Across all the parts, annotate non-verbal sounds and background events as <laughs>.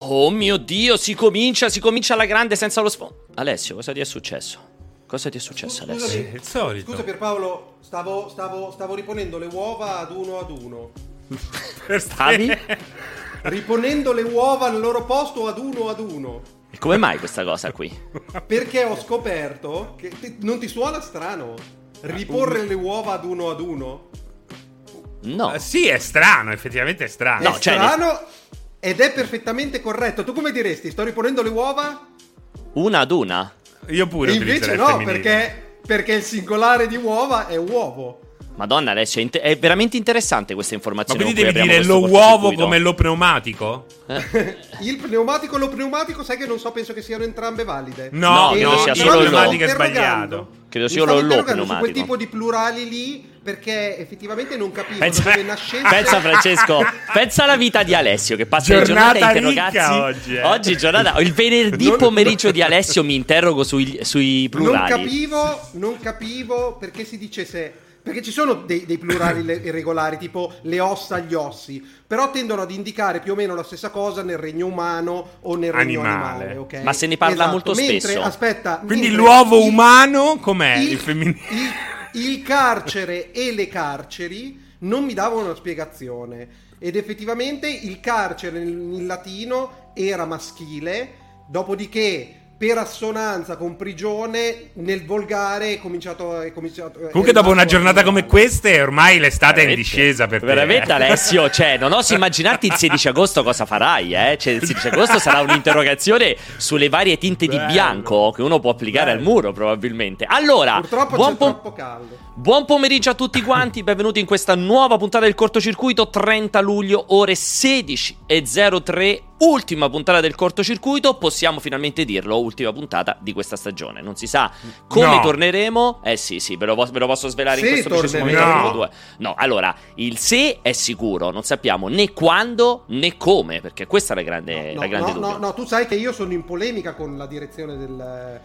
Oh mio Dio, si comincia, si comincia alla grande senza lo sfondo. Alessio, cosa ti è successo? Cosa ti è successo, Scusami, Alessio? il solito. Scusa Pierpaolo, stavo, stavo, stavo riponendo le uova ad uno ad uno. <laughs> Stavi? Riponendo le uova al loro posto ad uno ad uno. E come mai questa cosa qui? <laughs> Perché ho scoperto che ti- non ti suona strano riporre le uova ad uno ad uno? No. Eh, sì, è strano, effettivamente è strano. No, è cioè, strano ed è perfettamente corretto. Tu come diresti? Sto riponendo le uova? Una ad una? Io pure E invece no, perché, perché il singolare di uova è uovo. Madonna, Alessio, è, inte- è veramente interessante questa Ma informazione. quindi con cui devi dire lo uovo come lo pneumatico? Eh, <laughs> Il pneumatico e lo pneumatico, sai che non so, penso che siano entrambe valide. No, No, no, credo sia solo lo. pneumatico è sbagliato. Credo sia lo lo interrogando su quel pneumatico. tipo di plurali lì perché effettivamente non capivo Pensa, dove nascesse. pensa, Francesco, pensa alla vita di Alessio che passa le giornate a Giornata interrogarsi. oggi, eh. Oggi giornata, il venerdì Non- pomeriggio di Alessio mi interrogo sui, sui non plurali. capivo, non capivo perché si dicesse perché ci sono dei, dei plurali irregolari, tipo le ossa agli ossi, però tendono ad indicare più o meno la stessa cosa nel regno umano o nel regno Animale. animale. ok? Ma se ne parla Esatto. molto Mentre, spesso. Aspetta, Quindi l'uovo il- umano com'è? Il, il, femminile? Il- carcere e le carceri non mi davano una spiegazione. Ed effettivamente il carcere in latino era maschile, dopodiché per assonanza con prigione nel volgare è cominciato, è cominciato è Comunque dopo una giornata come queste ormai l'estate è in Veramente- discesa per te. Veramente eh. Alessio, cioè, non oso <laughs> immaginarti il 16 agosto cosa farai, eh? Cioè, il 16 agosto sarà un'interrogazione sulle varie tinte di Bello. bianco che uno può applicare al Bello. muro, probabilmente. Allora, Purtroppo buon, c'è pom- troppo caldo. Buon pomeriggio a tutti quanti, benvenuti in questa nuova puntata del cortocircuito, 30 luglio, ore 16.03. Ultima puntata del cortocircuito, possiamo finalmente dirlo, ultima puntata di questa stagione. Non si sa come No. torneremo. Eh sì, sì, ve lo, ve lo posso svelare in Se questo preciso momento. due. No, allora, il se è sicuro, non sappiamo né quando né come, perché questa è la grande, No, la grande no, no, no, tu sai che io sono in polemica con la direzione del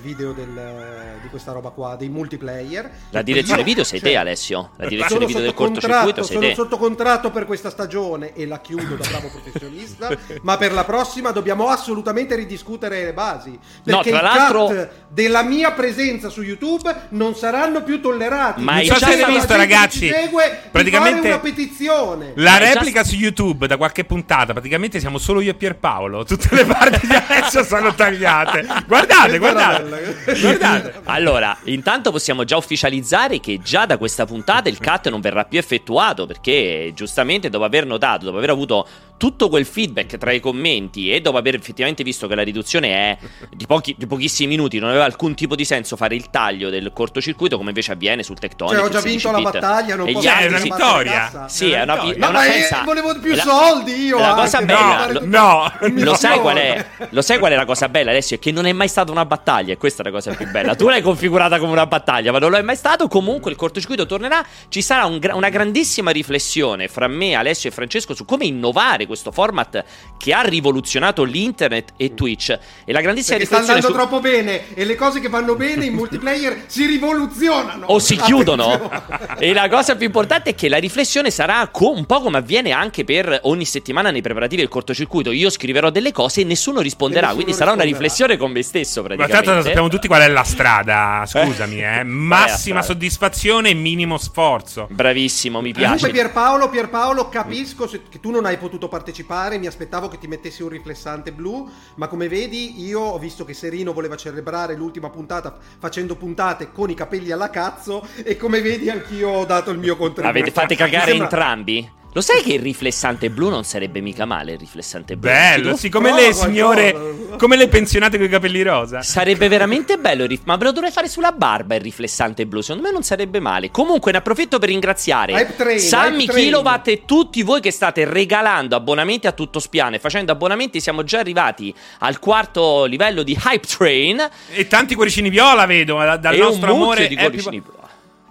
video del, eh, di questa roba qua, dei multiplayer. La direzione Io- video sei cioè, te, Alessio. La direzione sono video del sotto contratto, cortocircuito sei sono te. sotto contratto per questa stagione e la chiudo da bravo professionista, <laughs> ma per la prossima dobbiamo assolutamente ridiscutere le basi. Perché tra i l'altro- della mia presenza su YouTube non saranno più tollerati. Ma Non so se avete visto, ragazzi. segue praticamente una petizione. La replica su YouTube da qualche puntata, praticamente siamo solo io e Pierpaolo. Tutte le parti di adesso sono tagliate. <laughs> Guardate, era <laughs> guardate. Allora, intanto possiamo già ufficializzare che già da questa puntata il cut non verrà più effettuato perché giustamente dopo aver notato, dopo aver avuto tutto quel feedback tra i commenti e dopo aver effettivamente visto che la riduzione è di, pochi- di pochissimi minuti, non aveva alcun tipo di senso fare il taglio del cortocircuito come invece avviene sul Tectonic. Cioè, ho già il 16 vinto la bit. battaglia, non E posso è una vittoria. Sì, è una, vittoria. No, ma è- pensa- volevo più la- soldi io. La cosa anche, bella, fare lo- No, Lo sai, qual milione. è, lo sai qual è la cosa bella, Alessio? È che non è mai stata una battaglia, e questa è la cosa più bella. Tu l'hai configurata come una battaglia, ma non lo è mai stato. Comunque il cortocircuito tornerà. Ci sarà un gra- una grandissima riflessione fra me, Alessio e Francesco su come innovare questo format che ha rivoluzionato l'internet e Twitch. E la grandissima Perché sta riflessione andando su... troppo bene e le cose che vanno bene in multiplayer si rivoluzionano. o si chiudono. E la cosa più importante è che la riflessione sarà co- un po' come avviene anche per ogni settimana nei preparativi del cortocircuito. Io scriverò delle cose e nessuno risponderà. nessuno quindi sarà una risponderà. riflessione con me stesso, Ma praticamente. Tanto sappiamo tutti qual è la strada. Scusami, eh. Massima soddisfazione e minimo sforzo. Bravissimo, mi Comunque piace. Pierpaolo, Pierpaolo, capisco se- che tu non hai potuto partecipare, mi aspettavo che ti mettessi un riflessante blu, ma come vedi io ho visto che Serino voleva celebrare l'ultima puntata facendo puntate con i capelli alla cazzo e come vedi anch'io ho dato il mio contributo. Avete fate Mi cagare sembra- entrambi? Lo sai che il riflessante blu non sarebbe mica male il riflessante blu? Bello, sì, come le signore, qualcosa. come le pensionate con i capelli rosa. Sarebbe veramente bello, il rif- ma ve lo dovrei fare sulla barba il riflessante blu. Secondo me non sarebbe male. Comunque, ne approfitto per ringraziare train, Sammy. Kilowatt e tutti voi che state regalando abbonamenti a tutto spiano. E facendo abbonamenti, siamo già arrivati al quarto livello di Hype Train. E tanti cuoricini viola vedo, dal e nostro un mucchio amore di cuoricini blu.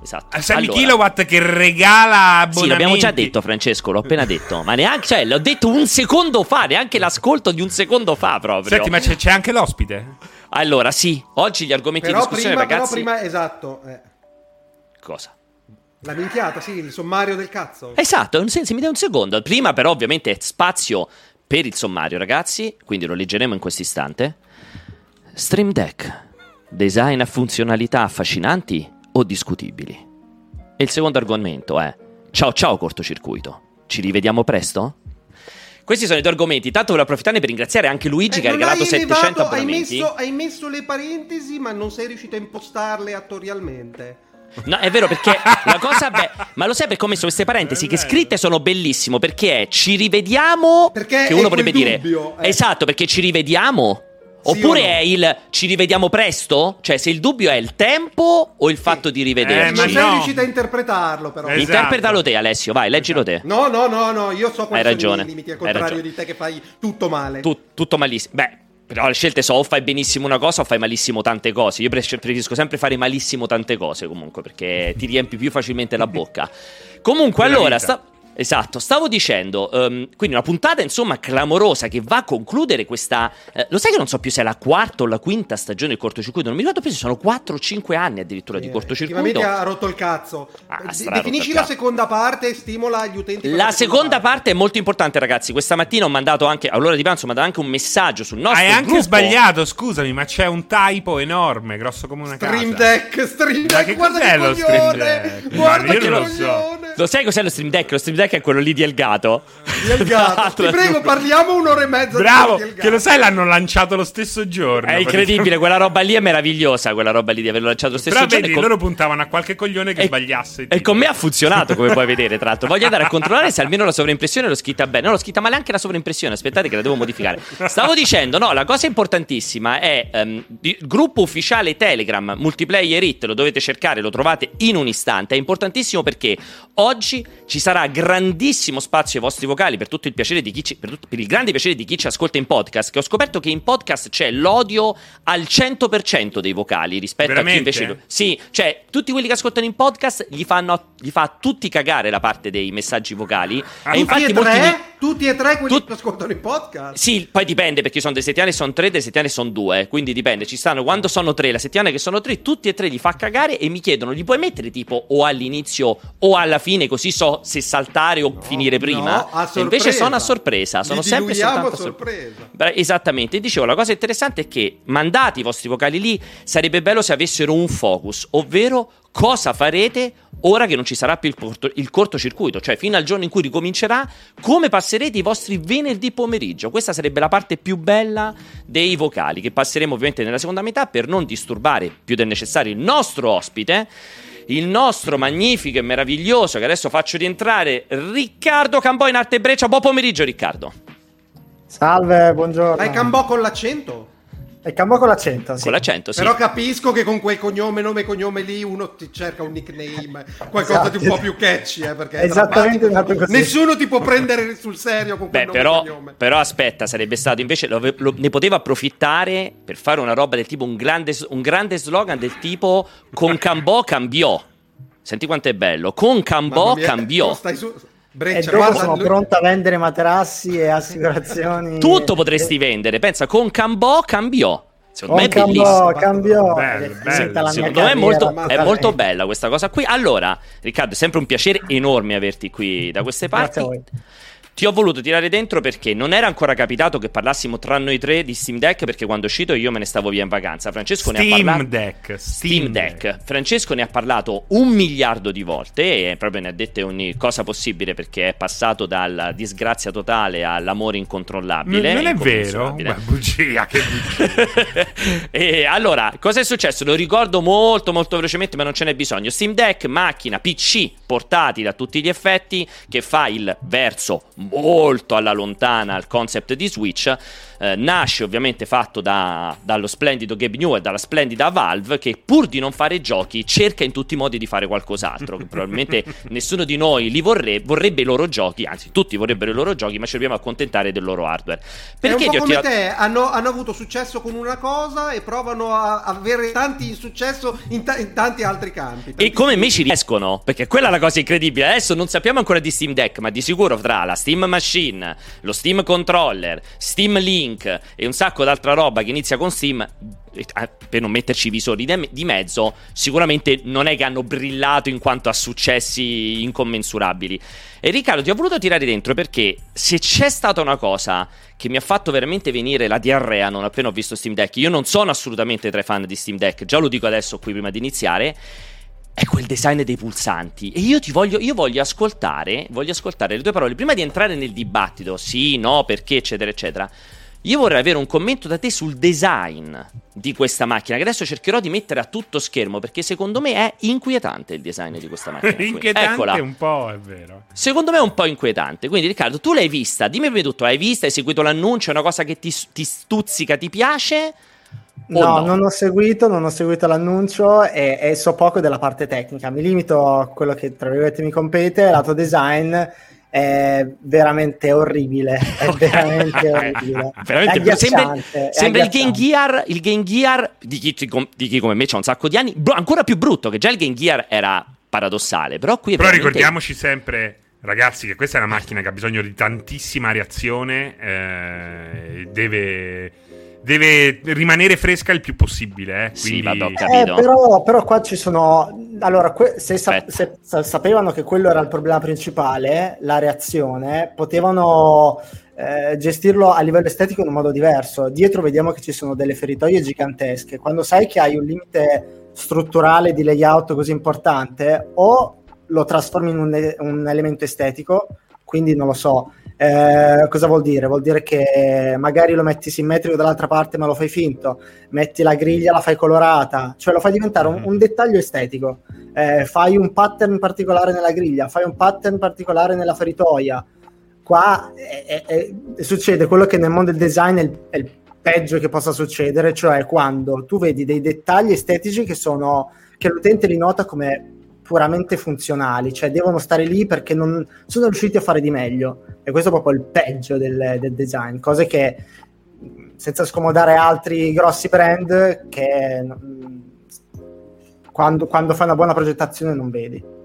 Esatto. A Sammy Allora, Kilowatt che regala abbonamenti. Sì, l'abbiamo già detto, Francesco. L'ho appena detto. Ma neanche, cioè, l'ho detto un secondo fa. Neanche l'ascolto di un secondo fa, proprio. Senti, ma c'è, c'è anche l'ospite? Allora, sì, oggi gli argomenti Però di discussione, prima, però ragazzi. prima, esatto, eh. Cosa? la minchiata, sì, il sommario del cazzo. Esatto, un sen- se mi dai un secondo. Prima, però, ovviamente, spazio per il sommario, ragazzi, quindi lo leggeremo in questo istante. Stream Deck, design a funzionalità affascinanti o discutibili? E il secondo argomento è ciao ciao cortocircuito, ci rivediamo presto? Questi sono i due argomenti. Tanto volevo approfittare per ringraziare anche Luigi Eh, che ha regalato hai 700 elevato- hai abbonamenti. messo, hai messo le parentesi, ma non sei riuscito a impostarle attorialmente. No, è vero perché la cosa be- ma lo sai perché ho messo queste parentesi che vero. scritte sono bellissimo perché è ci rivediamo Perché che uno quel vorrebbe dire dubbio, eh. Esatto, perché ci rivediamo Oppure o no? è il ci rivediamo presto? Cioè, se il dubbio è il tempo o il fatto di Eh, rivederci? ma non sei no. riuscito a interpretarlo, però. Esatto. Interpretalo te, Alessio, vai, leggilo te. No, no, no, no, io so quali Hai sono ragione, i limiti, al contrario di te che fai tutto male. Tu- tutto malissimo. Beh, però le scelte so, o fai benissimo una cosa o fai malissimo tante cose. Io pre- preferisco sempre fare malissimo tante cose, comunque, perché ti riempi più facilmente la bocca. <laughs> Comunque, allora, sta- Esatto, stavo dicendo, ehm, quindi una puntata insomma clamorosa che va a concludere questa... eh, lo sai che non so più se è la quarta o la quinta stagione del cortocircuito, non mi ricordo più se sono 4 o 5 anni addirittura di Eh, cortocircuito. effettivamente ha rotto il cazzo. Ah, Eh, stra-rotto Definisci il la seconda parte e stimola gli utenti. La seconda parte è molto importante, ragazzi. Questa mattina ho mandato anche all'ora di pranzo, ho mandato anche un messaggio sul nostro Hai anche gruppo. sbagliato, scusami, ma c'è un typo enorme, grosso come una Stream casa. Deck, Stream Ma Deck, che guarda cos'è che lo coglione, Stream Deck? guarda Ma io che non lo so. Lo sai cos'è lo Stream Deck? Lo Stream Deck è quello lì di Elgato. Di Elgato. <laughs> Ti prego, parliamo un'ora e mezza Bravo, che lo sai l'hanno lanciato lo stesso giorno. È incredibile, quella roba lì è meravigliosa. Quella roba lì di averlo lanciato lo stesso Però giorno. vedi, con- loro puntavano a qualche coglione che e- sbagliasse. E con me ha funzionato, come puoi vedere, tra l'altro. Voglio andare a <laughs> controllare se almeno la sovraimpressione l'ho scritta bene. No, l'ho scritta male anche la sovraimpressione. Aspettate che la devo modificare. Stavo dicendo, no, la cosa importantissima è ehm, di- gruppo ufficiale Telegram, Multiplayer It, lo dovete cercare, lo trovate in un istante. È importantissimo perché oggi ci sarà grandissimo spazio ai vostri vocali per tutto il piacere di chi ci, per, tutto- per il grande piacere di chi ci ascolta in podcast. Che ho scoperto che in podcast c'è l'odio al 100% dei vocali rispetto a chi Veramente? invece. Sì, cioè, tutti quelli che ascoltano in podcast gli fanno gli fa a tutti cagare la parte dei messaggi vocali. Ah, e infatti molti tre? Tutti e tre quelli Tut- che ascoltano i podcast? Sì, poi dipende perché sono delle settimane sono tre, delle settimane sono due. Quindi dipende. Ci stanno quando sono tre, la settimana che sono tre, tutti e tre li fa cagare e mi chiedono: li puoi mettere tipo o all'inizio o alla fine, così so se saltare o finire prima? No, E invece sono a sorpresa. Sono Li sempre soltanto a a sorpresa. sorpresa. Beh, Esattamente, dicevo, la cosa interessante è che mandati i vostri vocali lì, sarebbe bello se avessero un focus, ovvero cosa farete ora che non ci sarà più il, corto- il cortocircuito, cioè fino al giorno in cui ricomincerà, come passerete i vostri venerdì pomeriggio. Questa sarebbe la parte più bella dei vocali, che passeremo ovviamente nella seconda metà per non disturbare più del necessario il nostro ospite. Il nostro magnifico e meraviglioso, che adesso faccio rientrare, Riccardo Cambò in arte breccia. Buon pomeriggio, Riccardo. Salve, buongiorno. Hai Cambò con l'accento? E Cambò con l'accento, sì. Con l'accento, sì. Però capisco che con quel cognome, nome e cognome lì uno ti cerca un nickname, qualcosa di un Esatto. po' più catchy, eh, perché è Esattamente esatto. Nessuno ti può prendere sul serio con quel Beh, nome però, e cognome. però aspetta, sarebbe stato invece lo- lo- ne poteva approfittare per fare una roba del tipo un grande, un grande slogan del tipo con Cambò cambiò. Senti quanto è bello, con Cambò cambiò. stai su- Breccia, dopo guarda, sono lui- pronta a vendere materassi e assicurazioni. <laughs> Tutto potresti E- vendere, pensa con Cambò cambiò. Secondo Con me è bellissimo. Cambò, cambiò. Bello, È bello. Secondo me è molto, è molto bella questa cosa qui. Allora, Riccardo, è sempre un piacere enorme averti qui da queste parti. Grazie a voi. Ti ho voluto tirare dentro perché non era ancora capitato che parlassimo tra noi tre di Steam Deck perché quando è uscito io me ne stavo via in vacanza. Francesco ne ha Steam parlato. Deck. Steam Deck. Francesco ne ha parlato un miliardo di volte e proprio ne ha dette ogni cosa possibile perché è passato dalla disgrazia totale all'amore incontrollabile. non è vero? Beh, bugia, che bugia. <laughs> e allora, cosa è successo? Lo ricordo molto molto velocemente, ma non ce n'è bisogno. Steam Deck, macchina, PC portatile a tutti gli effetti, che fa il verso molto alla lontana al concept di Switch. Eh, nasce ovviamente fatto da- dallo splendido Gabe New e dalla splendida Valve che pur di non fare giochi cerca in tutti i modi di fare qualcos'altro che probabilmente <laughs> nessuno di noi li vorrebbe, vorrebbe i loro giochi anzi tutti vorrebbero i loro giochi ma ci dobbiamo accontentare del loro hardware È perché un po' ho come tirato te, hanno, hanno avuto successo con una cosa e provano a avere tanti insuccesso in, ta- in tanti altri campi. E come me ci riescono? Perché quella è la cosa incredibile. Adesso non sappiamo ancora di Steam Deck, ma di sicuro tra la Steam Machine, lo Steam Controller, Steam Link e un sacco d'altra roba che inizia con Steam, eh, per non metterci i visori di mezzo, sicuramente non è che hanno brillato in quanto a successi incommensurabili. E Riccardo, ti ho voluto tirare dentro perché se c'è stata una cosa che mi ha fatto veramente venire la diarrea non appena ho visto Steam Deck, io non sono assolutamente tra i fan di Steam Deck, già lo dico adesso qui prima di iniziare è quel design dei pulsanti. E io ti voglio, io voglio ascoltare, voglio ascoltare le tue parole prima di entrare nel dibattito, sì, no, perché, eccetera, eccetera. Io vorrei avere un commento da te sul design di questa macchina, che adesso cercherò di mettere a tutto schermo, perché secondo me è inquietante il design di questa macchina. inquietante Eccola. un po', è vero. Secondo me è un po' inquietante. Quindi Riccardo, tu l'hai vista, dimmi prima di tutto, hai vista, hai seguito l'annuncio, è una cosa che ti, ti stuzzica, ti piace? No, no, non ho seguito, non ho seguito l'annuncio e, e, so poco della parte tecnica. Mi limito a quello che tra virgolette mi compete, lato design è veramente orribile. È <laughs> veramente orribile. <laughs> veramente è sembra, sembra il, Game Gear, il Game Gear di chi, di chi come me c'ha un sacco di anni, ancora più brutto, che già il Game Gear era paradossale. Però qui Però veramente... ricordiamoci sempre. Ragazzi, che questa è una macchina che ha bisogno di tantissima reazione, eh, deve deve rimanere fresca il più possibile. Eh? Quindi... Sì, capito. Eh, però, però, qua ci sono. Allora, que- se, sa- se, sapevano che quello era il problema principale, la reazione, potevano eh, gestirlo a livello estetico in un modo diverso. Dietro vediamo che ci sono delle feritoie gigantesche. Quando sai che hai un limite strutturale di layout così importante, o lo trasformi in un, un elemento estetico, quindi non lo so eh, cosa vuol dire? Vuol dire che magari lo metti simmetrico dall'altra parte ma lo fai finto, metti la griglia, la fai colorata, cioè lo fai diventare un, un dettaglio estetico. Eh, fai un pattern particolare nella griglia, fai un pattern particolare nella feritoia. Qua è, è, è, succede quello che nel mondo del design è il, è il peggio che possa succedere, cioè quando tu vedi dei dettagli estetici che sono che l'utente li nota come puramente funzionali, cioè devono stare lì perché non sono riusciti a fare di meglio. E questo è proprio il peggio del, del design, cose che senza scomodare altri grossi brand che quando, quando fai una buona progettazione non vedi.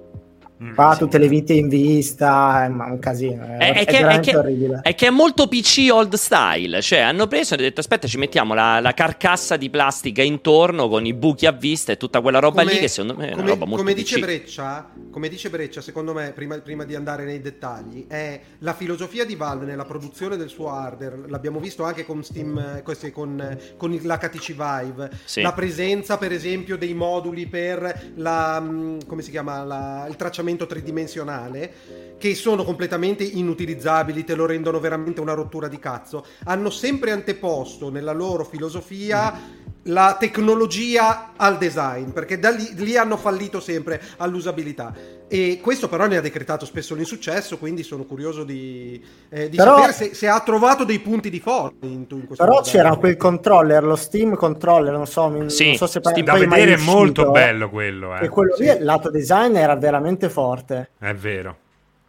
Mm, Qua sì. tutte le vite in vista, è un casino. È, è, è, che, è, che, orribile. È che è molto PC old style. Cioè, hanno preso e hanno detto: Aspetta, ci mettiamo la, la, carcassa di plastica intorno con i buchi a vista e tutta quella roba come, lì. Che secondo me è come, una roba molto come PC. dice Breccia, come dice Breccia, secondo me, prima, prima, di andare nei dettagli, è la filosofia di Valve nella produzione del suo hardware. L'abbiamo visto anche con Steam, questi, con, con l'HTC Vive. Sì. La presenza, per esempio, dei moduli per la, mm, come si chiama, la, il tracciamento tracciamento tridimensionale che sono completamente inutilizzabili, te lo rendono veramente una rottura di cazzo, hanno sempre anteposto nella loro filosofia la tecnologia al design, perché da lì, lì, hanno fallito sempre all'usabilità. E questo però ne ha decretato spesso l'insuccesso, quindi sono curioso di, eh, di però, sapere se, se, ha trovato dei punti di forza in, in questo Però modello. c'era quel controller, lo Steam controller, non so, sì, non so se Steam, da vedere è molto bello quello. Eh. E quello sì. lì, lato design, era veramente forte. È vero.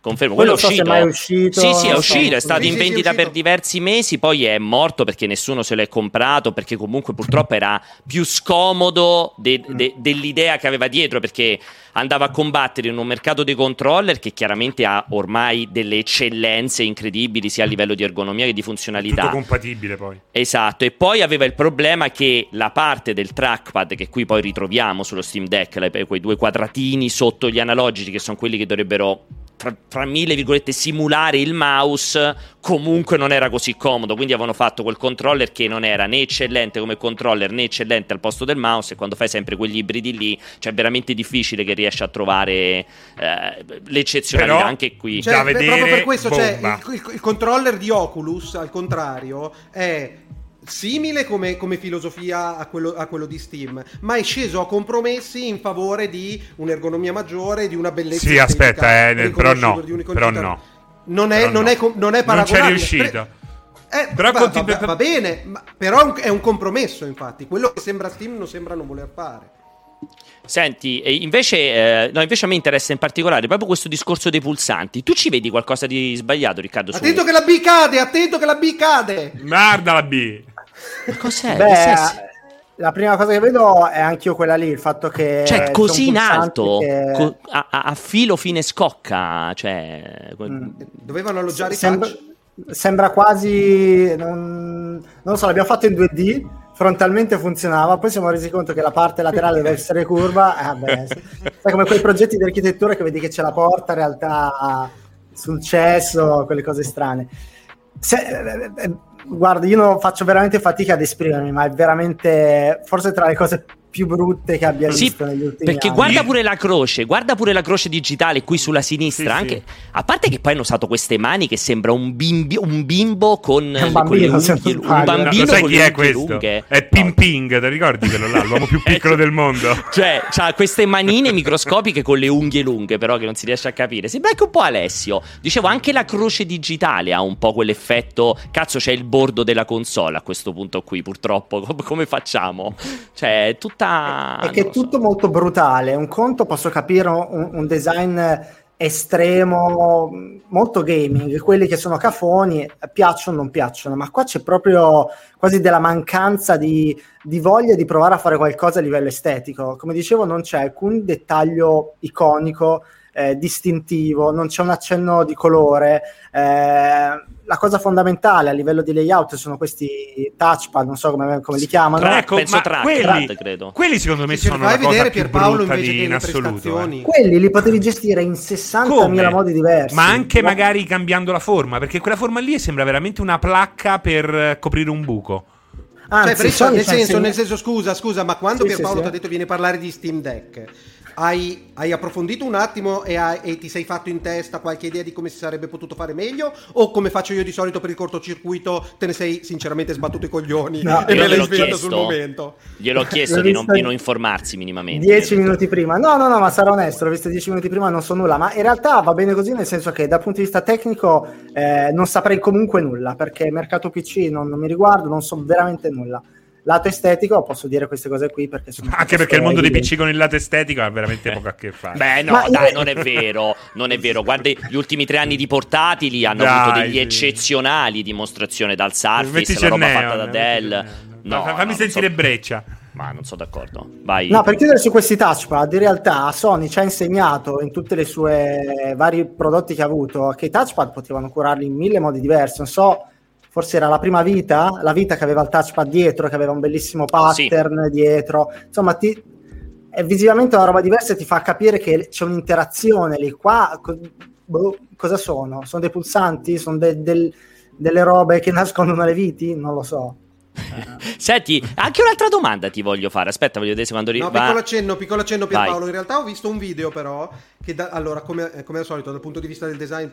Confermo, quello, quello è uscito. So è uscito. Sì, sì, è uscito, è stato sì, in vendita per diversi mesi, poi è morto perché nessuno se l'è comprato, perché comunque purtroppo era più scomodo de- de- dell'idea che aveva dietro, perché andava a combattere in un mercato dei controller che chiaramente ha ormai delle eccellenze incredibili sia a livello di ergonomia che di funzionalità. Tutto compatibile poi. Esatto, e poi aveva il problema che la parte del trackpad che qui poi ritroviamo sullo Steam Deck, quei due quadratini sotto gli analogici che sono quelli che dovrebbero tra, tra, mille virgolette simulare il mouse comunque non era così comodo. Quindi avevano fatto quel controller che non era né eccellente come controller né eccellente al posto del mouse e quando fai sempre quegli ibridi lì cioè è veramente difficile che riesci a trovare eh, l'eccezionalità Però, anche qui. Cioè, da vedere, proprio per questo cioè, il, il, il controller di Oculus al contrario è simile come, come filosofia a quello, a quello, di Steam, ma è sceso a compromessi in favore di un'ergonomia maggiore, di una bellezza. Sì, aspetta, eh, però no. Però no. Non è, però non, no. È, non è paragonabile. Non c'è riuscito. Eh, però va, va, va, bene, ma, però è un compromesso, infatti. Quello che sembra Steam non sembra non voler fare. Senti, invece, eh, no, invece a me interessa in particolare proprio questo discorso dei pulsanti. Tu ci vedi qualcosa di sbagliato, Riccardo? Attento su... che la B cade, attento che la B cade. Guarda la B. Ma cos'è? Beh, la prima cosa che vedo è anche io quella lì, il fatto che... Cioè, così in alto, che... co- a, a, filo fine scocca, cioè... Mm. Dovevano alloggiare sembra, sembra quasi... Non, non lo so, l'abbiamo fatto in 2D, frontalmente funzionava, poi siamo resi conto che la parte laterale deve essere curva, eh, vabbè, <laughs> sai come quei progetti di architettura che vedi che c'è la porta, in realtà sul cesso, quelle cose strane. Se, eh, eh, guarda, io non faccio veramente fatica ad esprimermi, ma è veramente forse tra le cose più brutte che abbia sì, visto negli ultimi perché anni. guarda pure la croce, guarda pure la croce digitale qui sulla sinistra. Sì, anche, sì. A parte che poi hanno usato queste mani che sembra un, bimbi, un bimbo con, un bambino, con le unghie, un bambino no, sai con chi è questo? Lunghe. È Ping Ping, ti ricordi quello là, l'uomo più <laughs> piccolo del mondo? Cioè, ha queste manine microscopiche con le unghie lunghe, però che non si riesce a capire. Sembra anche un po' Alessio. Dicevo, anche la croce digitale ha un po' quell'effetto. Cazzo, c'è il bordo della console a questo punto qui, purtroppo. <laughs> Come facciamo? Cioè, è tutta. È che è tutto molto brutale. Un conto posso capire un, un, design estremo, molto gaming, quelli che sono cafoni, piacciono o non piacciono, ma qua c'è proprio quasi della mancanza di, di, voglia di provare a fare qualcosa a livello estetico. Come dicevo, non c'è alcun dettaglio iconico eh, distintivo, non c'è un accenno di colore. Eh, la cosa fondamentale a livello di layout sono questi touchpad, non so come, come li chiamano. Track, ecco, penso track, quelli, track, credo. quelli secondo me sono la cosa più brutta di in assoluto. Eh. Quelli li potevi gestire in 60.000 come? modi diversi. Ma anche ma... magari cambiando la forma, perché quella forma lì sembra veramente una placca per coprire un buco. Anzi, cioè, nel, senso, nel senso, scusa, scusa, ma quando sì, Pierpaolo sì, ti ha detto viene a parlare di Steam Deck, hai, hai, approfondito un attimo e, hai, e, ti sei fatto in testa qualche idea di come si sarebbe potuto fare meglio? O come faccio io di solito per il cortocircuito, te ne sei sinceramente sbattuto i coglioni no, e me l'hai svegliato sul momento? Gliel'ho <laughs> chiesto di non, di non, informarsi minimamente. Dieci minuti prima. No, no, no, ma sarò onesto, l'ho visto dieci minuti prima, non so nulla. Ma in realtà va bene così, nel senso che dal punto di vista tecnico eh, non saprei comunque nulla, perché mercato PC non, non mi riguardo, non so veramente nulla lato estetico posso dire queste cose qui perché sono anche perché il mondo dei PC con il lato estetico ha veramente poco a che fare beh no Ma dai io... non è vero non è vero guarda gli ultimi tre anni di portatili hanno dai, avuto degli sì. eccezionali dimostrazioni dal Surface la roba Neon, fatta da Dell no, fammi no, sentire so. breccia ma non sono d'accordo. Vai. No, per chiudere su questi touchpad, in realtà Sony ci ha insegnato in tutti i suoi vari prodotti che ha avuto che i touchpad potevano curarli in mille modi diversi. Non so forse era la prima vita, la vita che aveva il touchpad dietro, che aveva un bellissimo pattern sì. dietro, insomma ti, è visivamente una roba diversa e ti fa capire che c'è un'interazione lì, qua co- boh, cosa sono? Sono dei pulsanti? Sono de- del, delle robe che <laughs> nascondono le viti? Non lo so. <laughs> Senti, anche un'altra domanda ti voglio fare. Aspetta, voglio vedere se quando arriva. No, piccolo accenno, piccolo accenno Pierpaolo. In realtà ho visto un video, però, che da, allora, come, come, al solito, dal punto di vista del design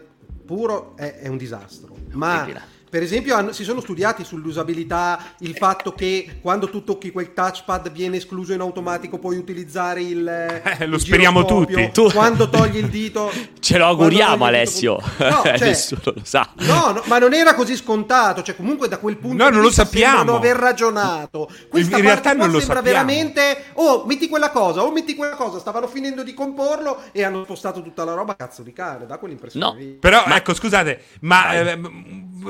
puro, è, è un disastro. Ma per esempio, hanno, si sono studiati sull'usabilità il fatto che quando tu tocchi quel touchpad viene escluso in automatico, puoi utilizzare il. <laughs> Eh, lo il speriamo tutti. Tu... Quando togli il dito. <laughs> Ce lo auguriamo, Alessio. Dito... <laughs> No, cioè, Nessuno lo sa. No, no, ma non era così scontato. Cioè, comunque, da quel punto no, non lo sappiamo. aver ragionato. Questa in realtà non lo sembra sappiamo. veramente. Oh, metti quella cosa, oh, metti quella cosa. Stavano finendo di comporlo e hanno spostato tutta la roba. Cazzo di cane, da quell'impressione. No, però, ma... ecco, scusate, ma eh,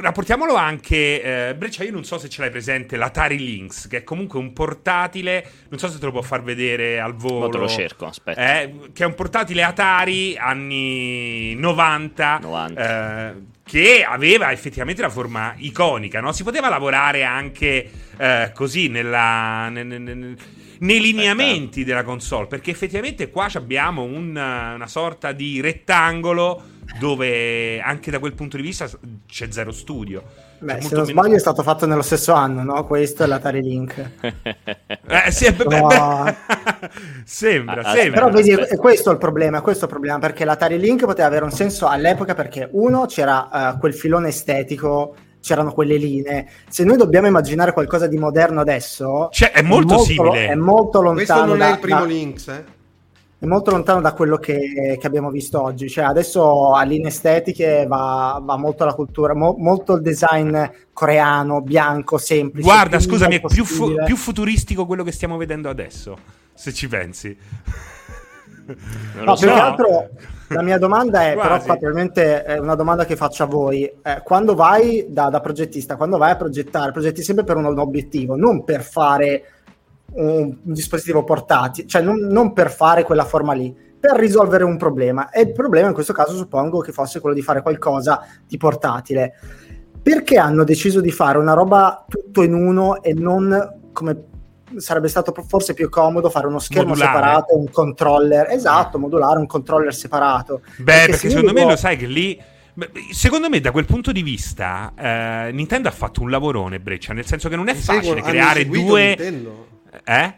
rapportiamo Mettiamolo anche, eh, Breccia, io non so se ce l'hai presente, l'Atari Lynx, che è comunque un portatile, non so se te lo può far vedere al volo. Ma te lo cerco, aspetta. Eh, che è un portatile Atari anni 90. 90. Eh, che aveva effettivamente la forma iconica, no? Si poteva lavorare anche eh, così nella, nel, nel, nei lineamenti della console, perché effettivamente qua abbiamo un, una sorta di rettangolo dove anche da quel punto di vista c'è zero studio. Beh, se non meno... sbaglio è stato fatto nello stesso anno, no? Questo è l'Atari Link. eh, sì, no. <laughs> sembra, ah, sembra. Però vedi, è questo il problema, questo è il problema, perché l'Atari Link poteva avere un senso all'epoca perché uno c'era uh, quel filone estetico c'erano quelle linee. Se noi dobbiamo immaginare qualcosa di moderno adesso, cioè, è molto, è molto simile. È molto lontano. Questo non da, è il primo da... Lynx, eh? è molto lontano da quello che, che, abbiamo visto oggi. Cioè, adesso a linee estetiche va, va molto la cultura, mo, molto il design coreano, bianco, semplice. Guarda, scusami, è più, fu- più, futuristico quello che stiamo vedendo adesso, se ci pensi. no, so. più che altro la mia domanda è, però probabilmente è una domanda che faccio a voi. Eh, quando vai da, da, progettista, quando vai a progettare, progetti sempre per un, un obiettivo, non per fare un, un dispositivo portatile, cioè non, non per fare quella forma lì, per risolvere un problema. E il problema in questo caso suppongo che fosse quello di fare qualcosa di portatile. Perché hanno deciso di fare una roba tutto in uno e non come sarebbe stato forse più comodo fare uno schermo modulare. separato, un controller, esatto, modulare un controller separato. Beh, perché, perché secondo me lo sai che lì Secondo me, da quel punto di vista, eh, Nintendo ha fatto un lavorone, Breccia. Nel senso che non è facile creare due. Nintendo. Eh?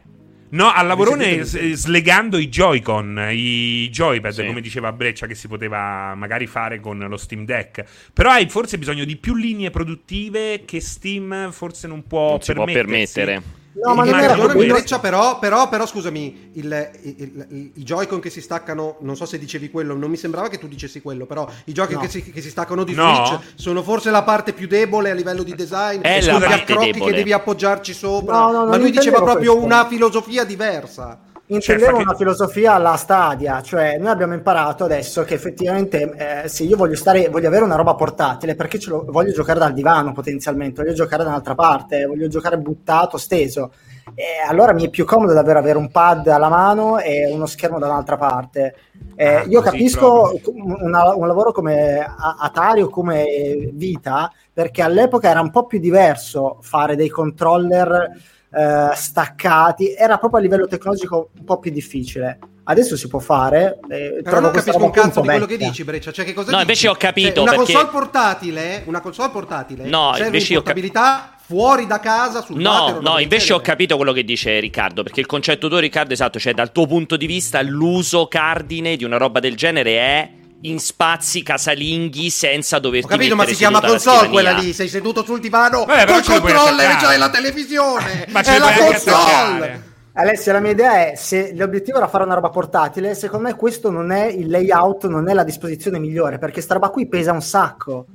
No, al lavorone slegando i Joy-Con, i Joypad, sì. come diceva Breccia, che si poteva magari fare con lo Steam Deck. Però hai forse bisogno di più linee produttive che Steam forse non può, non può permettere. No, ma non era proprio Breccia, però, però, però scusami, il, il, il, i Joy-Con che si staccano, non so se dicevi quello, non mi sembrava che tu dicessi quello, però i Joy-Con no. che, si, che, si, staccano di no. Switch sono forse la parte più debole a livello di design, è la parte crocchi debole. che devi appoggiarci sopra, no, ma lui diceva proprio questo. una filosofia diversa intendevo cioè, una che... filosofia alla stadia, cioè noi abbiamo imparato adesso che effettivamente eh, se io voglio, stare, voglio avere una roba portatile perché lo, voglio giocare dal divano potenzialmente, voglio giocare da un'altra parte, voglio giocare buttato, steso. E allora mi è più comodo davvero avere un pad alla mano e uno schermo da un'altra parte. Eh, ah, io capisco una, un lavoro come Atari o come Vita perché all'epoca era un po' più diverso fare dei controller eh, staccati, era proprio a livello tecnologico un po' più difficile. Adesso si può fare. Eh, Però non capisco un cazzo di quello che dici, Breccia. Cioè, che cosa no, dici? invece ho capito. Cioè, una, perché... console portatile, una console portatile no, serve in portabilità cap- fuori da casa sul No, no, invece ho capito quello che dice Riccardo, perché il concetto tuo Riccardo esatto, cioè dal tuo punto di vista l'uso cardine di una roba del genere è in spazi casalinghi senza doverti Ho capito, ma si chiama console quella lì. Sei seduto sul divano Beh, col controller c'hai la televisione. <laughs> ma è la console. Alessia, la mia idea è se l'obiettivo era fare una roba portatile, secondo me questo non è il layout, non è la disposizione migliore, perché sta roba qui pesa un sacco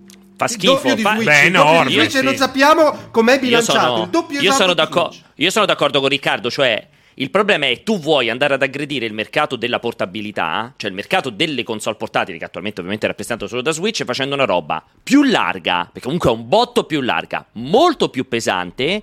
fa schifo. Fa... Beh, enorme. Invece sì. non sappiamo com'è bilanciato. Io sono, il doppio io sono, d'accordo, io sono d'accordo con Riccardo, cioè il problema è che tu vuoi andare ad aggredire il mercato della portabilità, cioè il mercato delle console portatili, che attualmente ovviamente è rappresentato solo da Switch, facendo una roba più larga, perché comunque è un botto più larga, molto più pesante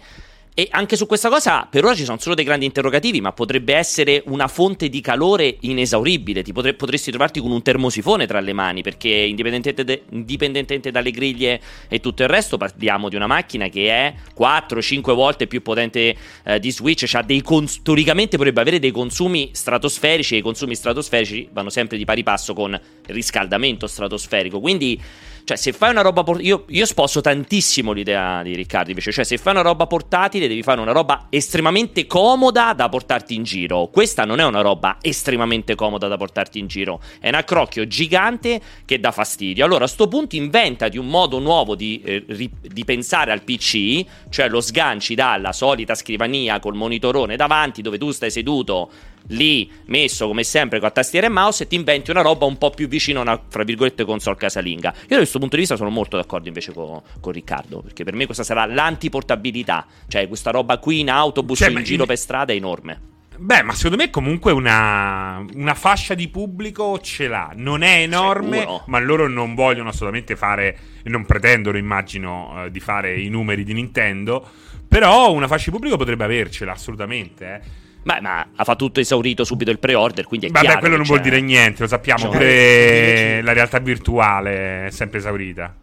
e anche su questa cosa per ora ci sono solo dei grandi interrogativi, ma potrebbe essere una fonte di calore inesauribile. Ti potre, potresti trovarti con un termosifone tra le mani, perché indipendentemente, de, indipendentemente, dalle griglie e tutto il resto, parliamo di una macchina che è 4-5 volte più potente eh, di Switch. Cons- teoricamente potrebbe avere dei consumi stratosferici, e i consumi stratosferici vanno sempre di pari passo con riscaldamento stratosferico. Quindi cioè, se fai una roba portatile. Io, io, sposto tantissimo l'idea di Riccardo invece. Cioè, se fai una roba portatile, devi fare una roba estremamente comoda da portarti in giro. Questa non è una roba estremamente comoda da portarti in giro. È un accrocchio gigante che dà fastidio. Allora, a sto punto, inventati un modo nuovo di, eh, ri, di pensare al PC. Cioè, lo sganci dalla solita scrivania col monitorone davanti, dove tu stai seduto lì messo come sempre con tastiera e mouse e ti inventi una roba un po' più vicino a una, fra virgolette, console casalinga. Io da questo punto di vista sono molto d'accordo invece con, con Riccardo, perché per me questa sarà l'antiportabilità, cioè questa roba qui in autobus cioè, in giro in... per strada è enorme. Beh, ma secondo me comunque una, una fascia di pubblico ce l'ha. Non è enorme, Sicuro. ma loro non vogliono assolutamente fare, non pretendono, immagino, eh, di fare i numeri di Nintendo. Però una fascia di pubblico potrebbe avercela, assolutamente. Eh. Ma, ma, ha fatto tutto esaurito subito il pre-order, quindi è Vabbè, chiaro. quello non vuol dire niente, lo sappiamo. Pure la realtà virtuale è sempre esaurita.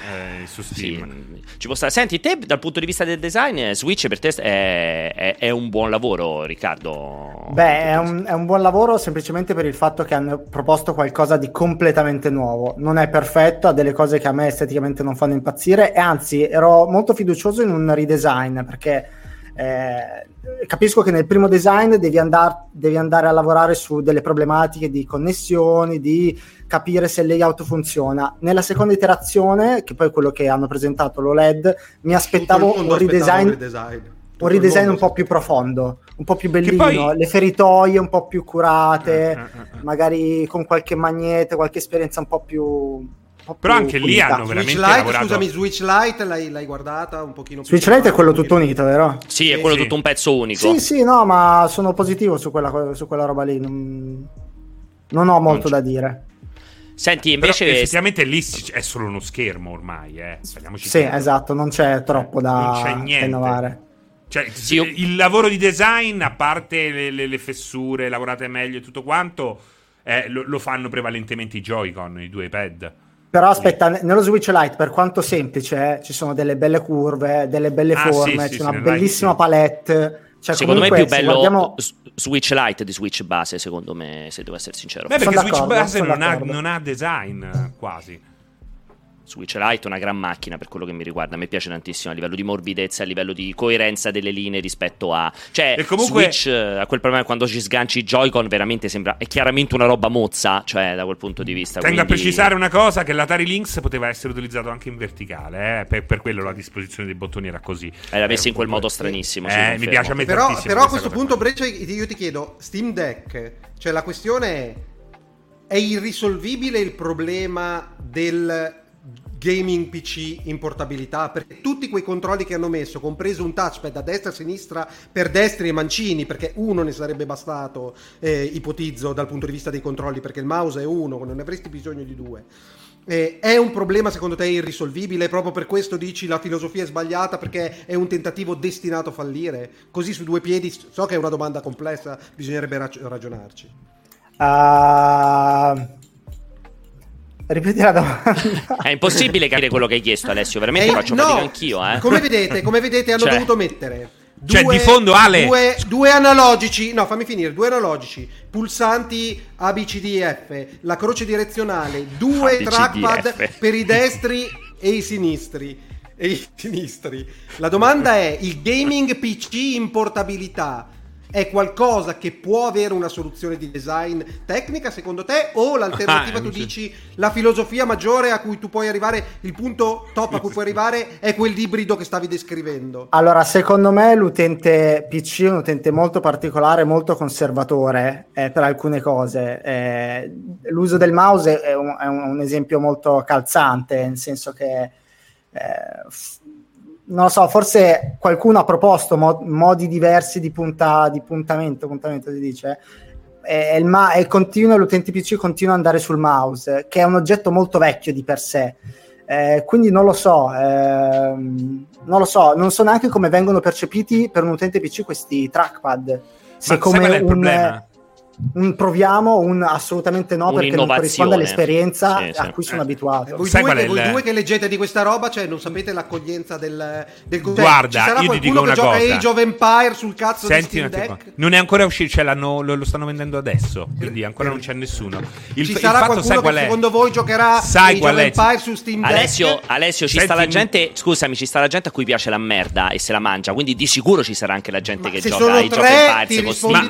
Eh, su Steam. Sì, ci può stare. Senti, te dal punto di vista del design, Switch per te è, è, è un buon lavoro, Riccardo? Beh, è un, è un, buon lavoro semplicemente per il fatto che hanno proposto qualcosa di completamente nuovo. Non è perfetto, ha delle cose che a me esteticamente non fanno impazzire e anzi ero molto fiducioso in un redesign perché eh, capisco che nel primo design devi, andar, devi, andare a lavorare su delle problematiche di connessioni, di capire se il layout funziona. Nella seconda iterazione, che poi è quello che hanno presentato l'OLED, mi aspettavo un redesign, un redesign, un, redesign un po' più profondo, un po' più bellino, poi... le feritoie un po' più curate, uh, uh, uh, magari con qualche magnete, qualche esperienza un po' più però anche lì hanno veramente Switch Lite, lavorato... scusami, Switch Lite l'hai, l'hai, guardata un pochino più Switch Lite è quello tutto unito, vero? Sì, è quello sì. tutto un pezzo unico. Sì, sì, no, ma sono positivo su quella, su quella roba lì. Non, non ho molto da dire. Senti, invece. Però effettivamente lì è solo uno schermo ormai, eh. sì, esatto, non c'è troppo da, non c'è niente. innovare. Cioè, sì, io... il lavoro di design, a parte le, le, le fessure lavorate meglio e tutto quanto, eh, lo, lo, fanno prevalentemente i Joy-Con, i due pad. Però aspetta, nello Switch Lite, per quanto semplice, ci sono delle belle curve, delle belle ah, forme, sì, c'è sì, una bellissima Lite, palette. Cioè, secondo me è più bello guardiamo... Switch Lite di Switch base, secondo me, se devo essere sincero. Beh, perché Switch base non ha, non ha design quasi. Switch Lite è una gran macchina per quello che mi riguarda. A me piace tantissimo a livello di morbidezza, a livello di coerenza delle linee rispetto a. Cioè, e comunque... Switch ha quel problema quando ci sganci i Joy-Con, veramente sembra. È chiaramente una roba mozza, cioè, da quel punto di vista. Tengo quindi... a precisare una cosa: che l'Atari Lynx poteva essere utilizzato anche in verticale. Eh? Per, per, quello la disposizione dei bottoni era così. Era messa in quel modo stranissimo. Eh, mi piace a me Però, però a questo punto, Breccia, io ti chiedo: Steam Deck, cioè la questione è. È irrisolvibile il problema del gaming PC in portabilità perché tutti quei controlli che hanno messo compreso un touchpad a destra e a sinistra per destri e mancini perché uno ne sarebbe bastato eh, ipotizzo dal punto di vista dei controlli perché il mouse è uno non ne avresti bisogno di due. Eh, è un problema secondo te irrisolvibile? Proprio per questo dici la filosofia è sbagliata perché è un tentativo destinato a fallire? Così su due piedi so che è una domanda complessa bisognerebbe ragionarci. Uh Ripeti la domanda. <laughs> È impossibile capire quello che hai chiesto, Alessio. Veramente eh, faccio no, fatica anch'io. Eh. Come vedete, come vedete, hanno cioè. dovuto mettere. Due, cioè, di fondo, Ale. Due, due, analogici, no, fammi finire. Due analogici, pulsanti ABCDF, la croce direzionale, due ABCDF. trackpad per i destri e i sinistri. E i sinistri. La domanda è: il gaming PC in portabilità è qualcosa che può avere una soluzione di design tecnica secondo te? O l'alternativa ah, tu dici la filosofia maggiore a cui tu puoi arrivare il punto top a cui puoi arrivare è quell'ibrido che stavi descrivendo? Allora secondo me l'utente PC è un utente molto particolare molto conservatore eh, per alcune cose. Eh, l'uso del mouse è un, è un, esempio molto calzante nel senso che eh, non lo so, forse qualcuno ha proposto mo- modi diversi di, punta- di puntamento, puntamento si dice, e, il ma- e continua, l'utente PC continua ad andare sul mouse, che è un oggetto molto vecchio di per sé. Eh, quindi non lo so, ehm, non lo so, non so neanche come vengono percepiti per un utente PC questi trackpad. Se Ma come un, problema? Un proviamo, un assolutamente no, perché non corrisponde all'esperienza sì, sì. a cui sono eh. abituato. Voi, due, voi il... due, che leggete di questa roba, cioè non sapete l'accoglienza del, del cioè, Guarda, io ti dico una cosa. Age of Empire sul cazzo Senti di Steam Deck? Non è ancora uscito, cioè lo, lo, stanno vendendo adesso, quindi ancora non c'è nessuno. Il, ci sarà fatto, qualcuno che secondo voi giocherà sai Age of Empire su Steam Deck? Alessio, Alessio ci sta la gente, scusami, ci sta la gente a cui piace la merda e se la mangia, quindi di sicuro ci sarà anche la gente che gioca Age of Empires con Steam.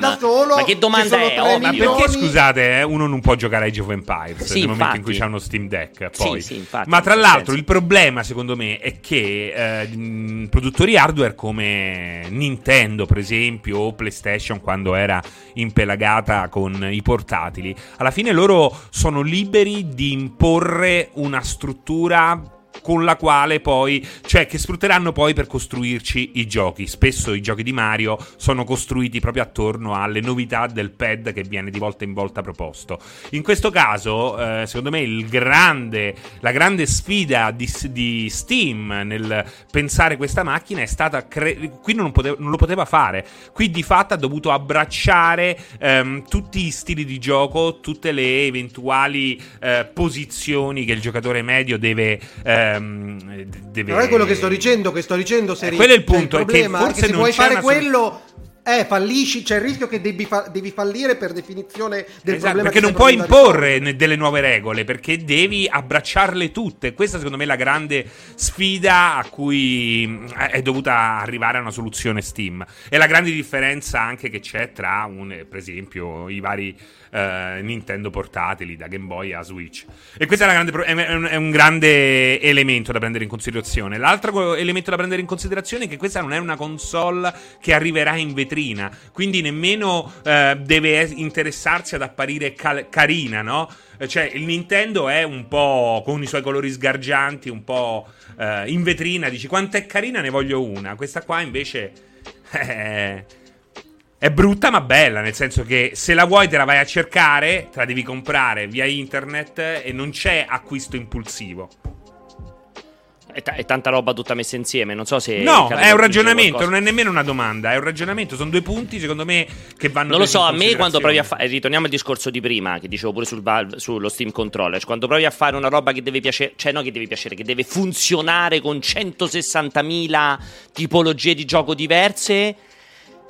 Ma che domanda è? Oh, ma perché scusate, eh, uno non può giocare a Age of Empires sì, nel infatti. momento in cui c'è uno Steam Deck. Poi. Sì, sì, infatti, Ma tra l'altro, il problema, secondo me, è che eh, produttori hardware come Nintendo, per esempio, o PlayStation, quando era impelagata con i portatili, alla fine loro sono liberi di imporre una struttura con la quale poi, cioè che sfrutteranno poi per costruirci i giochi. Spesso i giochi di Mario sono costruiti proprio attorno alle novità del pad che viene di volta in volta proposto. In questo caso, eh, secondo me, grande, la grande sfida di, di, Steam nel pensare questa macchina è stata. Cre- qui non, pote- non, lo poteva fare. Qui di fatto ha dovuto abbracciare ehm, tutti i stili di gioco, tutte le eventuali eh, posizioni che il giocatore medio deve. Eh, ehm, deve... Non è quello che sto dicendo, che sto dicendo se eh, quello è il punto, il problema è che, che se vuoi fare quello eh, fallisci, c'è il rischio che devi, fa- devi fallire per definizione del esatto, problema. Perché non puoi imporre delle nuove regole, perché devi abbracciarle tutte. Questa, secondo me, è la grande sfida a cui mm, è dovuta arrivare a una soluzione Steam. E la grande differenza anche che c'è tra, un, per esempio, i vari eh, Nintendo portatili, da Game Boy a Switch. E questo è, grande, è, un, è, un, grande elemento da prendere in considerazione. L'altro elemento da prendere in considerazione è che questa non è una console che arriverà in vetrina, quindi nemmeno eh, deve interessarsi ad apparire cal- carina, no? Cioè, il Nintendo è un po' con i suoi colori sgargianti, un po' eh, in vetrina. Dici quanto è carina, ne voglio una. Questa qua invece. <laughs> È brutta ma bella, nel senso che se la vuoi te la vai a cercare, te la devi comprare via internet e non c'è acquisto impulsivo. È, t- è, tanta roba tutta messa insieme. Non so se. No, è un ragionamento, non è nemmeno una domanda. È un ragionamento. Sono due punti, secondo me, che vanno. Non lo so, a me quando provi a fare. Ritorniamo al discorso di prima, che dicevo pure sul Valve, sullo Steam Controller. Quando provi a fare una roba che deve piacere, cioè, no, che deve piacere, che deve funzionare con 160.000 tipologie di gioco diverse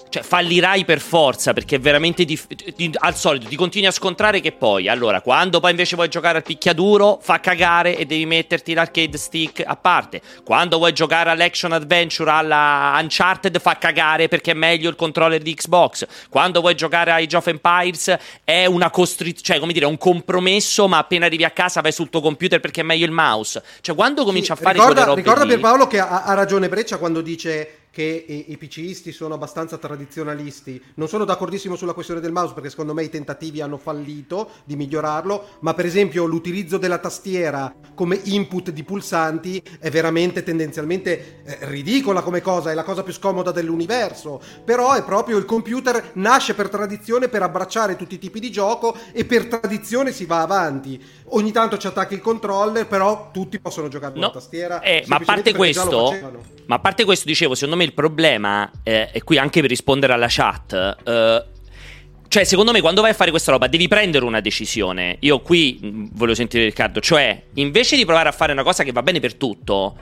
cioè, fallirai per forza perché è veramente dif- ti, al solito ti continui a scontrare che poi, allora, quando poi invece vuoi giocare al picchiaduro, fa cagare e devi metterti l'arcade stick a parte. Quando vuoi giocare all'action adventure alla Uncharted, fa cagare perché è meglio il controller di Xbox. Quando vuoi giocare ai of Empires, è una costrizione, cioè, come dire, un compromesso, ma appena arrivi a casa vai sul tuo computer perché è meglio il mouse. Cioè, quando cominci sì, a fare ricorda, quelle robe Ricorda lì... per Paolo che ha, ha ragione Breccia quando dice che i, i PCisti sono abbastanza tradizionalisti. Non sono d'accordissimo sulla questione del mouse perché secondo me i tentativi hanno fallito di migliorarlo, ma per esempio l'utilizzo della tastiera come input di pulsanti è veramente tendenzialmente eh, ridicola come cosa, è la cosa più scomoda dell'universo, però è proprio il computer nasce per tradizione per abbracciare tutti i tipi di gioco e per tradizione si va avanti. Ogni tanto ci attacchi il controller, però tutti possono giocare con no, la tastiera. Eh, ma a parte questo, ma a parte questo dicevo, secondo me me il problema, eh, e qui anche per rispondere alla chat, eh, cioè, secondo me, quando vai a fare questa roba, devi prendere una decisione. Io qui mh, voglio sentire Riccardo. Cioè, invece di provare a fare una cosa che va bene per tutto,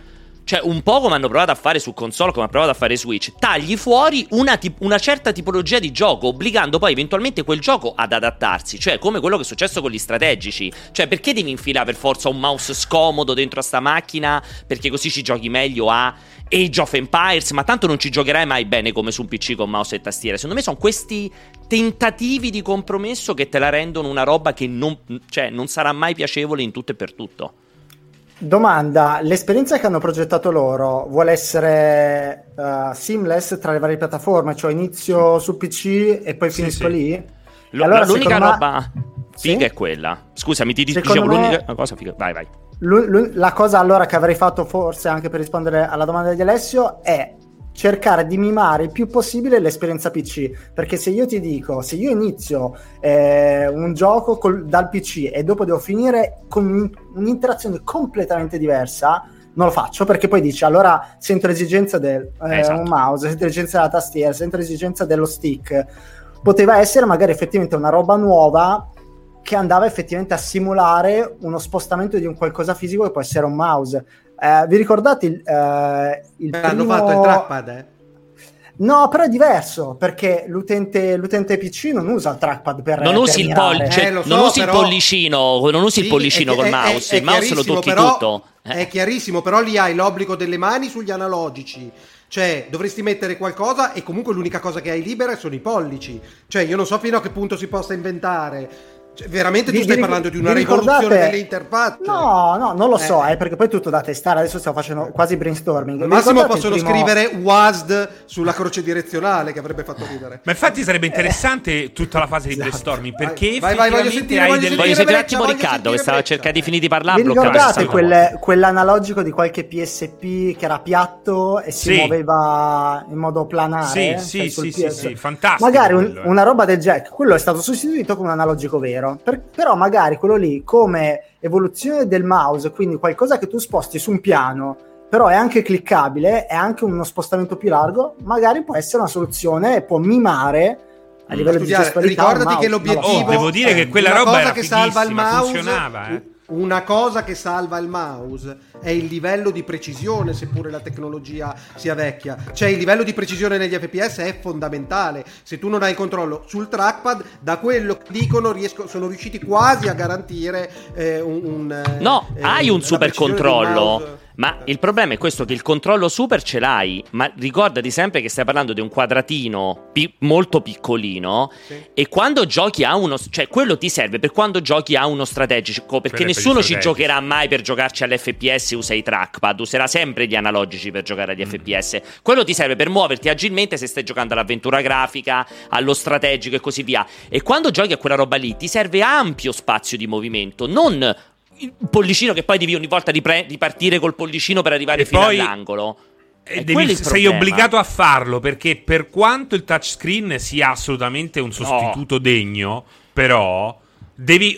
cioè, un po' come hanno provato a fare su console, come ha provato a fare Switch, tagli fuori una, tip- una, certa tipologia di gioco, obbligando poi eventualmente quel gioco ad adattarsi. Cioè, come quello che è successo con gli strategici. Cioè, perché devi infilare per forza un mouse scomodo dentro a sta macchina? Perché così ci giochi meglio a Age of Empires, ma tanto non ci giocherai mai bene come su un PC con mouse e tastiera. Secondo me sono questi tentativi di compromesso che te la rendono una roba che non, cioè, non sarà mai piacevole in tutto e per tutto. Domanda, l'esperienza che hanno progettato loro vuole essere uh, seamless tra le varie piattaforme, cioè inizio su PC e poi finisco sì, sì. lì? L- allora, l'unica roba figa sì? è quella. Scusami, ti dicevo me... l'unica cosa figa. Vai, vai. L- la cosa allora che avrei fatto forse anche per rispondere alla domanda di Alessio è cercare di mimare il più possibile l'esperienza PC. Perché se io ti dico, se io inizio eh, un gioco col, dal PC e dopo devo finire con un'interazione completamente diversa, non lo faccio perché poi dici allora sento l'esigenza del eh, esatto. mouse, sento l'esigenza della tastiera, sento l'esigenza dello stick. Poteva essere magari effettivamente una roba nuova che andava effettivamente a simulare uno spostamento di un qualcosa fisico che può essere un mouse. Eh, vi ricordate il, eh, il primo... Hanno fatto il trackpad, eh? No, però è diverso perché l'utente, l'utente PC non usa il trackpad per Non usi, il, pol- cioè, eh, so, non usi però... il pollicino, non usi sì, il pollicino è, col è, mouse, è, il mouse lo tocchi però, tutto. Eh. È chiarissimo, però lì hai l'obbligo delle mani sugli analogici. Cioè, dovresti mettere qualcosa e comunque l'unica cosa che hai libera sono i pollici. Cioè, io non so fino a che punto si possa inventare cioè, veramente tu vi, stai vi, parlando di una rivoluzione delle interfacce? No, no, non lo so, eh. eh, perché poi tutto da testare. Adesso stiamo facendo quasi brainstorming. Al massimo possono primo... scrivere WASD sulla croce direzionale che avrebbe fatto ridere. Ma infatti sarebbe interessante tutta la fase di esatto. brainstorming perché vai, vai, voglio sentire, hai voglio, voglio sentire un attimo Riccardo che stava cercando di finire di parlare. Vi ricordate quelle, quell'analogico di qualche PSP che era piatto e si sì. muoveva in modo planare? Sì, sì, sì, sì, fantastico. Magari eh. una roba del jack, quello è stato sostituito con un analogico vero vero, per, però magari quello lì come evoluzione del mouse, quindi qualcosa che tu sposti su un piano, però è anche cliccabile, è anche uno spostamento più largo, magari può essere una soluzione e può mimare a livello Studiare, di gestualità ricordati che l'obiettivo oh, devo dire che quella roba era che salva il mouse funzionava eh una cosa che salva il mouse è il livello di precisione, seppure la tecnologia sia vecchia. Cioè il livello di precisione negli FPS è fondamentale. Se tu non hai il controllo sul trackpad, da quello che dicono riesco, sono riusciti quasi a garantire eh, un, un, No, eh, hai un super controllo ma il problema è questo: che il controllo super ce l'hai, ma ricordati sempre che stai parlando di un quadratino pi- molto piccolino. Sì. E quando giochi a uno, cioè quello ti serve per quando giochi a uno strategico. Perché per nessuno ci giocherà mai per giocarci all'FPS usa i trackpad, userà sempre gli analogici per giocare agli mm. FPS. Quello ti serve per muoverti agilmente se stai giocando all'avventura grafica, allo strategico e così via. E quando giochi a quella roba lì ti serve ampio spazio di movimento, non il pollicino che poi devi ogni volta ripre- ripartire col pollicino per arrivare e fino poi... all'angolo. E devi, sei obbligato a farlo perché per quanto il touchscreen sia assolutamente un sostituto no. degno, però Devi,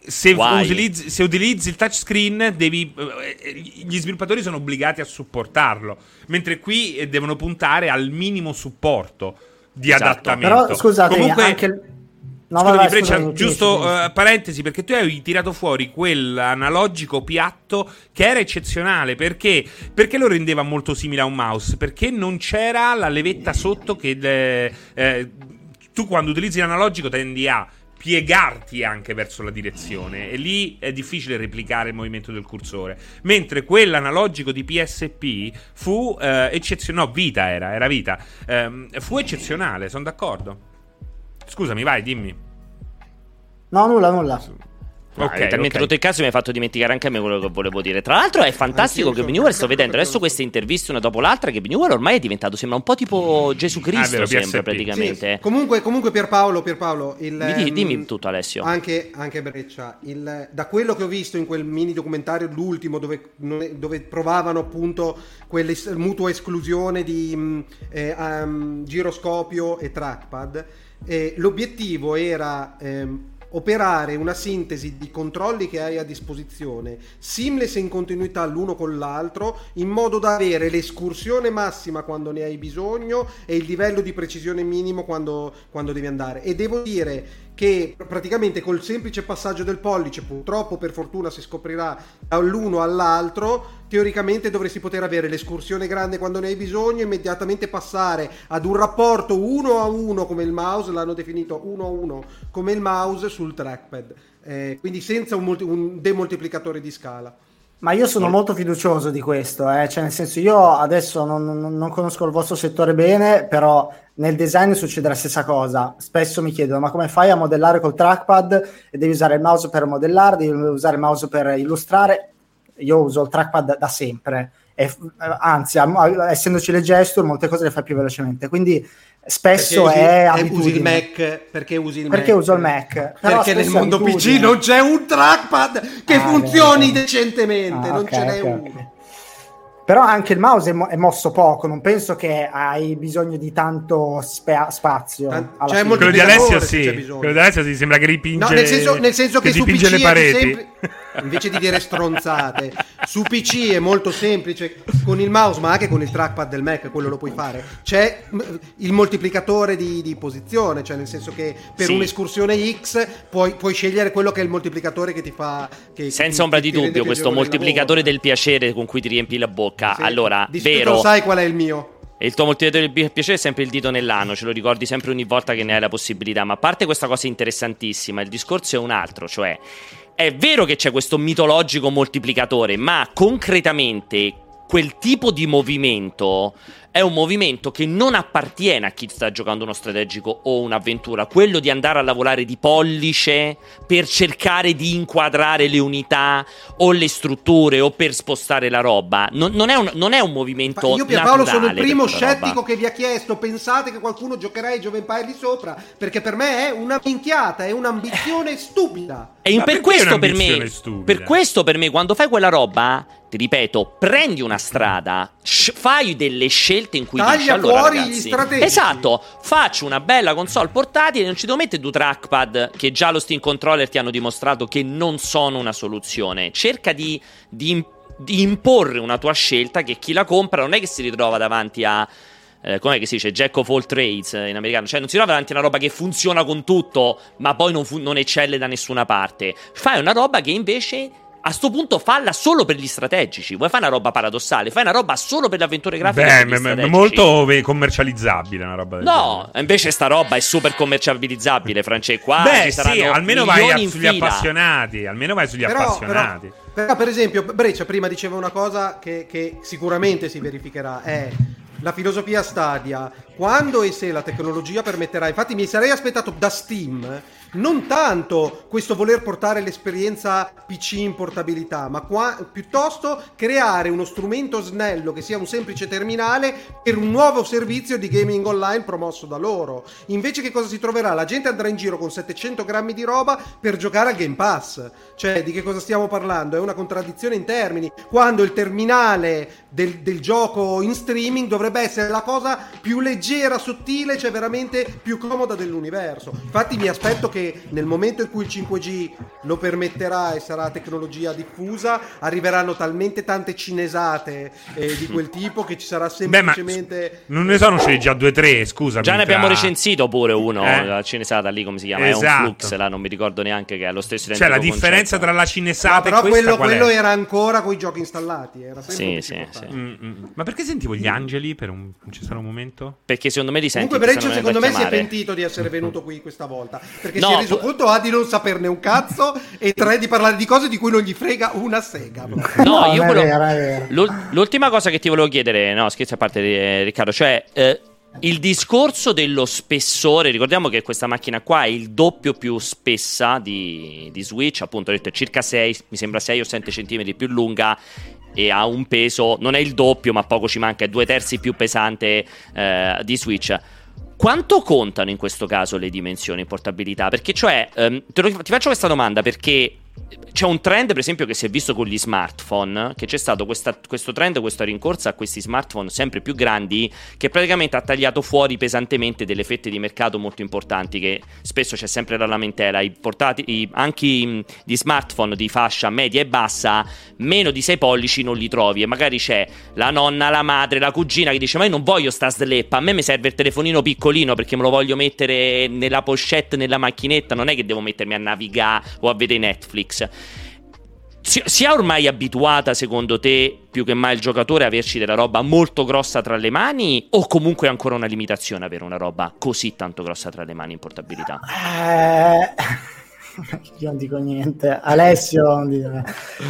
se, utilizzi, se, utilizzi, il touchscreen, devi, eh, gli sviluppatori sono obbligati a supportarlo, mentre qui eh, devono puntare al minimo supporto di esatto. adattamento. Però scusate, Comunque, anche il... No, Scusami, vabbè, Breccia, scusami, giusto uh, parentesi, perché tu hai tirato fuori quell'analogico piatto che era eccezionale. Perché? Perché lo rendeva molto simile a un mouse? Perché non c'era la levetta sotto che... Eh, eh, tu quando utilizzi l'analogico tendi a piegarti anche verso la direzione e lì è difficile replicare il movimento del cursore. Mentre quell'analogico di PSP fu eh, eccezionale, no, vita era, era vita, eh, fu eccezionale, sono d'accordo. Scusami, vai, dimmi. No, nulla, nulla. Ok, hai talmente okay. rotto il caso mi hai fatto dimenticare anche a me quello che volevo dire. Tra l'altro è fantastico che Binuel sto vedendo adesso queste interviste una dopo l'altra che Binuel ormai è diventato sembra un po' tipo Gesù Cristo ah, sembra praticamente. Sì. Comunque, comunque Pierpaolo, Pierpaolo il, dimmi, dimmi um, tutto Alessio. Anche, anche Breccia, il, da quello che ho visto in quel mini documentario l'ultimo dove, dove provavano appunto quella mutua esclusione di mm, eh, um, giroscopio e trackpad, eh, l'obiettivo era... Eh, operare una sintesi di controlli che hai a disposizione, seamless in continuità l'uno con l'altro, in modo da avere l'escursione massima quando ne hai bisogno e il livello di precisione minimo quando, quando devi andare. E devo dire che praticamente col semplice passaggio del pollice, purtroppo per fortuna si scoprirà dall'uno all'altro, teoricamente dovresti poter avere l'escursione grande quando ne hai bisogno, immediatamente passare ad un rapporto uno a uno come il mouse, l'hanno definito uno a uno come il mouse sul trackpad, eh, quindi senza un, multi- un demoltiplicatore di scala. Ma io sono molto fiducioso di questo, eh? cioè nel senso io adesso non, non, non, conosco il vostro settore bene, però nel design succede la stessa cosa. Spesso mi chiedono ma come fai a modellare col trackpad e devi usare il mouse per modellare, devi usare il mouse per illustrare. Io uso il trackpad da sempre, e, anzi, essendoci le gesture, molte cose le fai più velocemente. Quindi spesso perché è usi, usi il Mac perché usi il perché Mac? uso il Mac perché nel mondo PC non c'è un trackpad che ah, funzioni beh, decentemente ah, non okay, ce n'è okay, uno okay. Però anche il mouse è, mo- è, mosso poco, non penso che hai bisogno di tanto spe- spazio. Tant- cioè, quello di Alessio sì, quello di Alessio sì, sembra che ripinge, no, nel senso, nel senso che, che su PC le pareti. Sempre, invece di dire stronzate, su PC è molto semplice con il mouse, ma anche con il trackpad del Mac, quello lo puoi fare. C'è il moltiplicatore di, di posizione, cioè nel senso che per sì. un'escursione X puoi, puoi, scegliere quello che è il moltiplicatore che ti fa... Che, Senza ombra di dubbio, questo moltiplicatore del piacere con cui ti riempi la bocca. Sì. Allora, di vero... sai qual è il mio? E il tuo moltiplicatore del piacere è sempre il dito nell'anno, ce lo ricordi sempre ogni volta che ne hai la possibilità. Ma a parte questa cosa interessantissima, il discorso è un altro, cioè è vero che c'è questo mitologico moltiplicatore, ma concretamente quel tipo di movimento è un movimento che non appartiene a chi sta giocando uno strategico o un'avventura, quello di andare a lavorare di pollice per cercare di inquadrare le unità o le strutture o per spostare la roba. Non, non, è, un, non è, un, movimento Ma Io Pierpaolo sono il primo scettico roba. che vi ha chiesto, pensate che qualcuno giocherà i Jove Empire di sopra, perché per me è una minchiata, è un'ambizione stupida. E per questo per me, per questo per me quando fai quella roba ti ripeto, prendi una strada, sh- fai delle scelte in cui Taglia dici allora fuori ragazzi, gli strategici. Esatto, faccio una bella console portatile, non ci devo mettere due trackpad che già lo Steam Controller ti hanno dimostrato che non sono una soluzione. Cerca di, di, di imporre una tua scelta che chi la compra non è che si ritrova davanti a eh, com'è che si dice Jack of all trades in americano, cioè non si trova davanti a una roba che funziona con tutto, ma poi non, fu- non eccelle da nessuna parte. Fai una roba che invece a sto punto falla solo per gli strategici. Vuoi fare una roba paradossale? Fai una roba solo per le avventure grafiche. Beh, m- molto commercializzabile una roba del No, genere. invece sta roba è super commercializzabile, Francesco. Qua Beh, sì, almeno vai a, sugli appassionati. Almeno vai sugli però, appassionati. Però, però, per esempio, Breccia prima diceva una cosa che, che sicuramente si verificherà. È la filosofia Stadia. Quando e se la tecnologia permetterà. Infatti, mi sarei aspettato da Steam non tanto questo voler portare l'esperienza PC in portabilità, ma qua, piuttosto creare uno strumento snello che sia un semplice terminale per un nuovo servizio di gaming online promosso da loro. Invece che cosa si troverà? La gente andrà in giro con 700 grammi di roba per giocare al Game Pass. Cioè, di che cosa stiamo parlando? È una contraddizione in termini. Quando il terminale del, del gioco in streaming dovrebbe essere la cosa più leggera, sottile, cioè veramente più comoda dell'universo. Infatti mi aspetto che nel momento in cui il 5G lo permetterà e sarà tecnologia diffusa, arriveranno talmente tante cinesate eh, di quel tipo che ci sarà semplicemente... Beh, non ne sono usciti già due o tre, scusa. Già ne abbiamo recensito pure uno, eh? la cinesata lì come si chiama? Esatto. È un esatto. flux, là non mi ricordo neanche che è lo stesso Cioè la differenza concetto. tra la cinesata no, però e quello, quello era ancora con i giochi installati, era sì, sì, sì. Mm, mm, mm. Ma perché sentivo gli angeli per un, c'è stato un momento? Perché secondo me li senti Comunque Breccio secondo me si è pentito di essere venuto qui questa volta, perché no, si è reso conto A di non saperne un cazzo e tre di parlare di cose di cui non gli frega una sega. No, no io volevo... L'ultima cosa che ti volevo chiedere, no, scherzo a parte eh, Riccardo, cioè eh, il discorso dello spessore, ricordiamo che questa macchina qua è il doppio più spessa di, di Switch, appunto ho detto è circa 6, mi sembra 6 o 7 cm più lunga e ha un peso, non è il doppio ma poco ci manca, è due terzi più pesante eh, di Switch. Quanto contano in questo caso le dimensioni in portabilità? Perché cioè, ehm, lo, ti faccio questa domanda perché c'è un trend, per esempio, che si è visto con gli smartphone, che c'è stato questa, questo trend, questa rincorsa a questi smartphone sempre più grandi, che praticamente ha tagliato fuori pesantemente delle fette di mercato molto importanti, che spesso c'è sempre la lamentela, i portati, i, anche gli smartphone di fascia media e bassa, meno di 6 pollici non li trovi, e magari c'è la nonna, la madre, la cugina che dice, ma io non voglio sta sleppa, a me mi serve il telefonino piccolino perché me lo voglio mettere nella pochette, nella macchinetta, non è che devo mettermi a navigare o a vedere Netflix. Si, si è ormai abituata, secondo te, più che mai il giocatore a averci della roba molto grossa tra le mani? O comunque è ancora una limitazione avere una roba così tanto grossa tra le mani in portabilità? Eh... <laughs> Io non dico niente, Alessio.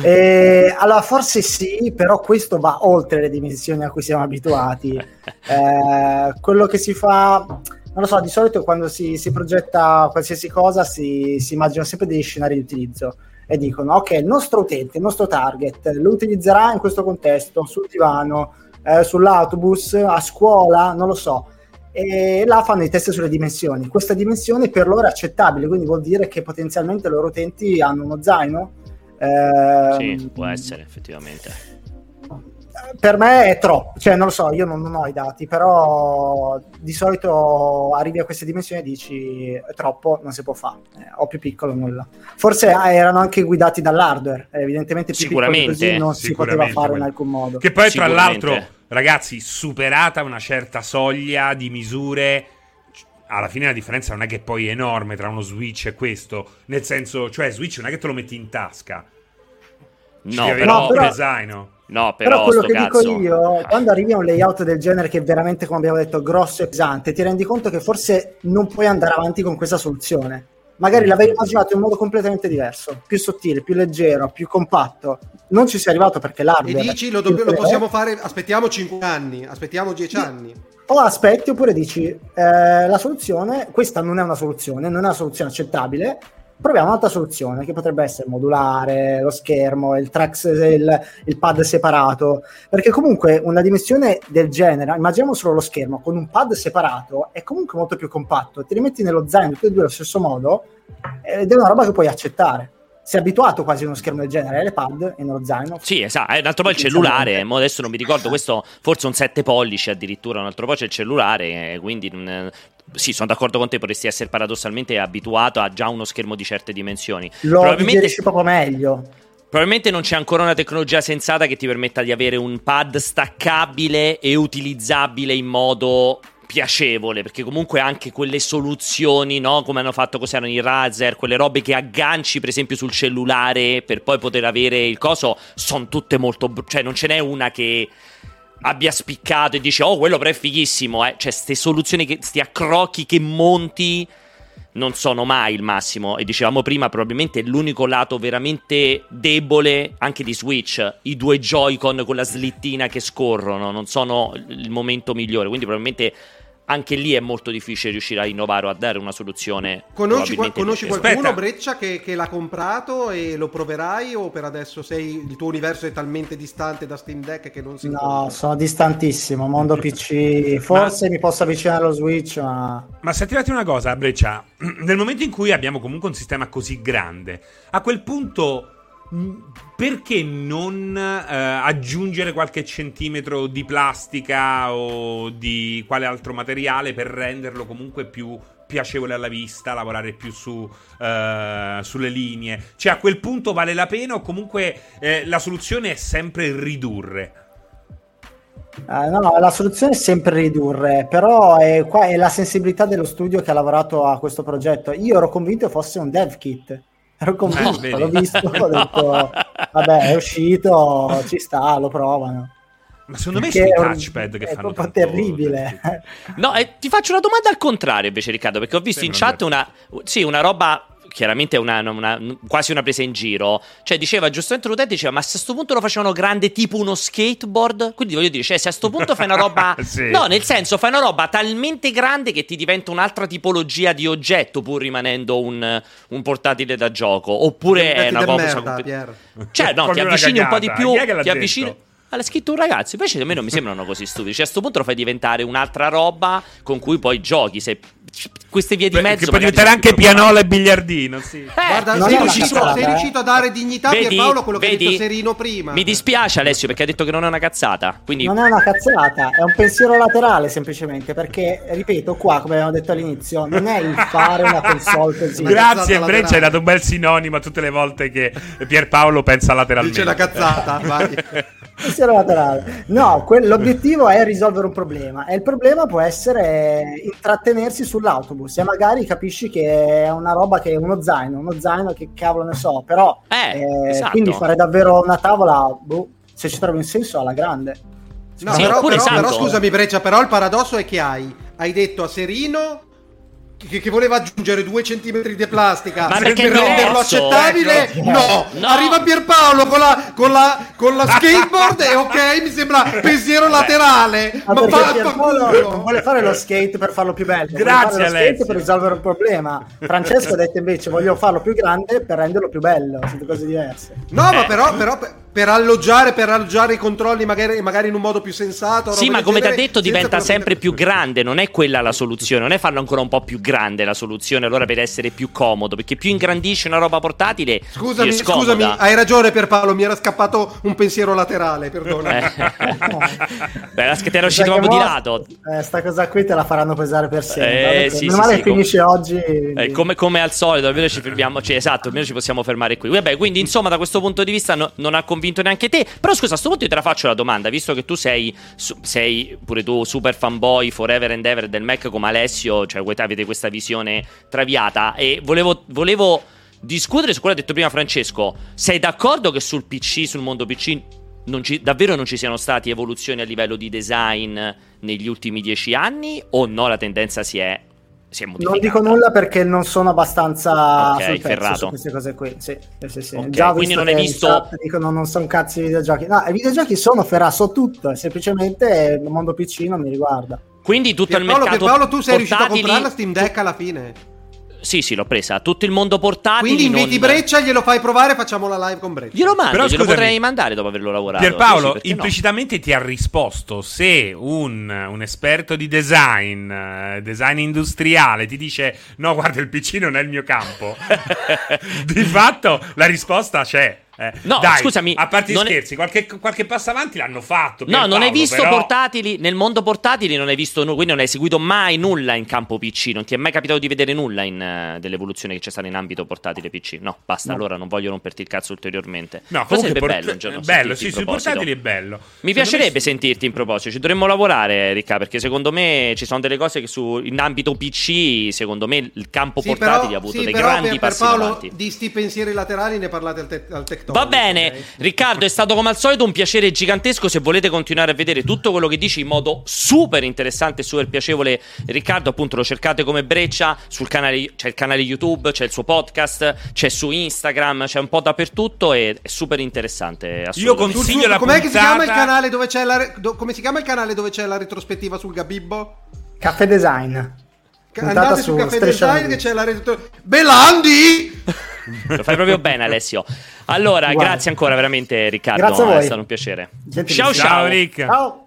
Eh, allora, forse sì, però questo va oltre le dimensioni a cui siamo abituati. <laughs> Eh, quello che si fa, non lo so, di solito quando si, si progetta qualsiasi cosa si, si immaginano sempre degli scenari di utilizzo e dicono ok, il nostro utente, il nostro target lo utilizzerà in questo contesto, sul divano, eh, sull'autobus, a scuola, non lo so. E là fanno i test sulle dimensioni. Questa dimensione per loro è accettabile, quindi vuol dire che potenzialmente i loro utenti hanno uno zaino. Eh, sì, può essere effettivamente per me è troppo, cioè non lo so, io non, non, ho i dati, però di solito arrivi a queste dimensioni e dici è troppo, non si può fare, eh, o più piccolo nulla. Forse ah, erano anche guidati dall'hardware, evidentemente più sicuramente, così non si poteva fare in alcun modo. Che poi tra l'altro, ragazzi, superata una certa soglia di misure alla fine la differenza non è che poi è enorme tra uno Switch e questo, nel senso, cioè Switch non è che te lo metti in tasca. No, però, però, zaino. No, però, però quello che cazzo... dico io, quando arrivi a un layout del genere che è veramente, come abbiamo detto, grosso e pesante, ti rendi conto che forse non puoi andare avanti con questa soluzione. Magari l'avevi immaginato in modo completamente diverso, più sottile, più leggero, più compatto. Non ci sei arrivato perché l'hardware... E dici lo, do- lo possiamo fare, aspettiamo 5 anni, aspettiamo 10 anni. O aspetti oppure dici eh, la soluzione, questa non è una soluzione, non è una soluzione accettabile, proviamo un'altra soluzione che potrebbe essere modulare, lo schermo, il, tracks, il, il, pad separato, perché comunque una dimensione del genere, immaginiamo solo lo schermo, con un pad separato è comunque molto più compatto, ti rimetti nello zaino tutti e due allo stesso modo ed è una roba che puoi accettare si è abituato quasi a uno schermo del genere, l'iPad e nello zaino. Sì, esatto. E un altro po' il cellulare, adesso non mi ricordo, questo forse un 7 pollici addirittura, un altro po' c'è il cellulare, quindi sì, sono d'accordo con te, potresti essere paradossalmente abituato a già uno schermo di certe dimensioni. Lo Probabilmente proprio meglio. Probabilmente non c'è ancora una tecnologia sensata che ti permetta di avere un pad staccabile e utilizzabile in modo piacevole, perché comunque anche quelle soluzioni, no? come hanno fatto cos'erano i Razer, quelle robe che agganci per esempio sul cellulare per poi poter avere il coso, sono tutte molto... cioè non ce n'è una che abbia spiccato e dice oh quello però è fighissimo, eh. cioè queste soluzioni, che, sti accrocchi che monti non sono mai il massimo e dicevamo prima probabilmente l'unico lato veramente debole anche di Switch i due Joy-Con con la slittina che scorrono non sono il momento migliore quindi probabilmente anche lì è molto difficile riuscire a innovare o a dare una soluzione. Conosci, qual- conosci qualcuno, Aspetta. Breccia, che, che, l'ha comprato e lo proverai? O per adesso sei, il tuo universo è talmente distante da Steam Deck che non si No, compra? sono distantissimo. Mondo PC, forse ma... mi posso avvicinare allo Switch, ma. Ma sentirati una cosa, Breccia. <clears throat> Nel momento in cui abbiamo comunque un sistema così grande, a quel punto perché non eh, aggiungere qualche centimetro di plastica o di quale altro materiale per renderlo comunque più piacevole alla vista, lavorare più su, uh, sulle linee. Cioè a quel punto vale la pena o comunque eh, la soluzione è sempre ridurre? Uh, no, la soluzione è sempre ridurre, però è, qua è la sensibilità dello studio che ha lavorato a questo progetto. Io ero convinto fosse un dev kit. Ero convinto, no, l'ho visto, ho detto, vabbè, è uscito, ci sta, lo provano. Ma secondo me sono i touchpad che è fanno proprio terribile. no, eh, ti faccio una domanda al contrario invece Riccardo, perché ho visto Sembra in chat una, sì, una roba chiaramente una, una, quasi una presa in giro. Cioè, diceva giustamente l'utente: diceva, ma se a questo punto lo facevano grande tipo uno skateboard? Quindi voglio dire, cioè, se a questo punto fai una roba. <laughs> sì. No, nel senso, fai una roba talmente grande che ti diventa un'altra tipologia di oggetto, pur rimanendo un, un portatile da gioco. Oppure è una cosa. Merda, Pier. Cioè, no, ti avvicini un po' di più. Ti avvicini. Ma l'ha scritto un ragazzo. Invece a me non mi sembrano così stupidi. Cioè, a questo punto lo fai diventare un'altra roba con cui poi giochi. Se queste vie di mezzo. Che può diventare anche pianola e biliardino. Sì. Eh, Guarda, sei riuscito, cazzata, sei eh. riuscito, a dare dignità a Pierpaolo quello vedi, che ha detto Serino prima. Mi dispiace, Alessio, perché ha detto che non è una cazzata. Quindi... Non è una cazzata, è un pensiero laterale semplicemente. Perché, ripeto, qua, come abbiamo detto all'inizio, non è il fare una console così. Grazie, Breccia, hai dato un bel sinonimo a tutte le volte che Pierpaolo pensa lateralmente. Dice la cazzata, vai. <laughs> <laughs> pensiero laterale. No, que- l'obiettivo è risolvere un problema e il problema può essere intrattenersi sull'autobus e magari capisci che è una roba che è uno zaino, uno zaino che cavolo ne so, però eh, eh, esatto. quindi fare davvero una tavola, boh, se ci trovi un senso alla grande. No, sì, però, però, però scusami Breccia, però il paradosso è che hai, hai detto a Serino che, che, voleva aggiungere due centimetri di plastica Ma per renderlo accettabile. Ecco. No. no. arriva Pierpaolo con la, con la, con la skateboard e ok, mi sembra pensiero laterale. Ma, ma fa, Pierpaolo non vuole fare lo skate per farlo più bello. Grazie Alessio. per risolvere un problema. Francesco ha detto invece voglio farlo più grande per renderlo più bello. Sono cose diverse. No, eh. ma però, però per alloggiare, per alloggiare i controlli magari, magari, in un modo più sensato. Sì, ma come ti ha detto diventa sempre più grande, non è quella la soluzione, non è farlo ancora un po' più grande la soluzione allora per essere più comodo, perché più ingrandisci una roba portatile... Scusami, scusami, hai ragione Pierpaolo, mi era scappato un pensiero laterale, perdona. Eh. <laughs> Beh, la te era uscito proprio di lato. Eh, sta cosa qui te la faranno pesare per sempre. Eh, sì, sì, male sì, finisce com- oggi. Eh, come, come, al solito, almeno ci fermiamo, cioè, esatto, almeno ci possiamo fermare qui. Vabbè, quindi insomma da questo punto di vista no, non ha convinto convinto neanche te. Però scusa, a questo punto io te la faccio la domanda, visto che tu sei, sei pure tu super fanboy forever and ever del Mac come Alessio, cioè avete questa visione traviata e volevo, volevo discutere su quello che ha detto prima Francesco. Sei d'accordo che sul PC, sul mondo PC, non ci, davvero non ci siano stati evoluzioni a livello di design negli ultimi dieci anni o no la tendenza si è non dico nulla perché non sono abbastanza okay, ferrato su queste cose qui. Sì, sì, sì. Okay, Già quindi non hai visto. Dicono non sono cazzi di videogiochi. No, i videogiochi sono ferrato, so tutto. Semplicemente il mondo PC non mi riguarda. Quindi tutto il mercato. Paolo, tu sei riuscito a comprare la Steam Deck alla fine. Sì, sì, l'ho presa. Tutto il mondo portatile. Quindi inviti non... Breccia, glielo fai provare, facciamo la live con Breccia. Glielo mando, Però, glielo scusami, potrei mandare dopo averlo lavorato. Pierpaolo, sì, implicitamente no? ti ha risposto se un, un, esperto di design, eh, design industriale, ti dice no, guarda, il PC non è il mio campo. <laughs> di fatto la risposta c'è. Eh, no, dai, scusami. A parte gli scherzi, è... qualche, qualche, passo avanti l'hanno fatto. No, non Paolo, hai visto però... portatili. Nel mondo portatili non hai visto, quindi non hai seguito mai nulla in campo PC. Non ti è mai capitato di vedere nulla in, uh, dell'evoluzione che c'è stata in ambito portatile PC. No, basta. No. Allora non voglio romperti il cazzo ulteriormente. No, comunque sarebbe port- bello un giorno. Bello, sì, sui portatili è bello. Mi secondo piacerebbe me... sentirti in proposito. Ci dovremmo lavorare, Ricca, perché secondo me ci sono delle cose che su, in ambito PC, secondo me il campo sì, portatili però, ha avuto sì, dei grandi per, passi per Paolo, avanti. Di sti pensieri laterali ne parlate al, te- al Tectonic. Va bene. Okay. Riccardo, è stato come al solito un piacere gigantesco. Se volete continuare a vedere tutto quello che dici in modo super interessante e super piacevole, Riccardo, appunto, lo cercate come Breccia sul canale. C'è il canale YouTube, c'è il suo podcast, c'è su Instagram, c'è un po' dappertutto. E è super interessante. Io consiglio sul, la com'è puntata... che si chiama il canale dove c'è la, do, come si chiama il canale dove c'è la retrospettiva sul Gabibbo? Caffè Design. Andate su Caffè Design che c'è la retrospettiva. Belandi! Lo fai proprio bene, Alessio. Allora, Guarda. grazie ancora veramente, Riccardo. Grazie a voi. È stato un piacere. Ciao, ciao, ciao, Rick. Ciao.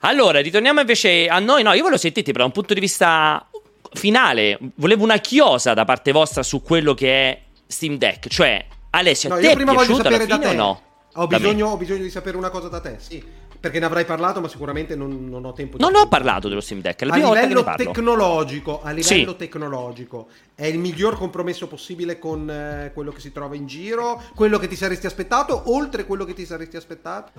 Allora, ritorniamo invece a noi. No, io volevo sentirti però da un punto di vista finale. Volevo una chiosa da parte vostra su quello che è Steam Deck. Cioè, Alessio, no, a te io prima voglio sapere da te. no? Ho bisogno, ho bisogno, di sapere una cosa da te, sì. Perché ne avrai parlato, ma sicuramente non, non ho tempo di... Non ho parlato dello Steam Deck, a livello tecnologico, a livello sì. tecnologico, è il miglior compromesso possibile con eh, quello che si trova in giro, quello che ti saresti aspettato, oltre quello che ti saresti aspettato?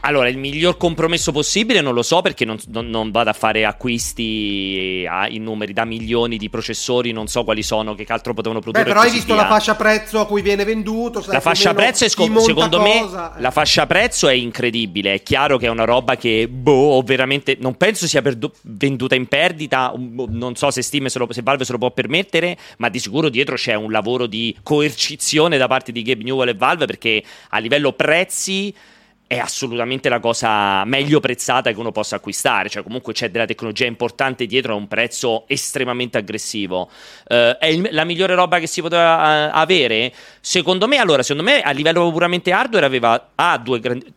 Allora, il miglior compromesso possibile non lo so perché non, non, non vado a fare acquisti a, in numeri da milioni di processori, non so quali sono, che altro potevano produrre. Beh, però hai visto via. la fascia prezzo a cui viene venduto? La fascia prezzo è sc- secondo cosa. me la fascia prezzo è incredibile. È chiaro che è una roba che, boh, veramente non penso sia perdu- venduta in perdita. Non so se Steam se, lo, se Valve se lo può permettere, ma di sicuro dietro c'è un lavoro di coercizione da parte di Gabe Newell e Valve perché a livello prezzi è assolutamente la cosa meglio prezzata che uno possa acquistare, cioè comunque c'è della tecnologia importante dietro a un prezzo estremamente aggressivo. Uh, è il, la migliore roba che si poteva uh, avere? Secondo me, allora, secondo me a livello puramente hardware aveva ha due grandi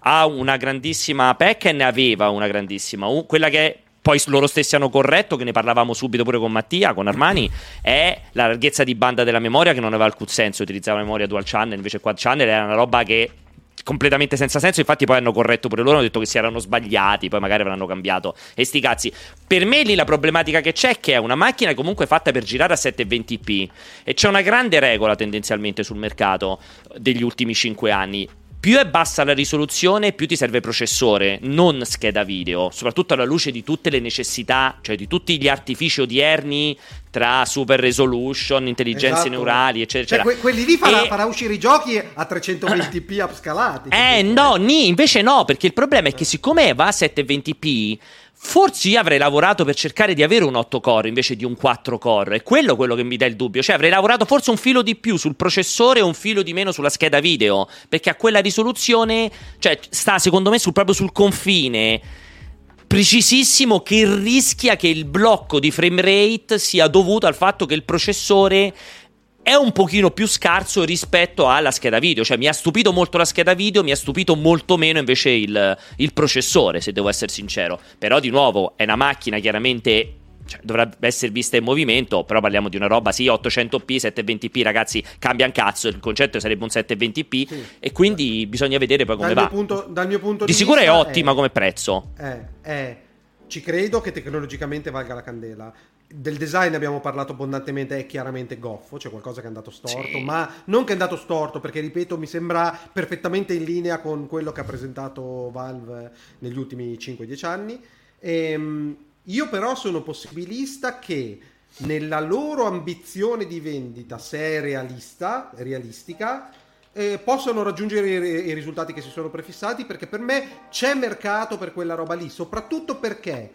ha una grandissima PEC e ne aveva una grandissima, un, quella che poi loro stessi hanno corretto, che ne parlavamo subito pure con Mattia, con Armani, è la larghezza di banda della memoria che non aveva alcun senso, utilizzava memoria dual channel, invece quad channel era una roba che completamente senza senso. Infatti, poi hanno corretto pure loro. Hanno detto che si erano sbagliati. Poi magari avranno cambiato. E sti cazzi. Per me lì la problematica che c'è è che è una macchina comunque fatta per girare a 720p. E c'è una grande regola tendenzialmente sul mercato degli ultimi 5 anni più è bassa la risoluzione, più ti serve processore, non scheda video, soprattutto alla luce di tutte le necessità, cioè di tutti gli artifici odierni tra super resolution, intelligenze esatto. neurali, eccetera. Cioè, que- quelli lì farà, e... farà, uscire i giochi a 320p upscalati. Eh no, ni, invece no, perché il problema è che siccome va a 720p, Forse io avrei lavorato per cercare di avere un 8 core invece di un 4 core. È quello quello che mi dà il dubbio. Cioè, avrei lavorato forse un filo di più sul processore e un filo di meno sulla scheda video. Perché a quella risoluzione, cioè, sta secondo me sul, proprio sul confine precisissimo che rischia che il blocco di frame rate sia dovuto al fatto che il processore è un pochino più scarso rispetto alla scheda video. Cioè, mi ha stupito molto la scheda video, mi ha stupito molto meno invece il, il processore, se devo essere sincero. Però, di nuovo, è una macchina chiaramente cioè, dovrebbe essere vista in movimento, però parliamo di una roba, sì, 800p, 720p, ragazzi, cambia un cazzo, il concetto sarebbe un 720p sì, e quindi bisogna vedere poi come dal va. Mio punto, dal mio punto di, di sicuro è ottima è, come prezzo. È, è, ci credo che tecnologicamente valga la candela del design abbiamo parlato abbondantemente, è chiaramente goffo, c'è qualcosa che è andato storto, sì. ma non che è andato storto, perché ripeto, mi sembra perfettamente in linea con quello che ha presentato Valve negli ultimi 5-10 anni. Ehm, io però sono possibilista che nella loro ambizione di vendita, se è realista, realistica, eh, possano raggiungere i, i risultati che si sono prefissati, perché per me c'è mercato per quella roba lì, soprattutto perché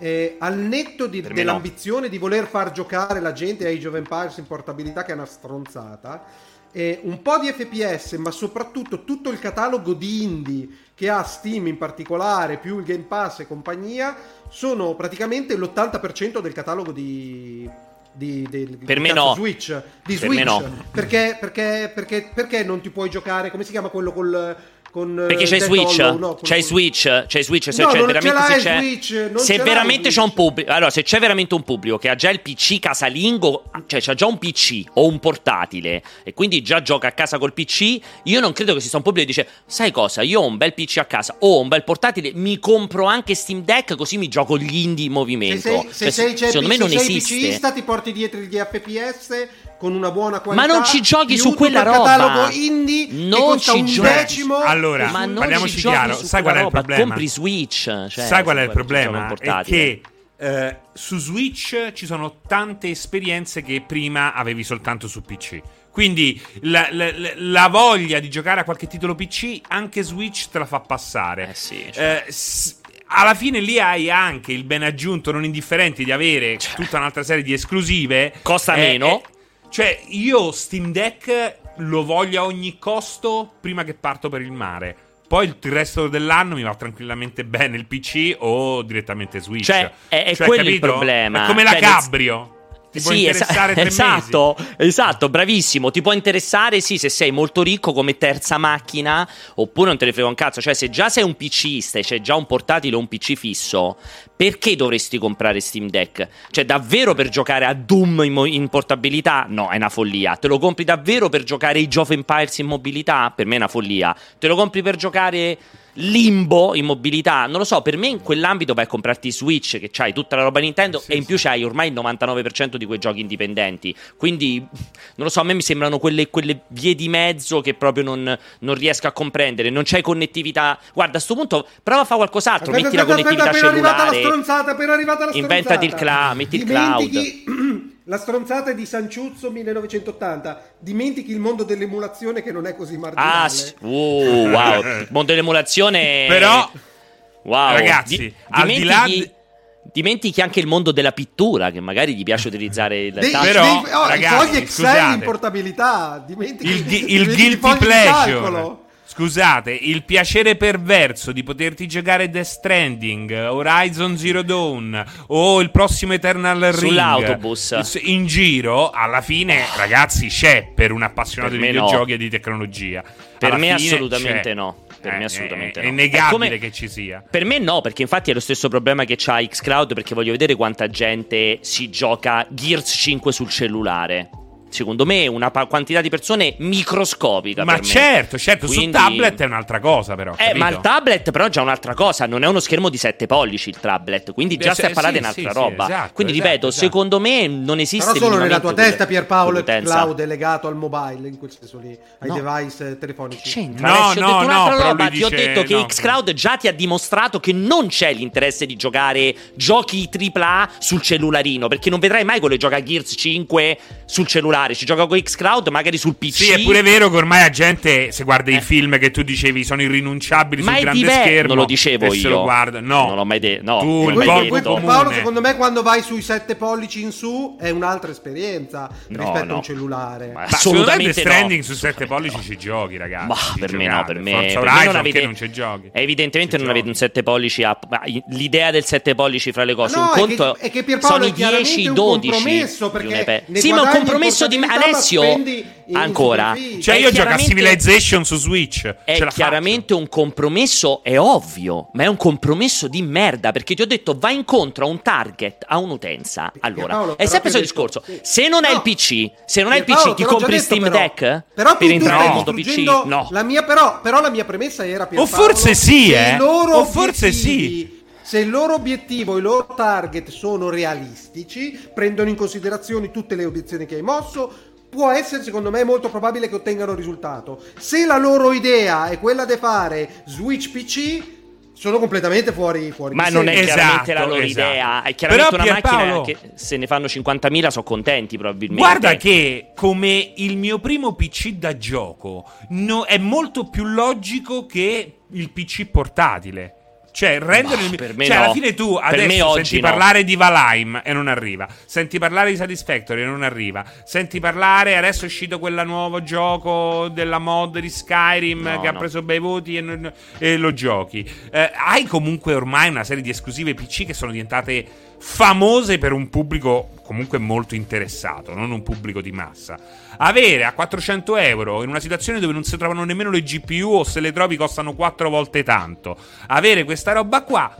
eh, al netto di, dell'ambizione no. di voler far giocare la gente Age of Empires in portabilità, che è una stronzata, eh, un po' di FPS, ma soprattutto tutto il catalogo di indie che ha Steam in particolare, più il Game Pass e compagnia, sono praticamente l'80% del catalogo di, di, di, per di me no. Switch. Di per Switch. No. Perché, perché, perché, perché non ti puoi giocare, come si chiama quello col con, Perché c'è Switch, no, c'è Switch, c'è Switch, se no, c'è veramente se c'è, Switch, se veramente c'è un pubblico, allora se c'è veramente un pubblico che ha già il PC casalingo, cioè c'ha già un PC o un portatile e quindi già gioca a casa col PC, io non credo che ci sia un pubblico che dice "Sai cosa? Io ho un bel PC a casa o un bel portatile, mi compro anche Steam Deck così mi gioco gli indie in movimento". Se sei, se cioè, sei, secondo me non sei esiste. PCista, ti porti dietro gli FPS con una buona qualità. Ma non ci giochi su quella roba. catalogo indie non ci un giochi. decimo. Allora, ma non parliamoci chiaro, sai qual è il problema? Compri Switch, cioè, sai qual è il problema? È che eh, su Switch ci sono tante esperienze che prima avevi soltanto su PC. Quindi la, la, la, voglia di giocare a qualche titolo PC, anche Switch te la fa passare. Eh sì, cioè. eh, s- alla fine lì hai anche il ben aggiunto non indifferente di avere cioè. tutta un'altra serie di esclusive. Costa eh, meno. Cioè, io Steam Deck lo voglio a ogni costo prima che parto per il mare. Poi il resto dell'anno mi va tranquillamente bene il PC o direttamente Switch. Cioè, è, è cioè, quello capito? il problema. È come cioè, la Cabrio. Ti può interessare es- esatto, esatto, bravissimo. Ti può interessare, sì, se sei molto ricco come terza macchina, oppure non te ne frega un cazzo. Cioè, se già sei un PCista e c'è già un portatile o un PC fisso, perché dovresti comprare Steam Deck? Cioè, davvero per giocare a Doom in, mo- in portabilità? No, è una follia. Te lo compri davvero per giocare i Jove Empires in mobilità? Per me è una follia. Te lo compri per giocare limbo in mobilità. Non lo so, per me in quell'ambito vai a comprarti Switch, che c'hai tutta la roba Nintendo, sì, e in più c'hai ormai il 99% di quei giochi indipendenti. Quindi, non lo so, a me mi sembrano quelle, quelle vie di mezzo che proprio non, non, riesco a comprendere. Non c'hai connettività. Guarda, a questo punto prova a fare qualcos'altro. Aspetta, metti aspetta, la connettività aspetta, cellulare. Appena arrivata la stronzata, appena arrivata la stronzata. Inventati il cloud, metti Dimentichi... il cloud. La stronzata è di Sanciuzzo 1980. Dimentichi il mondo dell'emulazione che non è così marginale. Ah, sì. uh, wow. Il <laughs> mondo dell'emulazione. Però, wow. ragazzi, di- al di là. Di... Dimentichi anche il mondo della pittura, che magari gli piace utilizzare il dei. Però, dei, oh, ragazzi, fogli Excel scusate. in portabilità. Dimentichi il, il dimentichi i guilty pleasure. Scusate, il piacere perverso di poterti giocare Death Stranding, Horizon Zero Dawn o il prossimo Eternal Ring Sull'autobus. in giro, alla fine, ragazzi, c'è per un appassionato Per di videogiochi no. e di tecnologia. Per Alla me assolutamente c'è. no. Per Eh, me assolutamente è, no. È innegabile come- che ci sia. Per me no, perché infatti è lo stesso problema che c'ha Xcloud, perché voglio vedere quanta gente si gioca Gears 5 sul cellulare. Secondo me una pa- quantità di persone microscopica. Ma per me. certo, certo, Quindi- su tablet è un'altra cosa però. Eh, ma il tablet però è già un'altra cosa, non è uno schermo di 7 pollici il tablet, quindi già Eh, stai a sì, di sì, un'altra sì, roba. esatto, quindi esatto, ripeto, esatto. secondo me non esiste Però solo nella tua testa, Pierpaolo, il quell'utenza. cloud è legato al mobile, in quel senso lì, ai No. device eh, telefonici. C'entra? No, Adesso ti ho no, detto un'altra no, roba. Ti ho detto che no. Xcloud già ti ha dimostrato che non c'è l'interesse di giocare giochi AAA sul cellularino. Perché non vedrai mai quello che gioca Gears 5 sul cellulare. Ci gioca con Xcloud, magari sul PC. Sì, è pure vero che ormai la gente, se guarda Eh. i film che tu dicevi sono irrinunciabili Ma sul è grande diverso. schermo, Non lo dicevo e se io. lo guarda, no. Non l'ho mai detto. No, Tu, non l'ho il mai detto. comune. Paolo, secondo me, quando vai sui 7 pollici in su è un'altra esperienza No, rispetto no. a un cellulare. Ma Ma secondo me assolutamente Death no. Stranding su 7 pollici ci giochi, ragazzi. Ma ci per me no, giocate. per me, Forza per me Horizon non avete, non ci giochi. Evidentemente Ci non avete un 7 pollici a ma l'idea del 7 pollici fra le cose. No, un è che- conto è che Pierpaolo sono è i chiaramente 10, un 12 compromesso, perché Sì, ma un compromesso di ma Alessio ancora. Cioè, È io gioco a Civilization su Switch. È chiaramente un compromesso, è ovvio, ma è un compromesso di merda perché ti ho detto va incontro a un target, a un'utenza. Allora, Pierpaolo, è sempre il discorso. detto- sì. Se non hai No. il PC, se non hai il PC, ti compri detto, Steam però. Deck Però per entrare nel mondo PC? No. La mia, però, però la mia premessa era O Pierpaolo, forse sì, eh. O forse obiettivi- Se il loro obiettivo, i loro target sono realistici, prendono in considerazione tutte le obiezioni che hai mosso, può essere secondo me molto probabile che ottengano risultato. Se la loro idea è quella di fare Switch PC, sono completamente fuori, fuori Ma di non è. Esatto, chiaramente la loro esatto. idea, è chiaramente Però, una macchina Pierpaolo- che se ne fanno 50.000 sono contenti probabilmente. Guarda che come il mio primo PC da gioco no- è molto più logico che il PC portatile. Cioè, rendere il per me cioè, no. alla fine tu Per adesso senti no. parlare di Valheim e non arriva. Senti parlare di Satisfactory e non arriva. Senti parlare, adesso è uscito quel nuovo gioco della mod di Skyrim No, che ha preso bei voti e, non- e lo giochi. Eh, hai comunque ormai una serie di esclusive PC che sono diventate famose per un pubblico comunque molto interessato, non un pubblico di massa. Avere a 400 euro in una situazione dove non si trovano nemmeno le GPU o se le trovi costano 4 volte tanto, avere questa roba qua,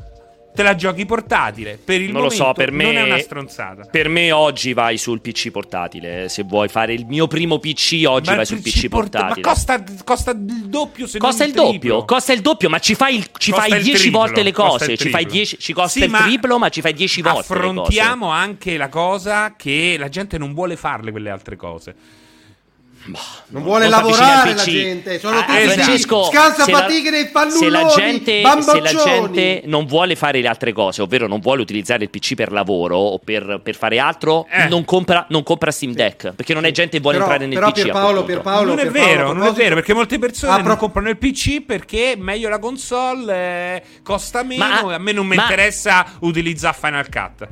te la giochi portatile. Per il Non lo momento so, per me non è una stronzata. Per me oggi vai sul PC portatile, se vuoi fare il mio primo PC oggi Ma vai il sul PC porta- portatile. Ma costa, costa il doppio se Costa non il doppio, triplo. costa il doppio, ma ci fai, il- ci Costa fai il 10 triplo, volte le cose. il Ci, fai. 10 ci costa Sì, il triplo, ma ci fai 10 volte. Affrontiamo anche la cosa che la gente non vuole farle quelle altre cose. Non vuole Non lavorare la gente, sono Ah, tutti esatto. Francesco, scansa se la- fatiche dei se fannulloni, la, gente, se la gente non vuole fare le altre cose, ovvero non vuole utilizzare il PC per lavoro o per, per fare altro, Eh. non, compra, non compra Steam Deck perché non è gente che vuole Però- entrare nel però PC. Pierpaolo. Pierpaolo, non è Pierpaolo, vero, non è vero, perché molte persone Ah, non pro- comprano il PC perché meglio la console, eh, costa meno Ma- e a me non mi ma- interessa utilizzare Final Cut.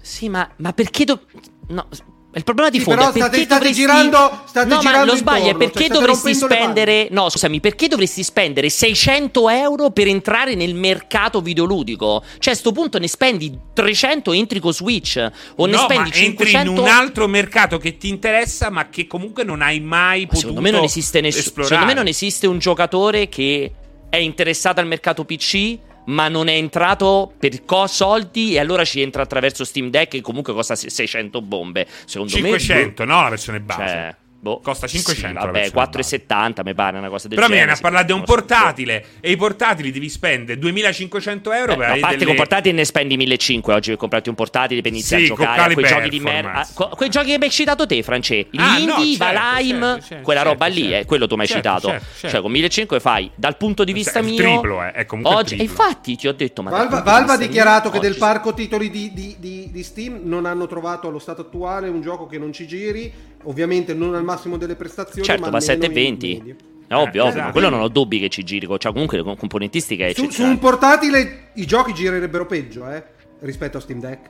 Sì, ma, ma perché do- no, il problema di sì, fondo è perché state, state dovresti... girando, state no, girando ma lo sbaglio è perché cioè, dovresti spendere no, scusami, perché dovresti spendere 600 euro per entrare nel mercato videoludico? Cioè a sto punto ne spendi 300 entri con Switch o no, ne spendi 500 entri in un altro mercato che ti interessa ma che comunque non hai mai ma potuto Secondo me non esiste nessuno Secondo me non esiste un giocatore che è interessato al mercato PC ma non è entrato per co- soldi e allora ci entra attraverso Steam Deck che comunque costa 600 bombe. Secondo 500, me 500, no, la versione base. Cioè, Boh, Costa 500. Sì, vabbè, 4,70 mi pare una cosa del Però genere. Però viene a parlare di un portatile e i portatili devi spendere 2500 euro eh, per A parte delle... con portatili ne spendi 1500 oggi per comprarti un portatile per iniziare sì, a giocare a quei giochi di merda. quei giochi che mi hai citato te, France. Ah, L'Indie, no, certo, Valheim, certo, certo, quella roba certo, lì, certo. eh, quello tu mi hai Certo, citato. certo, certo. Cioè, con 1500 fai dal punto di vista Cioè, il mio. triplo, eh, è comunque oggi, triplo. infatti, ti ho detto, ma Valve, ha vista dichiarato mio, che del parco titoli di, di- di- di Steam non hanno trovato allo stato attuale un gioco che non ci giri. Ovviamente non al massimo delle prestazioni, Certo, ma ma almeno in 720. media. È ovvio, Eh, ovvio, esatto. ma quello non ho dubbi che ci giri. Cioè, comunque, la componentistica è Su, su un portatile i giochi girerebbero peggio, eh, rispetto a Steam Deck.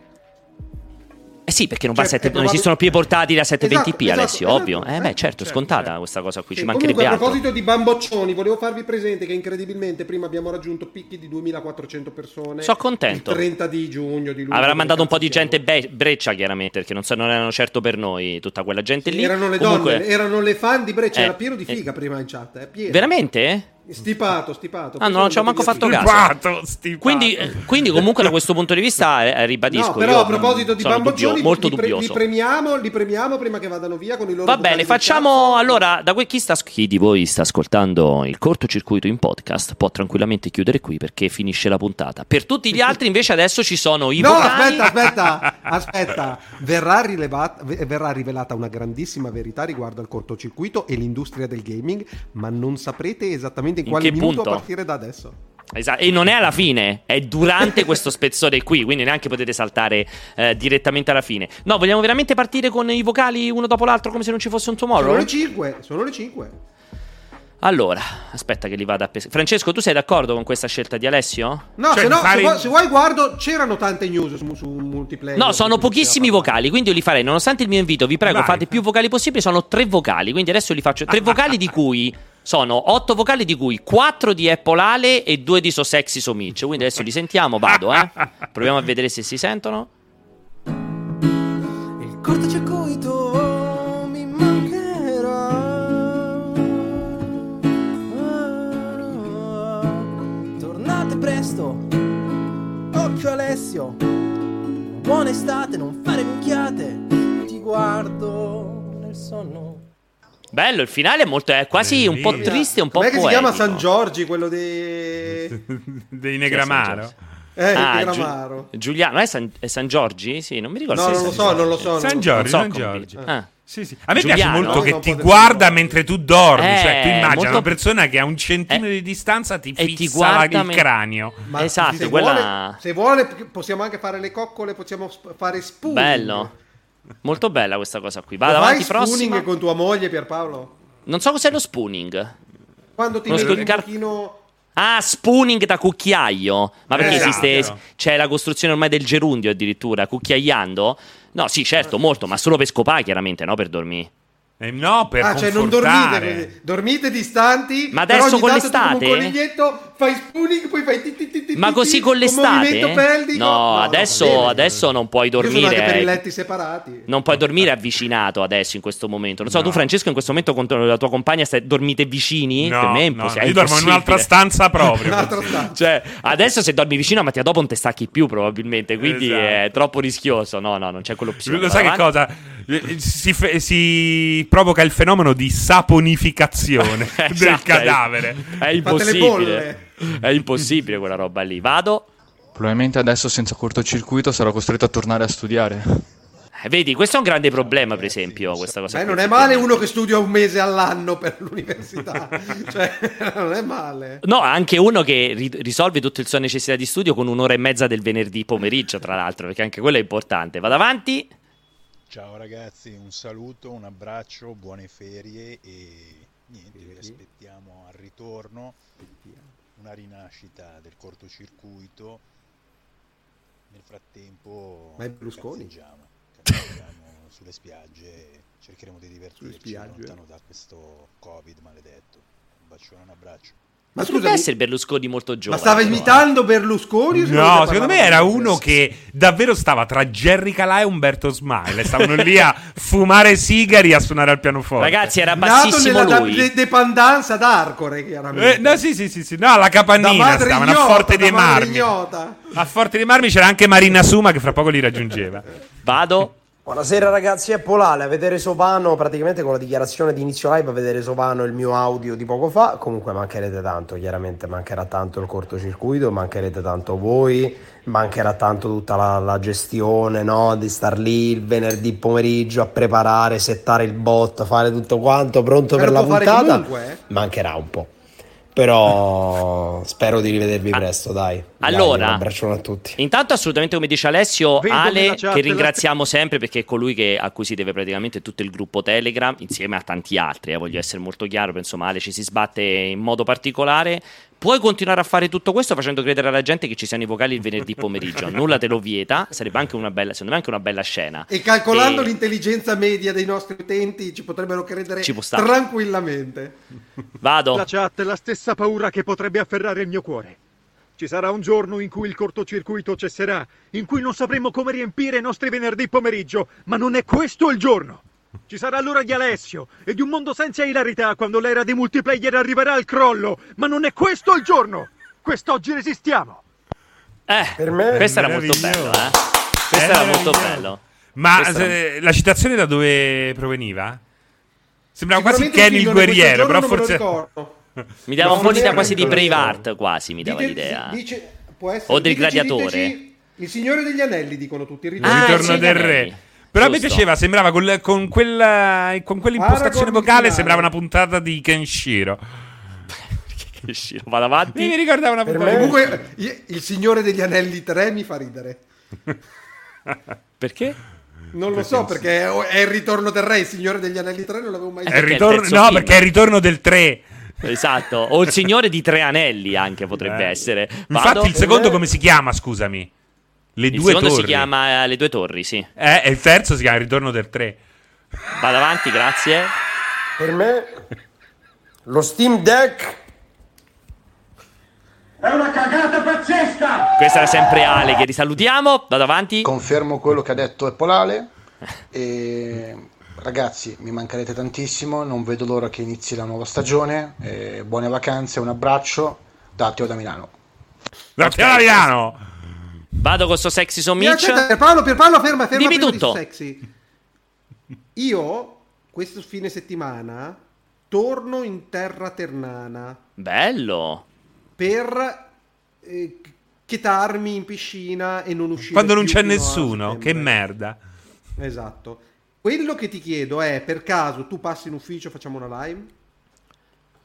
Eh sì, perché non, Cioè, va a sette- è non esistono più i portatili a 720p, Esatto, Alessio, esatto, ovvio. esatto, eh, beh, eh, certo, certo, scontata certo. questa cosa qui, ci Che mancherebbe comunque, a altro. proposito di bamboccioni, volevo farvi presente che incredibilmente prima abbiamo raggiunto picchi di 2400 persone. Sono contento. Il 30 di giugno di luglio. Avrà mandato un po' di gente be- breccia, chiaramente, perché non, so- non erano certo per noi tutta quella gente lì. Erano le Comunque- donne, erano le fan di Breccia, Eh, era pieno di eh, figa prima in chat, eh, pieno. Veramente? Stipato, stipato. Ah, no, non ci ho manco fatto caso. Stipato, stipato. Quindi, eh, quindi comunque da questo punto di vista eh, ribadisco. No, però io a proposito di sono bamboccioni, molto li, pre- li dubbioso. premiamo, li premiamo prima che vadano via con i loro Va bene, facciamo allora da que- chi, sta, chi di voi sta ascoltando il cortocircuito in podcast può tranquillamente chiudere qui perché finisce la puntata. Per tutti gli altri invece adesso ci sono i No, vocali. aspetta, aspetta, aspetta. Verrà, rilevata- ve- verrà rivelata una grandissima verità riguardo al cortocircuito e l'industria del gaming, ma non saprete esattamente in In quale minuto punto? a partire da adesso. Esatto, e non è alla fine, è durante <laughs> questo spezzone qui, quindi neanche potete saltare eh, direttamente alla fine. No, vogliamo veramente partire con i vocali uno dopo l'altro come se non ci fosse un tomorrow? Sono le 5, sono le 5. Allora, aspetta che li vada a pescare. Francesco, tu sei d'accordo con questa scelta di Alessio? No, Cioè, se, no fare- se, vuoi, se vuoi guardo, c'erano tante news su, su multiplayer. No, sono pochissimi vocali, quindi io li farei. Nonostante il mio invito, vi prego, Vai. fate più vocali possibili. Sono tre vocali, quindi adesso li faccio. Tre <laughs> vocali di cui sono otto vocali, di cui quattro di Apple Ale e due di So Sexy So Mitch. Quindi adesso li sentiamo, vado, eh. Proviamo a vedere se si sentono. Il cortocircuito mi mancherà. Tornate presto. Occhio Alessio. Buona estate, non fare minchiate. Ti guardo nel sonno. Bello, il finale è molto. È quasi un po' triste, un po' Com'è che si poetico. chiama San Giorgi, quello di... dei <laughs> Negramaro. Eh, Ah, Negramaro. Giu- Giuliano, è San, è San Giorgi? Sì, non mi ricordo No, non lo so, non lo so. San. Giorgi, so San come- Giorgi. Ah. Sì, sì. A me Giuliano? piace molto No, che no, ti guarda del- mentre tu dormi. Eh, cioè, tu immagini molto- una persona che a un centimetro Eh, di distanza ti e ti fissa guarda il cranio. Ma Esatto, se quella- vuole, se vuole possiamo anche fare le coccole, possiamo fare spooning. Bello. Molto bella questa cosa qui. Vado avanti, spooning prossima. con tua moglie Pierpaolo? Non so cos'è lo spooning. Quando ti metti il un car- pochino... Ah, spooning da cucchiaio. Ma perché Esatto. esiste? C'è la costruzione ormai del gerundio addirittura, cucchiaiando? No, sì, certo, molto, ma solo per scopare, chiaramente, no? Per dormire. Eh, no, per ah, cioè non dormite. Dormite distanti. Ma adesso con l'estate? un coniglietto fai spooning, poi fai ti, ti, ti, ti, Ma così con l'estate? No, adesso, bene. adesso non puoi Io sono anche per i dormire. letti separati. Non puoi dormire avvicinato adesso in questo momento. Non so, No. tu, Francesco, in questo momento con la tua compagna stai, dormite vicini? No, per me è no, impos- no, è io dormo in impossibile. un'altra stanza proprio. <laughs> Un'altra stanza. Cioè, adesso se dormi vicino a Mattia dopo non te stacchi più, probabilmente. Quindi Esatto. è troppo rischioso. No, no, non c'è quell'opzione. Lo sai che cosa? Eh, Si, fe- si provoca il fenomeno di saponificazione <laughs> del Esatto, cadavere. È le impossibile. È impossibile quella roba lì. Vado. Probabilmente adesso senza cortocircuito sarò costretto a tornare a studiare. Eh, Vedi, questo è un grande problema, per esempio, questa cosa. Beh, non è male uno che studia un mese all'anno per l'università. <laughs> cioè, <laughs> non è male. No, anche uno che ri- risolve tutte le sue necessità di studio con un'ora e mezza del venerdì pomeriggio, tra l'altro, perché anche quello è importante. Vado avanti. Ciao ragazzi, un saluto, un abbraccio, buone ferie e niente, vi aspettiamo al ritorno, una rinascita del cortocircuito. Nel frattempo Ma è Berlusconi? cazzeggiamo, cazzeggiamo su <laughs> sulle spiagge cercheremo di divertirci lontano da questo covid maledetto. Un bacione, un abbraccio. Ma scusa, essere Berlusconi molto giovane. Ma stava imitando Berlusconi? No, secondo me era uno che davvero stava tra Jerry Calà e Umberto Smile. Stavano lì a fumare sigari e a suonare al pianoforte. Ragazzi, era bassissimo Nato lui. nella de- dependenza d'Arcore, chiaramente. Eh, no, sì, sì, sì, sì. No, alla Capannina stavano a Forte dei Marmi. Ignota. A Forte dei Marmi c'era anche Marina Suma che fra poco li raggiungeva. Vado. Buonasera ragazzi, è Polale a vedere Sovano, praticamente con la dichiarazione di inizio live a vedere Sovano il mio audio di poco fa, comunque mancherete tanto, chiaramente mancherà tanto il cortocircuito, mancherete tanto voi, mancherà tanto tutta la, la gestione no? di star lì il venerdì pomeriggio a preparare, settare il bot, fare tutto quanto pronto Però per la puntata, comunque, eh. mancherà un po'. Però <laughs> spero di rivedervi presto, dai. Dai, Allora, un abbraccione a tutti. Intanto, assolutamente, come dice Alessio, Vedo Ale, che la- ringraziamo sempre perché è colui che, a cui si deve praticamente tutto il gruppo Telegram, insieme a tanti altri. eh, voglio essere molto chiaro, insomma, Ale ci si sbatte in modo particolare. Puoi continuare a fare tutto questo facendo credere alla gente che ci siano i vocali il venerdì <laughs> pomeriggio. Nulla te lo vieta. Sarebbe anche una bella, secondo me, anche una bella scena. E calcolando E- l'intelligenza media dei nostri utenti ci potrebbero credere Ci può stare. tranquillamente. Vado. La chat è la stessa paura che potrebbe afferrare il mio cuore. Ci sarà un giorno in cui il cortocircuito cesserà, in cui non sapremo come riempire i nostri venerdì pomeriggio, ma non è questo il giorno. Ci sarà l'ora di Alessio e di un mondo senza ilarità quando l'era dei multiplayer arriverà al crollo, ma non è questo il giorno. Quest'oggi resistiamo. Eh, Per me questo era molto bello, eh. Questo era molto bello. Ma era- se- la citazione da dove proveniva? Sembrava quasi Kenny il guerriero, però forse... <laughs> Mi dava No, un po' l'idea quasi di. Braveheart, quasi mi dava Dite- l'idea. dice- può essere- O del diteci- gladiatore. diteci Il Signore degli Anelli dicono tutti. Il ritorno Ah, il del- ritorno del Anelli. re. Però a me Giusto. piaceva, sembrava col- con, quella, con quell'impostazione Aragorn vocale, finale. sembrava una puntata di Kenshiro. <laughs> Che sciro, vado avanti. Mi ricordava una puntata me- Comunque, il Signore degli Anelli 3 mi fa ridere. <laughs> Perché? Non lo so perché è il ritorno del re. Il Signore degli Anelli 3 non l'avevo mai Perché è il ritorno, no, film. perché è il ritorno del 3. Esatto. O il Signore di Tre Anelli anche potrebbe Eh. essere. Infatti, Vado. il secondo come si chiama? Scusami. Le Il due secondo torri. si chiama Le Due Torri, sì. Eh, e il terzo si chiama il ritorno del 3. Vado avanti, grazie. Per me lo Steam Deck Questa era sempre Ale che risalutiamo. Vado avanti. Confermo quello che ha detto Epolale. E ragazzi, mi mancherete tantissimo. Non vedo l'ora che inizi la nuova stagione. E buone vacanze, un abbraccio da Teo da Milano. Da Milano! Vado con sto sexy so Mi Mitch. aspetta, Pierpaolo, Pierpaolo, ferma, ferma. Dimmi di tutto. Sexy. Io, questo fine settimana, torno in terra ternana Bello. per eh, chetarmi in piscina e non uscire Quando non c'è nessuno, che merda. Esatto. Quello che ti chiedo è, per caso, tu passi in ufficio, facciamo una live?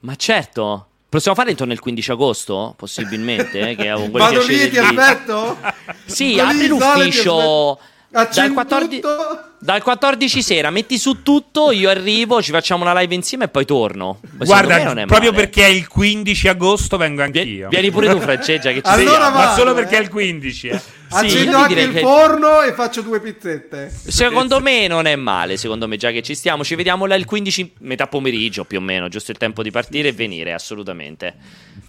Ma certo. Possiamo fare intorno al 15 agosto? Possibilmente. eh, che avevo quel Vado lì ti di- aspetto? Sì, apri l'ufficio. Dal 14, tutto? Dal 14 sera metti su tutto, io arrivo, ci facciamo una live insieme e poi torno. Ma Guarda, me non è proprio male. perché è il 15 agosto vengo anch'io. Vieni pure tu, Francesca, che ci Allora va. Ma solo vado, perché eh. è il 15, eh. Sì, Accendo anche il che- forno e faccio due pizzette. Secondo me non è male, secondo me già che ci stiamo, ci vediamo là il 15 metà pomeriggio più o meno, giusto il tempo di partire e venire, assolutamente.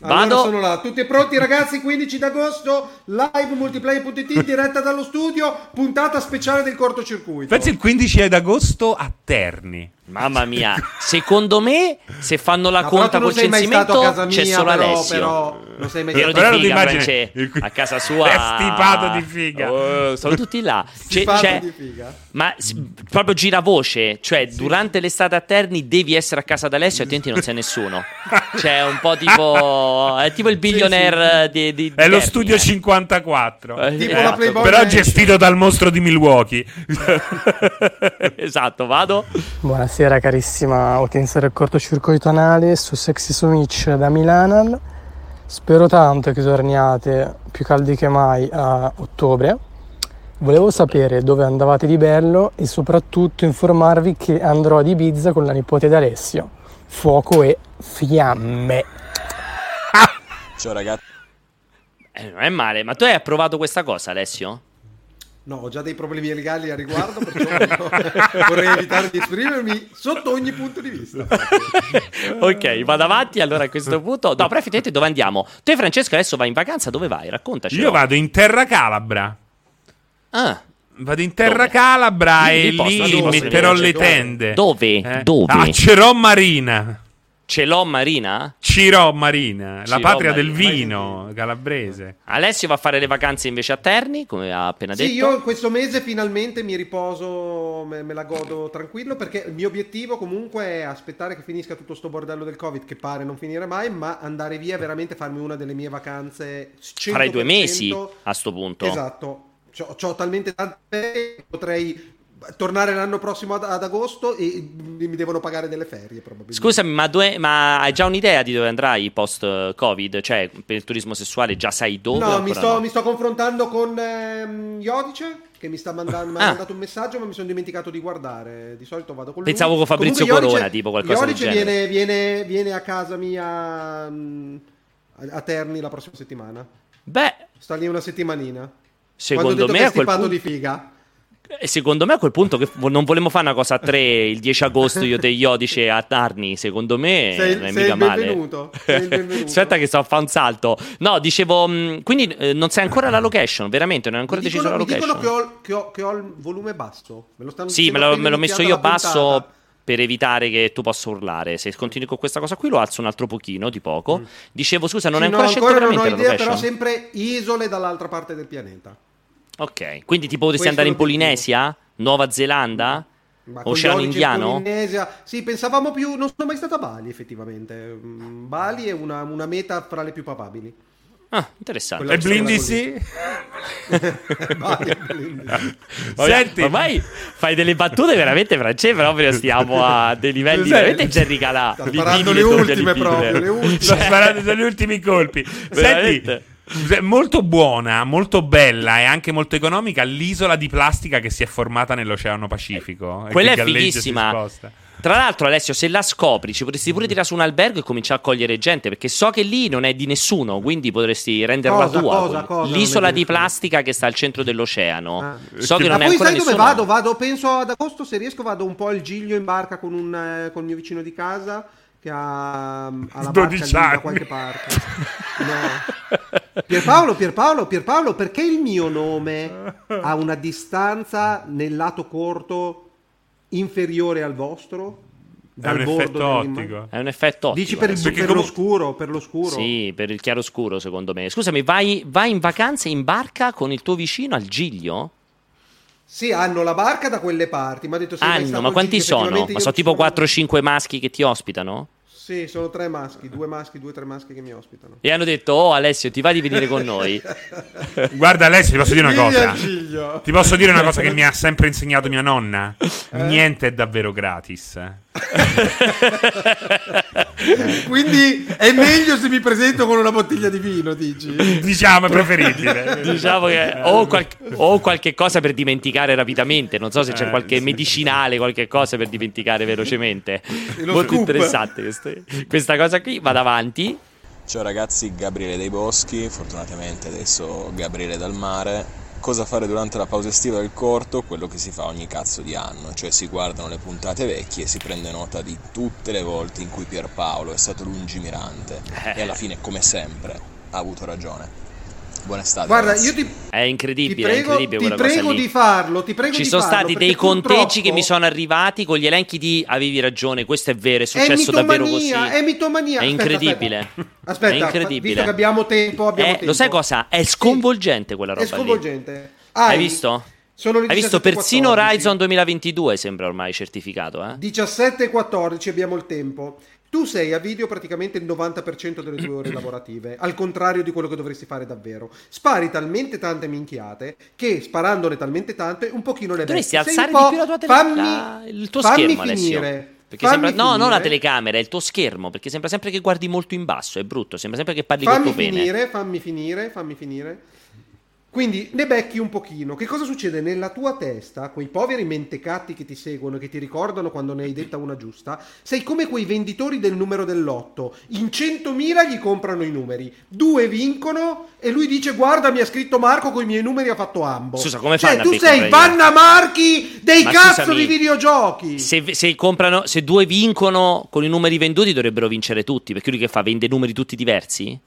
Allora Vado. sono là, tutti pronti ragazzi, 15 d'agosto, live multiplayer.it, diretta dallo studio, puntata speciale del cortocircuito. Pensi il 15 d'agosto a Terni. Mamma mia, secondo me se fanno la però conta col censimento mia, c'è solo però, Alessio. però non sei mai di figa, invece il- a casa <laughs> sua è stipato di figa. Oh, sono tutti là. <laughs> C'è- c'è- di figa. Ma s- proprio giravoce, cioè durante l'estate a Terni devi essere a casa da Alessio, altrimenti non c'è nessuno. <laughs> C'è un po' tipo è tipo il billionaire di, di È lo Terni, studio eh. 54. Eh, Tipo esatto. la Playboy Però gestito dal mostro di Milwaukee. esatto, vado. Buonasera carissima utenza del cortocircuito anale su Sexy Sumic da Milano. Spero tanto che torniate più caldi che mai a ottobre. Volevo sapere dove andavate di bello e soprattutto informarvi che andrò ad Ibiza con la nipote di Alessio. Fuoco e fiamme. Ciao ragazzi. Eh, non è male, ma tu hai approvato questa cosa, Alessio? No, ho già dei problemi legali a riguardo, perciò vorrei evitare di esprimermi sotto ogni punto di vista. <laughs> ok, vado avanti allora a questo punto. No, però effettivamente dove andiamo? Te Francesco adesso vai in vacanza, dove vai? Raccontaci. Io vado in Terra Calabra. Ah. Vado in Terra dove? Calabra lì, e lì metterò le tende. Dove? Eh? Dove? A Cerò Marina. Celò Marina? Cirò Marina, Cirò la patria Marina. del vino calabrese. Alessio va a fare le vacanze invece a Terni, come ha appena detto. Sì, io questo mese finalmente mi riposo, me, me, la godo tranquillo, perché il mio obiettivo comunque è aspettare che finisca tutto sto bordello del Covid, che pare non finire mai, ma andare via veramente farmi una delle mie vacanze. 100%. Farai due mesi a sto punto. Esatto. Ho talmente tante potrei tornare l'anno prossimo ad, ad, agosto e mi devono pagare delle ferie probabilmente. Scusami, ma, due, ma, hai già un'idea di dove andrai post Covid? Cioè, per il turismo sessuale già sai dove? No, mi sto, no? mi sto, confrontando con ehm, Iodice che mi sta mandando, ah. mi ha mandato un messaggio ma mi sono dimenticato di guardare. Di solito vado con lui. Pensavo con Fabrizio Comunque, Corona, Iodice, tipo qualcosa Iodice del genere. Viene, viene, viene a casa mia mm, a Terni la prossima settimana. Beh, sta lì una settimanina. Secondo me a quel punto di figa. E secondo me a quel punto che non volevamo fare una cosa a tre il 10 agosto io te <laughs> Iodice a Tarni, secondo me sei, non è sei mica male. Benvenuto, sei benvenuto. <laughs> Aspetta che sto a fare un salto. No, dicevo, mm, quindi eh, non sai ancora la location, veramente, non hai ancora mi deciso dicono, la location. Mi dicono che ho, che, ho, che ho, il volume basso. Me lo stanno sì, me, lo, me l'ho messo io basso per evitare che tu possa urlare. Se continui con questa cosa qui lo alzo un altro pochino, di poco. Mm. Dicevo, scusa, non sì, hai ancora no, scelto ancora veramente non ho idea, però sempre isole dall'altra parte del pianeta. Ok, quindi ti potresti andare in Polinesia? Nuova Zelanda? Ma Oceano Indiano? Polinesia. Sì, pensavamo più. Non sono mai stato a Bali, effettivamente. Mm, Bali è una, una meta fra le più papabili. Ah, interessante. <laughs> E Blindisi? Senti, ormai fai delle battute veramente francesi, proprio stiamo a dei livelli veramente Jerry Calà. Sta sparando le ultime proprio, le ultime. Sta sparando gli ultimi colpi. Senti, molto buona, molto bella e anche molto economica l'isola di plastica che si è formata nell'Oceano Pacifico. Quella è fighissima. Tra l'altro, Alessio, se la scopri, ci potresti pure tirare su un albergo e cominciare a cogliere gente. Perché so che lì non è di nessuno, quindi potresti renderla cosa, tua. Cosa, cosa, L'isola di plastica che sta al centro dell'oceano. Ah. So che non Ma è poi ancora sai nessuno. dove vado? Vado, penso ad agosto, se riesco, vado un po' al Giglio in barca con, un, eh, con il mio vicino di casa che ha, ha la barca da qualche parte. <laughs> No. Pierpaolo, Pierpaolo, Pierpaolo, perché il mio nome ha una distanza nel lato corto inferiore al vostro? È un effetto ottico. È un effetto ottico. Dici per, il, per come... lo scuro, per lo scuro? Sì, per il chiaro scuro, secondo me. Scusami, vai, vai in vacanza in barca con il tuo vicino al Giglio? Sì, hanno la barca da quelle parti. Ma ha detto, hanno, ma quanti sono? Ma sono tipo 4-5 maschi che ti ospitano? Sì, sono tre maschi, due maschi, due o tre maschi che mi ospitano. E hanno detto, oh Alessio, ti va di venire con noi? <laughs> Guarda Alessio, ti posso dire una cosa. Ti posso dire una cosa che mi ha sempre insegnato mia nonna. Eh? Niente è davvero gratis. <laughs> Quindi è meglio se mi presento con una bottiglia di vino, dici? Diciamo, è preferibile. <laughs> diciamo che o, qual- o, qualche cosa per dimenticare rapidamente. Non so se c'è eh, qualche medicinale, qualche cosa per dimenticare velocemente. Molto scoop. interessante queste, <laughs> questa cosa qui. Vado avanti. Ciao ragazzi, Gabriele dei Boschi, fortunatamente adesso Gabriele dal mare cosa fare durante la pausa estiva del corto, quello che si fa ogni cazzo di anno, cioè si guardano le puntate vecchie e si prende nota di tutte le volte in cui Pierpaolo è stato lungimirante e alla fine, come sempre, ha avuto ragione. Buona estate. Guarda, ragazzi. io ti, è incredibile, ti prego, è incredibile ti prego di farlo, ti prego Ci di sono farlo, stati dei purtroppo... conteggi che mi sono arrivati con gli elenchi di avevi ragione, questo è vero, è successo è davvero così. È mitomania, È incredibile. Aspetta, aspetta, è incredibile. visto che abbiamo tempo, abbiamo è, tempo. Lo sai cosa? È sconvolgente quella roba È sconvolgente. Lì. Hai, Hai visto? Hai visto persino Horizon 2022 sembra ormai certificato, eh? 17 e 14 abbiamo il tempo. Tu sei a video praticamente il 90% delle tue ore lavorative, al contrario di quello che dovresti fare davvero. Spari talmente tante minchiate che sparandone talmente tante un pochino le Dovresti alzare di più la tua telecamera, il tuo fammi schermo, finire. Alessio. Perché fammi sembra, finire. no, non la telecamera, è il tuo schermo. Perché sembra sempre che guardi molto in basso. È brutto. Sembra sempre che parli fammi col tuo finire, pene. Fammi finire, fammi finire. Quindi ne becchi un pochino. Che cosa succede nella tua testa, quei poveri mentecatti che ti seguono, che ti ricordano quando ne hai detta una giusta? Sei come quei venditori del numero dell'otto. In 100.000 gli comprano i numeri, due vincono e lui dice guarda mi ha scritto Marco con i miei numeri ha fatto ambo. Scusa, come cioè, fanno a tu sei? Vanna Marchi dei Ma cazzo scusami, di videogiochi. Se, se comprano, se due vincono con i numeri venduti, dovrebbero vincere tutti. Perché lui che fa? Vende numeri tutti diversi?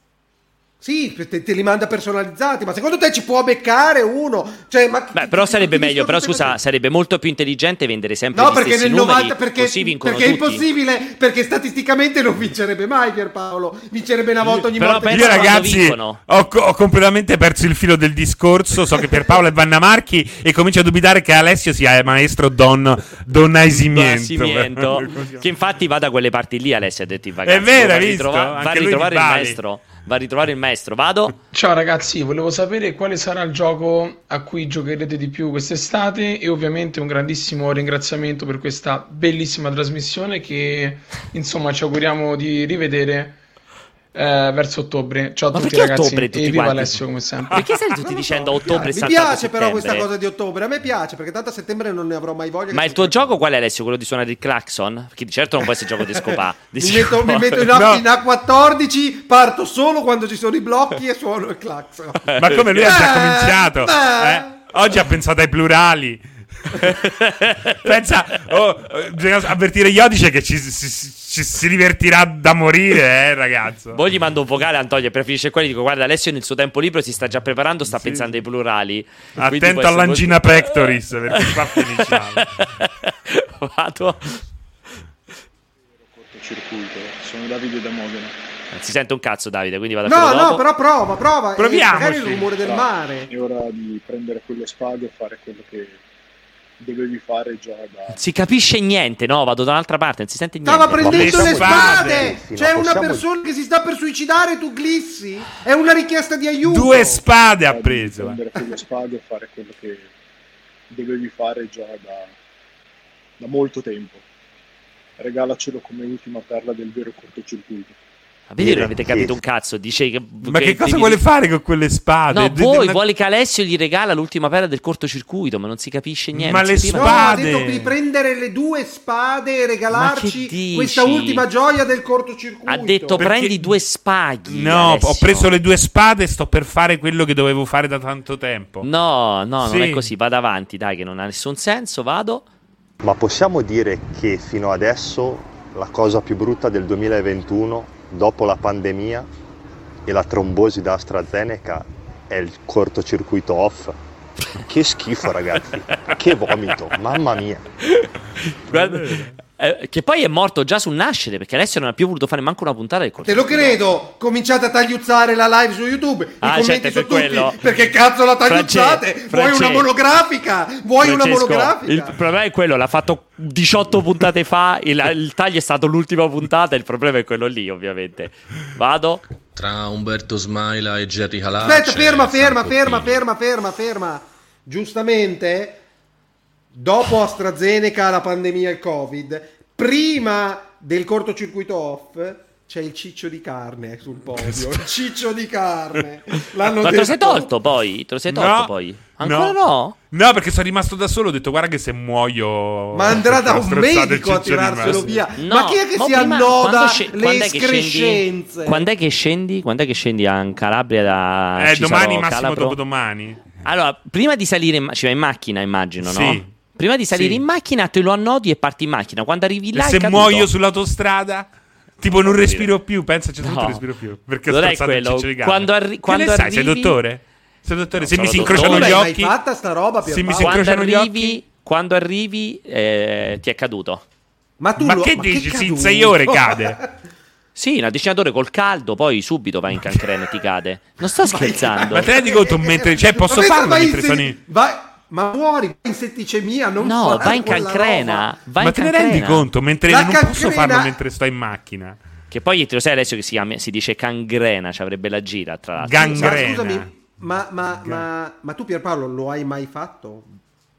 Sì, te, te li manda personalizzati, ma secondo te ci può beccare uno? Cioè, ma Beh, però sarebbe meglio. Però scusa, sarebbe molto più intelligente vendere sempre No, gli perché stessi nel numeri, 90 perché, così vincono perché è tutti. impossibile, perché statisticamente non vincerebbe mai Pierpaolo, vincerebbe una volta ogni volta. Io ragazzi ho, ho completamente perso il filo del discorso, so che per Paolo è Vanna Marchi e comincio a dubitare che Alessio sia maestro Don, don Aisimiento. <laughs> Che infatti va da quelle parti lì Alessia ha detto in vacanza È vero, hai visto? va a ritrovare il maestro va a ritrovare il maestro. Vado. Ciao ragazzi, volevo sapere quale sarà il gioco a cui giocherete di più quest'estate e ovviamente un grandissimo ringraziamento per questa bellissima trasmissione che insomma ci auguriamo di rivedere eh, verso ottobre. Ciao a Ma tutti perché ragazzi ottobre tutti e viva quanti? Alessio come sempre. perché stai tutti dicendo a ottobre Mi piace però questa cosa di ottobre, a me piace perché tanto a settembre non ne avrò mai voglia. ma il tuo gioco qual è Alessio? quello di suonare il clacson? perché di certo non può essere gioco di scopà <laughs> di mi, metto, mi metto in, A, in A14, parto solo quando ci sono i blocchi e suono il clacson. <laughs> Ma come lui ha già Eh, cominciato? eh? Oggi ha pensato ai plurali. <laughs> Pensa, oh, eh, bisogna avvertire Iodice che ci, si, ci si divertirà da morire, eh, ragazzo. Poi gli mando un vocale Antonio e preferisce quelli dico guarda Alessio nel suo tempo libero si sta già preparando sta pensando ai plurali Attento all'angina molto- pectoris, perché qua finisciamo. <laughs> vado Cortocircuito, sono Davide da Modena. non si sente un cazzo Davide quindi vado a No, no, dopo. però prova, prova. e Magari il rumore del mare. È ora di prendere quelle spade e fare quello che dovevi fare già da... Non si capisce niente no vado da un'altra parte non si sente niente Stava prendendo le spade. C'è no, una possiamo- persona che si sta per suicidare, tu glissi? È una richiesta di aiuto. Due spade ha preso. prendere quelle spade e fare quello che dovevi fare già da, da molto tempo. Regalacelo come ultima perla del vero cortocircuito. Ma vedi, non avete capito un cazzo. Dice che, Ma che cosa vuole fare con quelle spade? No, voi vuole che Alessio gli regala l'ultima perla del cortocircuito, ma non si capisce niente. Ma le capiva No, ha detto di prendere le due spade e regalarci che questa ultima gioia del cortocircuito. Ha detto Perché- prendi due spaghi. No, Alessio. ho preso le due spade e sto per fare quello che dovevo fare da tanto tempo. No, no, Sì. non è così. Vado avanti, dai, che non ha nessun senso. Vado. Ma possiamo dire che fino adesso la cosa più brutta del 2021, dopo la pandemia e la trombosi da AstraZeneca, è il cortocircuito off? Che schifo ragazzi, <laughs> che vomito, mamma mia. Guarda, eh, che poi è morto già sul nascere, perché Alessio non ha più voluto fare manco una puntata del Te lo credo, cominciate a tagliuzzare la live su YouTube. I Ah, commenti certo, per tutti. quello. Perché cazzo la tagliuzzate? France- Vuoi una monografica? Vuoi una Francesco, monografica? Il problema è quello, l'ha fatto 18 puntate fa, il, il taglio è stato l'ultima puntata, il problema è quello lì, ovviamente. Vado. Tra Umberto Smaila e Jerry Calà. Aspetta, ferma, ferma, Franco ferma, Pini. ferma, ferma, ferma. Giustamente, dopo AstraZeneca, la pandemia e il Covid, prima del cortocircuito off, c'è il ciccio di carne sul podio. Il ciccio di carne. L'hanno Ma te detto. lo sei tolto poi? Te lo sei tolto No, poi? Ancora no? No, perché sono rimasto da solo. Ho detto, guarda che se muoio. Ma andrà da un medico a tirarselo via. No, Ma chi è che si prima- annoda sce- le escrescenze? Quando è che scendi? Quando è che scendi a Calabria da Eh, Cisaro, domani, massimo Calabro? dopodomani. Allora, prima di salire in, ma- ci vai in macchina, immagino, no? Prima di salire Sì. in macchina, te lo annodi e parti in macchina. Quando arrivi E là, è se muoio sull'autostrada? Tipo, non Non respiro più. Pensaci, non No. respiro più. Perché ho Non è strozzato il quello. ciccio di. Quando arri- Che quando ne sai? Sei arrivi- dottore? Sei dottore? se sono mi si incrociano Tu gli mai occhi. fatta sta roba, Se mi si Quando incrociano gli occhi. arrivi, quando arrivi eh, ti è caduto. Ma tu Ma lo- che ma dici? Sì, in sei ore cade. <laughs> Sì, una decina d'ore col caldo, poi subito vai in cancrena e ti cade. Non sto scherzando. Ma te ne rendi conto mentre. Cioè, posso farlo mentre se- sono in. vai- Ma muori vai in setticemia, non No, vai in cancrena. Vai Ma in te ne rendi conto? Mentre La non posso cancrena- farlo mentre sto in macchina. Che poi te lo sai adesso che si, chiama- si dice cangrena, ci avrebbe la gira tra l'altro. Gang- Ma Gangrena. scusami, ma, ma, ma, ma tu Pierpaolo lo hai mai fatto?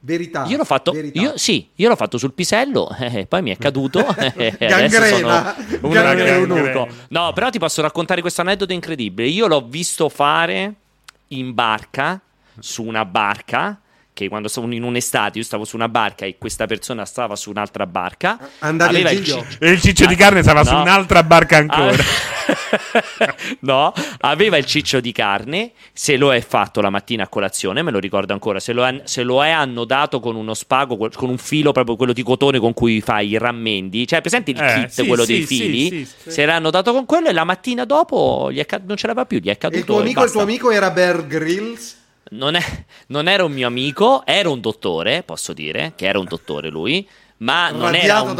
Verità. Io l'ho fatto, verità. io, sì, io l'ho fatto sul pisello, <laughs> eh, poi mi è caduto. <laughs> e adesso Gangrena. sono Gangrena. No, però ti posso raccontare questo aneddoto incredibile. Io l'ho visto fare in barca su una barca che quando stavo in un'estate io stavo su una barca e questa persona stava su un'altra barca. Al il Giglio? ci- E il ciccio di carne stava su No. un'altra barca ancora. <laughs> no, aveva il ciccio di carne, se lo è fatto la mattina a colazione, me lo ricordo ancora, se lo, è, se lo è annodato con uno spago, con un filo proprio quello di cotone con cui fai i rammendi, cioè presente il Eh, kit, sì, quello sì, dei fili, sì, sì. si era annodato con quello e la mattina dopo gli è non ce l'aveva più, gli è caduto E il tuo e amico, il tuo amico era Bear Grylls? Non, è- non era un mio amico, era un dottore, posso dire, che era un dottore lui, ma non era un,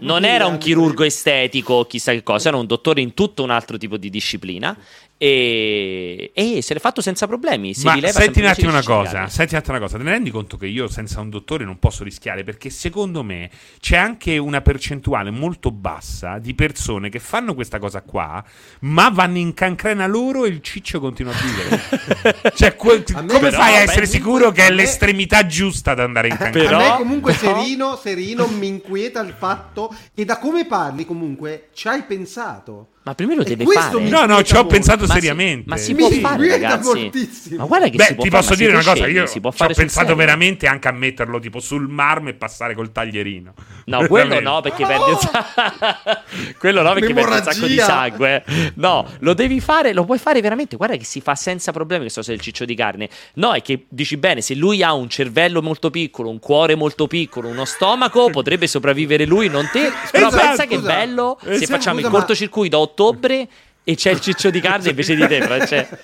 non era un chirurgo estetico, chissà che cosa, era un dottore in tutto un altro tipo di disciplina e, e se l'è fatto senza problemi. Si Ma rileva senti un attimo una cosa, senti un attimo una cosa, te ne rendi conto che io senza un dottore non posso rischiare perché secondo me c'è anche una percentuale molto bassa di persone che fanno questa cosa qua, ma vanno in cancrena loro e il ciccio continua a vivere. <laughs> cioè, que- come però, fai a beh, essere comunque, sicuro che è me- l'estremità giusta ad andare in cancrena? a me comunque però- Serino, Serino mi inquieta il fatto che da come parli comunque ci hai pensato. Ma prima lo E deve fare. No, no, ci ho pensato Ma si- seriamente. ma si Mi può fare, ragazzi. Ma guarda che Beh, si può ti fare, posso dire una cosa, io si può ci ho pensato serio. veramente anche a metterlo tipo sul marmo e passare col taglierino. No, quello no, perché perdi un sacco. <laughs> quello no, perché perdi un sacco di sangue. No, lo devi fare, lo puoi fare veramente. Guarda che si fa senza problemi questo del ciccio di carne. No, è che dici bene, se lui ha un cervello molto piccolo, un cuore molto piccolo, uno stomaco, potrebbe sopravvivere lui, non te. Però Esatto, pensa che scusa. bello se Esatto. facciamo il Scusa, ma- cortocircuito a ottobre. E c'è il ciccio di carne invece di te, Francesco.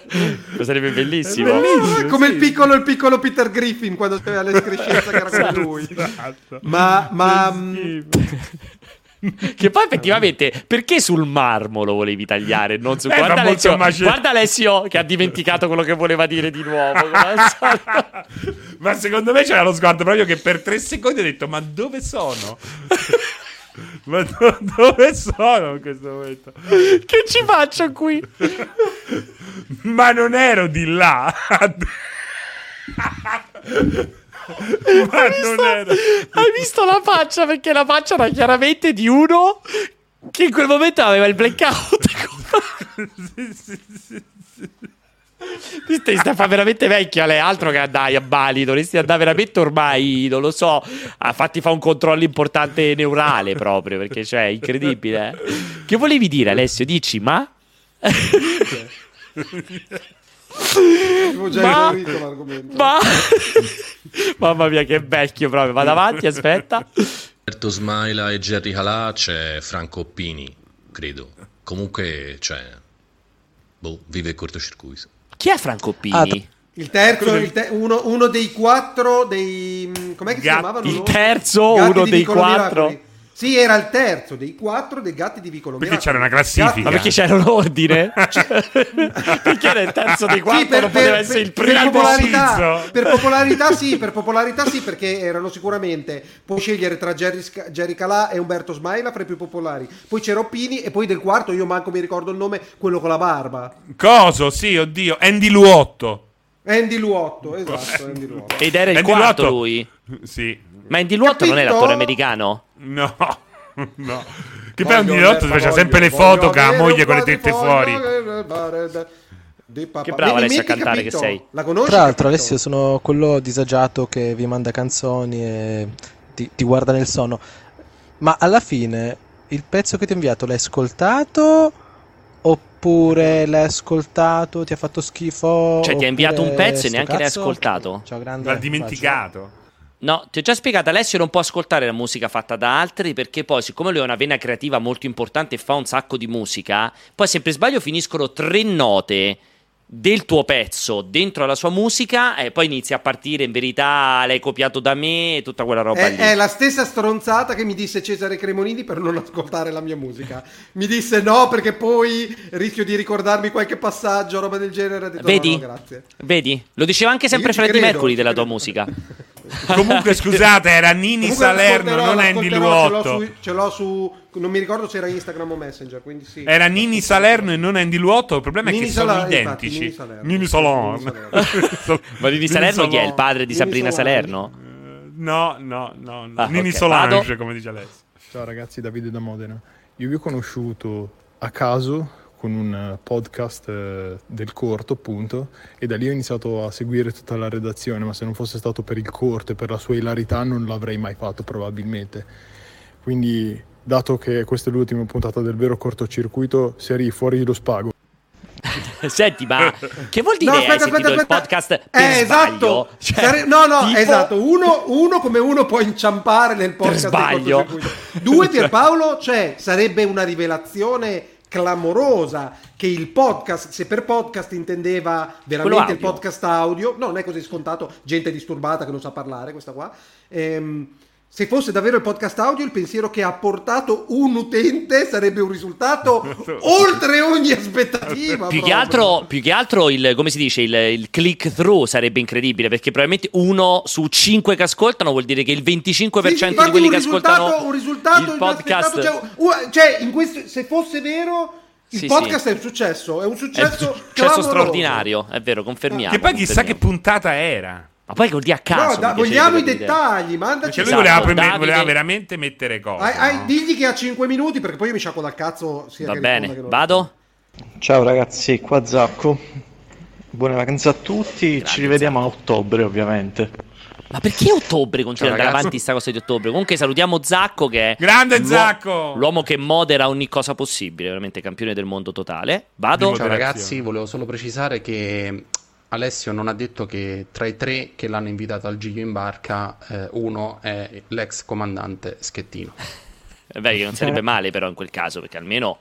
<laughs> Sarebbe bellissimo. Ah, come il piccolo, il piccolo Peter Griffin quando c'era l'escrescenza che era come lui. Esatto. Ma, ma Che poi effettivamente, perché sul marmo lo volevi tagliare? Non su... Eh, guarda, Alessio, guarda Alessio che ha dimenticato quello che voleva dire di nuovo. <laughs> Ma secondo me c'era lo sguardo proprio che per tre secondi ho detto: Ma dove sono? <laughs> Ma do- dove sono in questo momento? che ci faccio qui? Ma non ero di là. Ma Hai visto, non ero. hai visto la faccia? Perché la faccia era chiaramente di uno che in quel momento aveva il blackout. <laughs> Sì, sì, sì, sì. Ti stai sta fa veramente vecchia lei, altro che andai a Bali, dovresti andare veramente ormai, non lo so, a fatti fa un controllo importante neurale proprio, perché cioè, è incredibile. eh. Che volevi dire Alessio? Dici, ma? già Ma- esaurito l'argomento. Ma... <laughs> Mamma mia che vecchio proprio, vado avanti, aspetta. Alberto Smaila e Jerry Halà c'è Franco Oppini, credo. Comunque, cioè, boh, vive il cortocircuito. Chi è Franco Pini? Ah, t- Il terzo, il te- uno, uno dei quattro dei... mm, Com'è che si Gatti. chiamavano? Il terzo, Gatti uno di dei quattro. Miracoli. Sì, era il terzo dei quattro dei gatti di Vicolo Perché c'era una classifica. Ma perché c'era un ordine? <laughs> perché era il terzo dei quattro, Sì, per, non per- poteva essere il per primo. popolarità, Deciso. per popolarità sì, per popolarità sì, perché erano sicuramente puoi scegliere tra Jerry, Jerry Calà e Umberto Smaila fra i più popolari. Poi c'era Oppini e poi del quarto io manco mi ricordo il nome, quello con la barba. Coso, sì, oddio. Andy Luotto. Andy Luotto, esatto, Andy Luotto. Ed era il Andy quarto Luotto. lui. Sì. Ma Andy Luotto non è l'attore americano? No. <laughs> No. Che poi Andy aver- faceva sempre le foto con la moglie con le tette fuori. Che bravo Vedi, Alessio a cantare che sei. La conosci? Tra l'altro, capito? Alessio, sono quello disagiato che vi manda canzoni e ti, ti guarda nel sonno. Ma alla fine, il pezzo che ti ho inviato l'hai ascoltato? Oppure l'hai ascoltato, ti ha fatto schifo? Cioè, ti ha inviato un pezzo e neanche l'hai ascoltato? Ciao, grande. L'ha dimenticato. No, ti ho già spiegato, Alessio non può ascoltare la musica fatta da altri perché poi, siccome lui ha una vena creativa molto importante e fa un sacco di musica, poi se per sbaglio finiscono tre note del tuo pezzo dentro alla sua musica e poi inizia a partire in verità l'hai copiato da me e tutta quella roba È, lì. è la stessa stronzata che mi disse Cesare Cremonini per non ascoltare la mia musica. Mi disse no perché poi rischio di ricordarmi qualche passaggio, roba del genere. Detto, Vedi? No, no, grazie. Vedi? Lo diceva anche sempre Freddie Mercury della tua musica. Comunque, scusate, era Nini Comunque Salerno, non Andy l'ascolterò, ce l'ho Luotto. su- Ce l'ho su... Non mi ricordo se era Instagram o Messenger, quindi sì. Era Nini Salerno e non Andy Luotto. Il problema è Nini che sono Salerno, identici. infatti, Nini Salerno. Nini Salerno. <laughs> Ma Nini Salerno chi è? Il padre di Nini Sabrina Salerno. Salerno? No, no, no. no. Ah, Nini ok, Solange, vado. come dice Alessio. Ciao ragazzi, Davide da Modena. Io vi ho conosciuto a caso con un podcast eh, del corto, appunto, e da lì ho iniziato a seguire tutta la redazione, ma se non fosse stato per il corto e per la sua ilarità non l'avrei mai fatto probabilmente. Quindi, dato che questa è l'ultima puntata del vero cortocircuito, serie fuori lo spago. <laughs> Senti, ma che vuol dire No, hai aspetta, aspetta, il podcast Eh, per esatto. sbaglio? Cioè, Sare- no, no, tipo- esatto. Uno, uno come uno può inciampare nel podcast del sbaglio. Due, <laughs> Pierpaolo, cioè, sarebbe una rivelazione clamorosa che il podcast, se per podcast intendeva veramente il podcast audio, no, non è così scontato, gente disturbata che non sa parlare, questa qua. Ehm, se fosse davvero il podcast audio, il pensiero che ha portato un utente sarebbe un risultato <laughs> oltre ogni aspettativa. Più che, altro, più che altro il, come si dice, il, il click through sarebbe incredibile perché probabilmente uno su cinque che ascoltano vuol dire che il 25% Sì, sì, di quelli che ascoltano un risultato il podcast Cioè, cioè, in questo, se fosse vero, il Sì, podcast sì. è un successo. È un è un successo, successo clamoroso. straordinario, è vero, confermiamo. Che poi chissà che confermiamo. puntata era. Ma poi col di a caso. No, da- vogliamo i dettagli, mandaci. Perché lui Esatto, voleva, preme- Davide- voleva veramente mettere cose. Hai- hai- no? digli che ha 5 minuti perché poi io mi sciacquo dal cazzo. Sia Va che bene, che vado? Ciao ragazzi, qua Zacco. Buone vacanze a tutti, ci rivediamo a ottobre ovviamente. Ma perché ottobre continua ad andare avanti sta cosa di ottobre? Comunque salutiamo Zacco che è Grande l'uo- Zacco! L'uomo che modera ogni cosa possibile, veramente campione del mondo totale. Vado? Ciao ragazzi, volevo solo precisare che Alessio non ha detto che tra i tre che l'hanno invitato al Giglio in barca, eh, uno è l'ex comandante Schettino. È vero che non sarebbe male però in quel caso perché almeno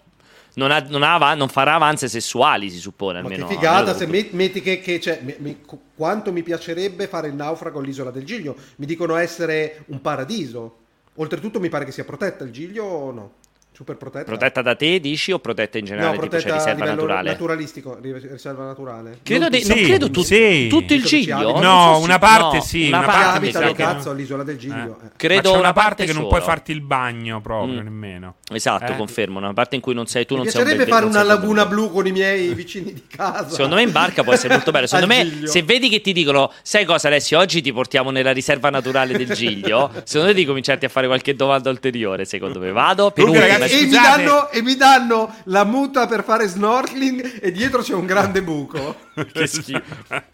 non, ha- non ha non farà avanze sessuali si suppone Ma che almeno. figata almeno- se met- metti che, che c'è. mi- mi- qu- quanto mi piacerebbe fare il naufrago all'isola del Giglio. Mi dicono essere un paradiso. Oltretutto mi pare che sia protetta il Giglio o no? Super protetta. Protetta da te dici o protetta in generale no, tipo protetta c'è a riserva naturale? naturalistico, ri- riserva naturale. Credo Non di- tutti. non credo tu- sì. tutto il Giglio? No, so una parte no, sì, una una parte mi sa che- cazzo all'isola del Giglio. eh. Credo Ma c'è una una parte parte che non puoi farti il bagno proprio, Mm. nemmeno. Esatto, Eh? confermo, una parte in cui non sei tu Mi non sei un piacerebbe bel- fare una laguna blu con i miei vicini di casa. Secondo me in barca può essere molto bello. <laughs> Secondo me, se vedi che ti dicono, sai cosa, Alessio, oggi ti portiamo nella riserva naturale del Giglio, <laughs> secondo me devi cominciarti a fare qualche domanda ulteriore. Secondo me, vado per ultima- e, mi danno, e mi danno la muta per fare snorkeling e dietro c'è un grande buco. <laughs> che schifo.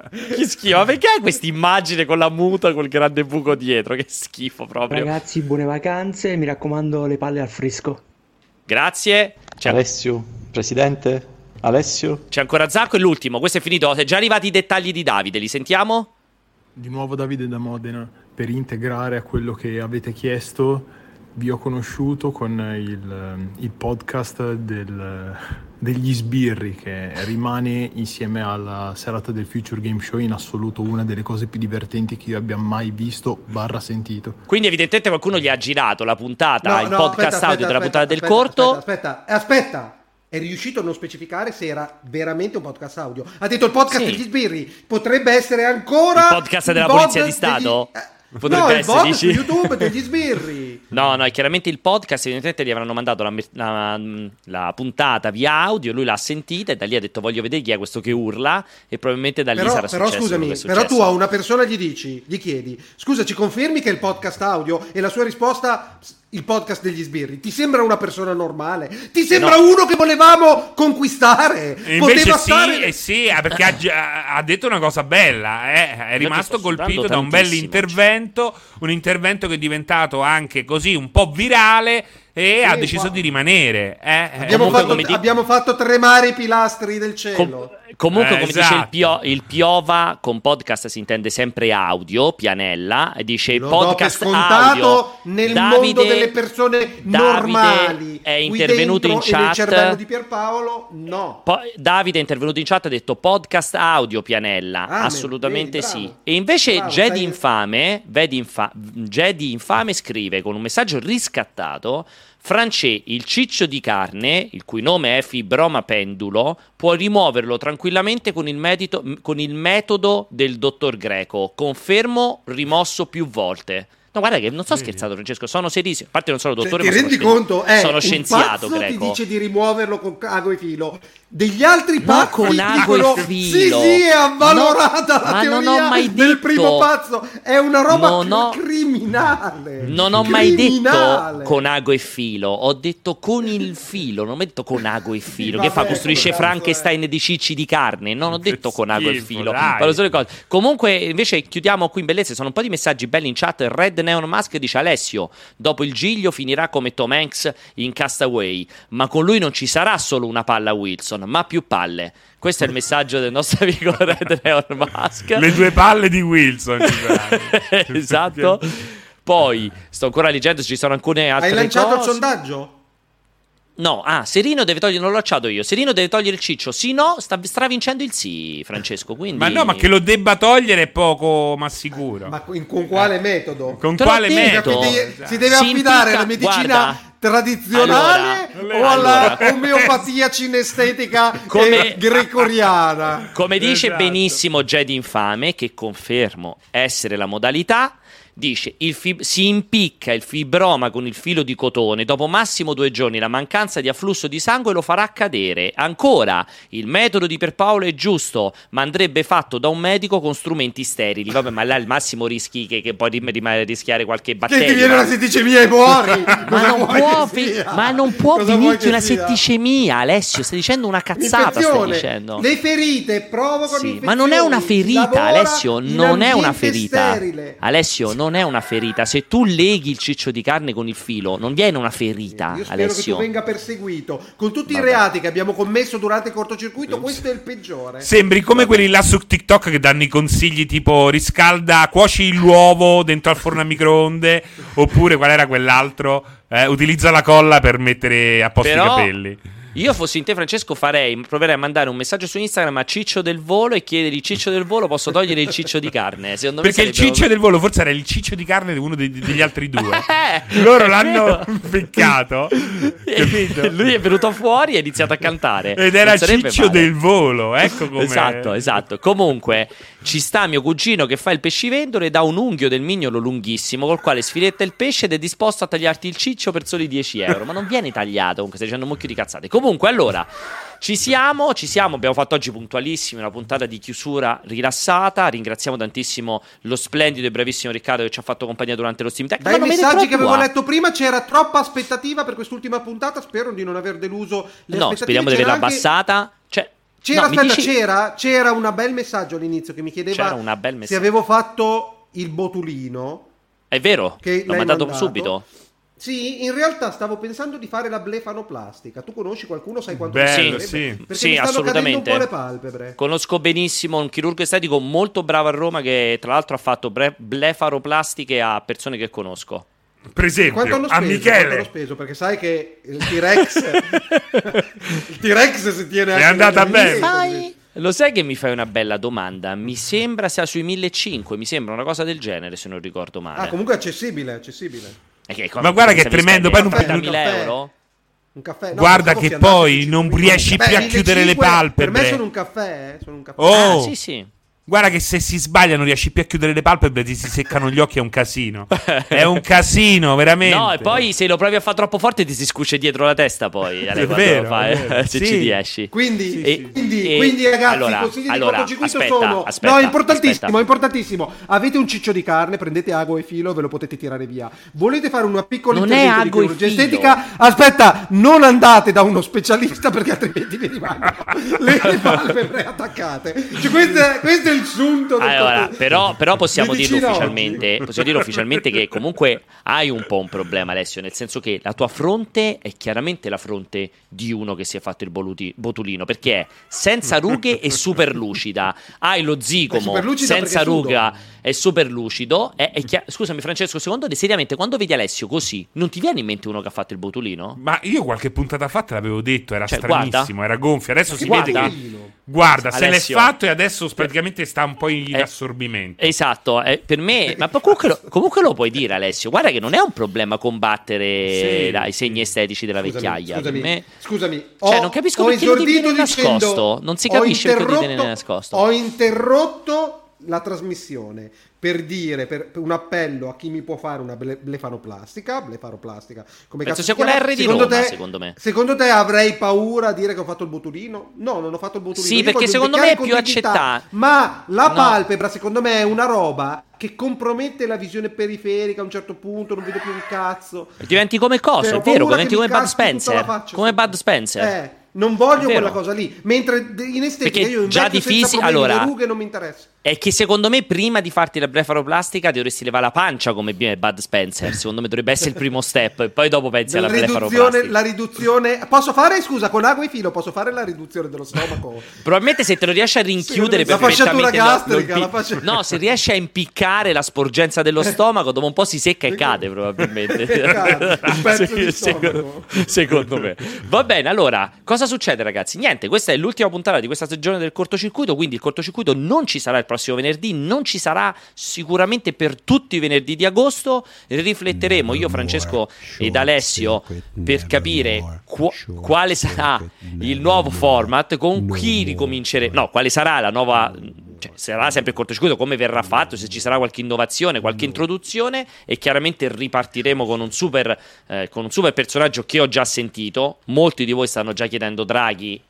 che schifo. Ma perché hai questa immagine con la muta col grande buco dietro? Che schifo proprio. Ragazzi, buone vacanze, mi raccomando le palle al fresco. Grazie. C'è, Alessio, presidente? Alessio? c'è ancora Zacco e l'ultimo. Questo è finito. Sono già arrivati i dettagli di Davide. Li sentiamo? Di nuovo Davide da Modena, per integrare a quello che avete chiesto, vi ho conosciuto con il, il podcast del- degli sbirri che rimane insieme alla serata del Future Game Show in assoluto una delle cose più divertenti che io abbia mai visto barra sentito. Quindi, evidentemente, qualcuno gli ha girato la puntata, No, il no, podcast aspetta, audio della aspetta, puntata del aspetta, corto. Aspetta, aspetta, aspetta. È riuscito a non specificare se era veramente un podcast audio. Ha detto il podcast Sì. degli sbirri. Potrebbe essere ancora Il podcast della Polizia di degli- Stato? eh, Potrebbe no, il essere, VOD dici? su YouTube degli <laughs> sbirri. No, no, è chiaramente il podcast, evidentemente gli avranno mandato la, la- la puntata via audio, lui l'ha sentita e da lì ha detto voglio vedere chi è questo che urla e probabilmente da lì Però, sarà però successo scusami, però tu a una persona gli dici, gli chiedi, scusa, ci confermi che è il podcast audio? E la sua risposta, il podcast degli sbirri. Ti sembra una persona normale? Ti sembra No. uno che volevamo conquistare? E invece Poteva sì, stare... eh sì, eh, perché ha, ha detto una cosa bella, eh, è rimasto colpito da un bell'intervento, un intervento che è diventato anche così un po' virale e ha Sì, deciso qua- di rimanere. eh. Abbiamo, Comunque, fatto, abbiamo fatto tremare i pilastri del cielo. Com- comunque, Eh, come dice esatto. il, Pio- il Piova, con podcast si intende sempre audio, pianella, e dice il Lo do per podcast scontato audio. nel Davide- mondo delle persone Davide normali. è Qui intervenuto in e nel chat. cervello di Pierpaolo, no. Poi Davide è intervenuto in chat e ha detto podcast audio pianella. Ah, Assolutamente vedi, sì. E invece Bravo, Jedi Infame, Vedi Infa- Jedi Infame scrive con un messaggio riscattato. Francè, il ciccio di carne, il cui nome è fibroma pendulo, può rimuoverlo tranquillamente con il, medito- con il metodo del dottor Greco. Confermo, rimosso più volte. No, guarda che non sto scherzando, Francesco, sono serissimo. A parte non sono dottore, ti ma sono rendi scien- conto? È sono un scienziato pazzo greco. ti dice di rimuoverlo con ago e filo. Degli altri pazzi con ago dicono, e filo. Sì, sì, è avvalorata No, la teoria non ho mai del detto- primo pazzo. È una roba Non ho- criminale. Non ho mai detto Criminale. con ago e filo, ho detto con il filo, non ho detto con ago e filo. che vabbè, fa? Costruisce Frankenstein di cicci di carne? Non ho detto con ago e filo. Comunque, invece, chiudiamo qui in bellezza. Sono un po' di messaggi belli in chat. Red Neon Mask dice: Alessio, dopo il giglio finirà come Tom Hanks in Castaway. Ma con lui non ci sarà solo una palla Wilson, ma più palle. Questo è il messaggio del nostro amico <laughs> Red Neon Mask. Le due palle di Wilson. <laughs> esatto. <laughs> Poi sto ancora leggendo, ci sono alcune altre Hai lanciato cose. il sondaggio? No, ah, Serino deve togliere, non l'ho lanciato io. Serino deve togliere il ciccio. Sì, no, sta stravincendo il sì, Francesco. Quindi... Ma no, ma che lo debba togliere è poco ma sicuro. Ma in- con quale metodo? Con Te quale metodo? Si deve, si deve Si affidare impicca- alla medicina guarda. tradizionale Allora, o alla allora. omeopatia cinestetica <laughs> Come- eh, gregoriana? <laughs> Come dice Esatto. benissimo Jedi Infame, che confermo essere la modalità, dice il fib- si impicca il fibroma con il filo di cotone, dopo massimo due giorni la mancanza di afflusso di sangue lo farà cadere. Ancora, il metodo di Pierpaolo è giusto, ma andrebbe fatto da un medico con strumenti sterili. Vabbè, ma là il massimo rischi che, che puoi rim- rim- rischiare qualche Che batterio. ti viene una setticemia e muori? <laughs> Ma non, può, che fi- ma non può Cosa venirti che una sia? setticemia, Alessio. Stai dicendo una cazzata. Stai dicendo. Le ferite provocano Sì, ma non è una ferita, Lavora Alessio. Non è una ferita. sterile. Alessio, non è una ferita. Se tu leghi il ciccio di carne con il filo, non viene una ferita, Io spero che Alessio. tu venga perseguito. Con tutti Vabbè. i reati che abbiamo commesso durante il cortocircuito, questo è il peggiore. Sembri come quelli là su TikTok che danno i consigli tipo riscalda, cuoci l'uovo dentro al forno a microonde oppure qual era quell'altro? Eh, utilizza la colla per mettere a posto Però- i capelli. Io fossi in te, Francesco, farei, proverei a mandare un messaggio su Instagram a Ciccio del Volo e chiedergli Ciccio del Volo, posso togliere il ciccio di carne? Secondo me Perché il ciccio del volo forse era il ciccio di carne di uno dei- degli altri due. <laughs> Eh, Loro l'hanno <laughs> peccato. <laughs> capito? Lui è venuto fuori e ha iniziato a cantare. Ed era Non sarebbe Ciccio male. del volo, ecco come Esatto, esatto. Comunque, ci sta mio cugino che fa il pescivendolo ed ha un unghio del mignolo lunghissimo col quale sfiletta il pesce ed è disposto a tagliarti il ciccio per soli 10 euro. Ma non viene tagliato, comunque stai dicendo un mucchio di cazzate. Comunque, allora, ci siamo, ci siamo. Abbiamo fatto oggi puntualissimi una puntata di chiusura rilassata. Ringraziamo tantissimo lo splendido e bravissimo Riccardo che ci ha fatto compagnia durante lo Steam Tech. Dai Ma messaggi che avevo letto prima c'era troppa aspettativa per quest'ultima puntata. Spero di non aver deluso le No, speriamo di averla anche- abbassata. Cioè, C'era, no, aspetta, dici- c'era, c'era un bel messaggio all'inizio che mi chiedeva C'era una bel se avevo fatto il botulino. È vero? L'ho mandato, mandato. subito. Sì, in realtà stavo pensando di fare la blefanoplastica. Tu conosci qualcuno? Sai quanto Bello, costerebbe? sì. Perché Sì, mi stanno assolutamente. cadendo un po' le palpebre. Conosco benissimo un chirurgo estetico molto bravo a Roma che tra l'altro ha fatto bre- blefaroplastiche a persone che conosco. Per esempio, Quanto hanno a speso? Quanto Michele hanno speso? Perché sai che il T-Rex <laughs> il T-Rex si tiene È anche andata nel bene. Sai? Lo sai che mi fai una bella domanda? Mi sembra sia sui 1500, mi sembra una cosa del genere se non ricordo male. Ah, comunque è accessibile, accessibile. Che- Ma guarda che è tremendo, poi non- 30.000 un caffè. euro? Un caffè. No, Guarda che poi non 5.000. riesci più a 1.500 chiudere le Per me palpebre. sono un caffè, eh, sono un caffè. Oh, Ah, sì, sì. Guarda che se si sbaglia non riesci più a chiudere le palpebre, ti si seccano gli occhi, è un casino. È un casino, veramente. No, e poi se lo provi a fare troppo forte ti si scuce dietro la testa poi. Ale, È vero, fai, è vero. se Sì. ci riesci. Quindi, E- quindi, e- quindi, ragazzi, allora, i consigli allora, di cortocircuito aspetta, sono... aspetta, no, è importantissimo, aspetta. è importantissimo. Avete un ciccio di carne, prendete ago e filo, ve lo potete tirare via. Volete fare una piccola Non è intervento di ago e chirurgia filo. estetica? Aspetta, non andate da uno specialista perché altrimenti vi rimangono le, le <laughs> palpebre attaccate. Cioè, questo, è, del Allora, però, però possiamo dirlo ufficialmente, possiamo dirlo ufficialmente che comunque hai un po' un problema, Alessio, nel senso che la tua fronte è chiaramente la fronte di uno che si è fatto il boluti- botulino, perché è senza rughe e super lucida. Hai lo zigomo senza perché sudo. È super lucido. È, è chia- Scusami, Francesco, secondo te, seriamente, quando vedi Alessio così, non ti viene in mente uno che ha fatto il botulino? Ma io qualche puntata fa te l'avevo detto, era Cioè, stranissimo, guarda. era gonfio. Adesso si Guarda. vede che. Guarda, se l'è Alessio. fatto e adesso praticamente sta un po' in Eh, assorbimento. Esatto, eh, per me, ma comunque lo, comunque lo puoi dire Alessio, guarda che non è un problema combattere Sì, dai, i segni estetici della Scusami, vecchiaia. scusami, per me, scusami, Cioè, ho- non capisco ho perché lo devi tenere dicendo- nascosto. Non si capisce perché lo devi tenere nascosto. Ho interrotto la trasmissione per dire per, per un appello a chi mi può fare una ble- blefaroplastica, blefaroplastica, come Penso cazzo sia quella R di secondo Roma, te, secondo me. Secondo te avrei paura a dire che ho fatto il botulino? No, non ho fatto il botulino. Sì, Io perché secondo me è più accettato. Ma la No. palpebra, secondo me, è una roba che compromette la visione periferica a un certo punto, non vedo più un cazzo. Diventi come cosa, è vero, diventi come Bud Spencer. Come Bud Spencer. Eh, non voglio quella cosa lì. Mentre in estetica Perché io già di senza fisi- problemi, allora- le rughe non mi interessa. È che secondo me prima di farti la blefaroplastica ti dovresti levare la pancia come Bud Spencer. Secondo me dovrebbe essere il primo step e poi dopo pensi alla blefaroplastica. la riduzione. Posso fare, scusa, con acqua e filo, posso fare la riduzione dello stomaco? Probabilmente se te lo riesci a rinchiudere La fasciatura perfettamente gastrica, la impi- fascia- No, se riesci a impiccare la sporgenza dello stomaco, dopo un po' si secca e cade probabilmente. Cade, secondo, secondo me. Va bene, allora, cosa succede ragazzi? Niente, questa è l'ultima puntata di questa stagione del cortocircuito, quindi il cortocircuito non ci sarà il prossimo venerdì, non ci sarà sicuramente per tutti i venerdì di agosto, rifletteremo io, Francesco ed Alessio per capire qu- quale sarà il nuovo format, con chi ricominceremo, no, quale sarà la nuova cioè, sarà sempre il cortocircuito, come verrà fatto, se ci sarà qualche innovazione, qualche introduzione e chiaramente ripartiremo con un super, eh, con un super personaggio che ho già sentito. Molti di voi stanno già chiedendo Draghi.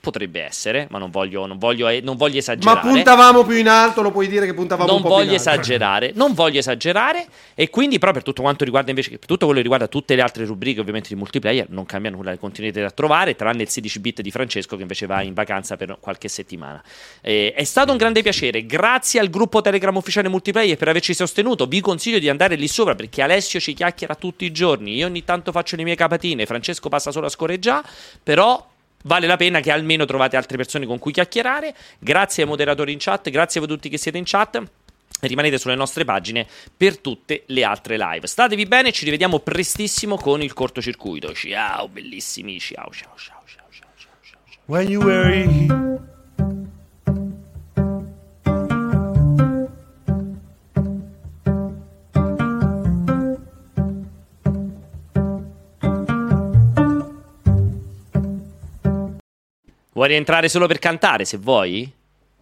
Potrebbe essere, ma non voglio, non voglio, non voglio Ma esagerare. puntavamo più in alto, lo puoi dire che puntavamo non un po' più voglio in alto. esagerare, non voglio esagerare e quindi però per tutto quanto riguarda invece per tutto quello che riguarda tutte le altre rubriche ovviamente di multiplayer non cambia nulla, le continuerete a trovare tranne il 16 bit di Francesco che invece va in vacanza per qualche settimana. Eh, è stato un grande piacere, grazie al gruppo Telegram ufficiale multiplayer per averci sostenuto, vi consiglio di andare lì sopra perché Alessio ci chiacchiera tutti i giorni, io ogni tanto faccio le mie capatine, Francesco passa solo a scorreggiare, però Vale la pena che almeno trovate altre persone con cui chiacchierare. Grazie ai moderatori in chat, grazie a voi tutti che siete in chat. Rimanete sulle nostre pagine per tutte le altre live. Statevi bene, ci rivediamo prestissimo con il cortocircuito. Ciao, bellissimi. Ciao, ciao, ciao, ciao, ciao, ciao, ciao. Vuoi rientrare solo per cantare se vuoi?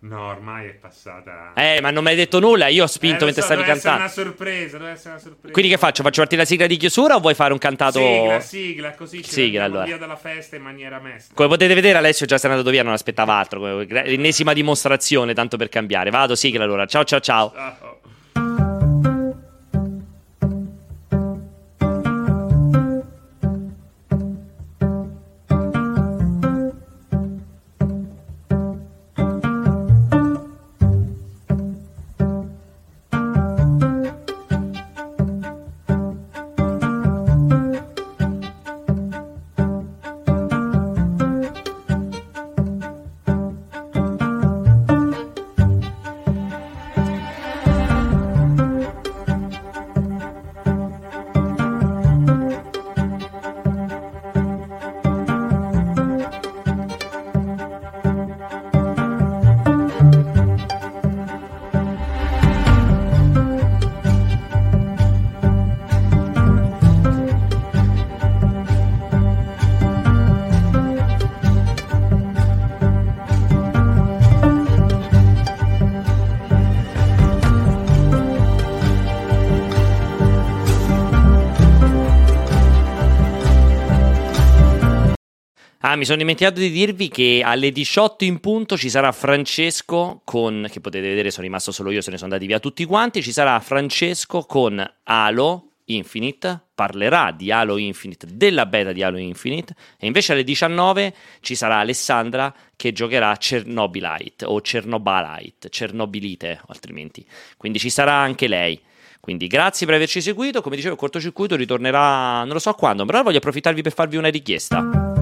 No, ormai è passata. Eh, ma non mi hai detto nulla. Io ho spinto Eh, mentre so, stavi doveva essere cantando. una sorpresa, doveva essere una sorpresa. Quindi che faccio? Faccio partire la sigla di chiusura o vuoi fare un cantato? Sigla, sigla, così ci Sigla, allora. via dalla festa in maniera mesta. Come potete vedere, Alessio già si è andato via, non aspettava altro. L'ennesima dimostrazione, tanto per cambiare. Vado, sigla allora. Ciao, ciao, ciao. Ah, mi sono dimenticato di dirvi che alle 18 in punto ci sarà Francesco con, che potete vedere sono rimasto solo io, se ne sono andati via tutti quanti, ci sarà Francesco con Halo Infinite, parlerà di Halo Infinite, della beta di Halo Infinite, e invece alle 19 ci sarà Alessandra che giocherà Chernobylite o Chernobylite, Chernobylite altrimenti, quindi ci sarà anche lei. Quindi grazie per averci seguito, come dicevo il cortocircuito ritornerà non lo so quando, però voglio approfittarvi per farvi una richiesta.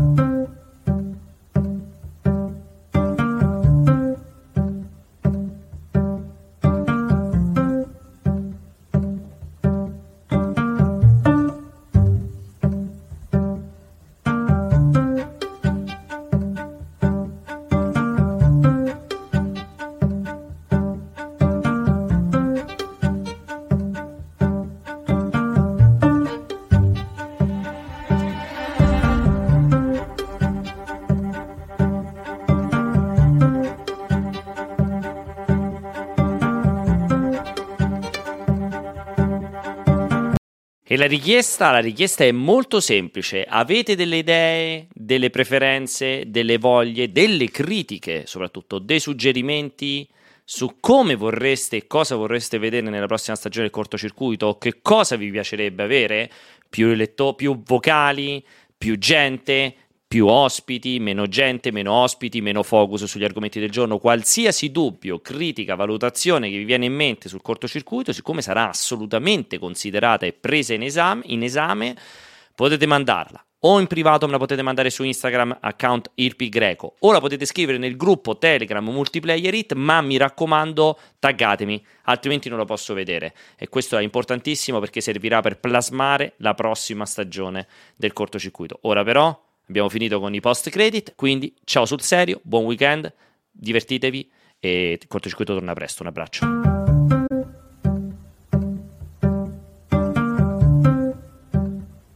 La richiesta, la richiesta è molto semplice. Avete delle idee, delle preferenze, delle voglie, delle critiche, soprattutto dei suggerimenti su come vorreste e cosa vorreste vedere nella prossima stagione del cortocircuito, che cosa vi piacerebbe avere? Più, eletto- più vocali, più gente, più ospiti, meno gente, meno ospiti, meno focus sugli argomenti del giorno, qualsiasi dubbio, critica, valutazione che vi viene in mente sul cortocircuito, siccome sarà assolutamente considerata e presa in esame, in esame potete mandarla. O in privato me la potete mandare su Instagram account Irpi Greco. O la potete scrivere nel gruppo Telegram Multiplayer It ma mi raccomando taggatemi altrimenti non lo posso vedere. E questo è importantissimo perché servirà per plasmare la prossima stagione del cortocircuito. Ora però Abbiamo finito con i post credit, quindi ciao sul serio, buon weekend, divertitevi e il cortocircuito torna presto. Un abbraccio.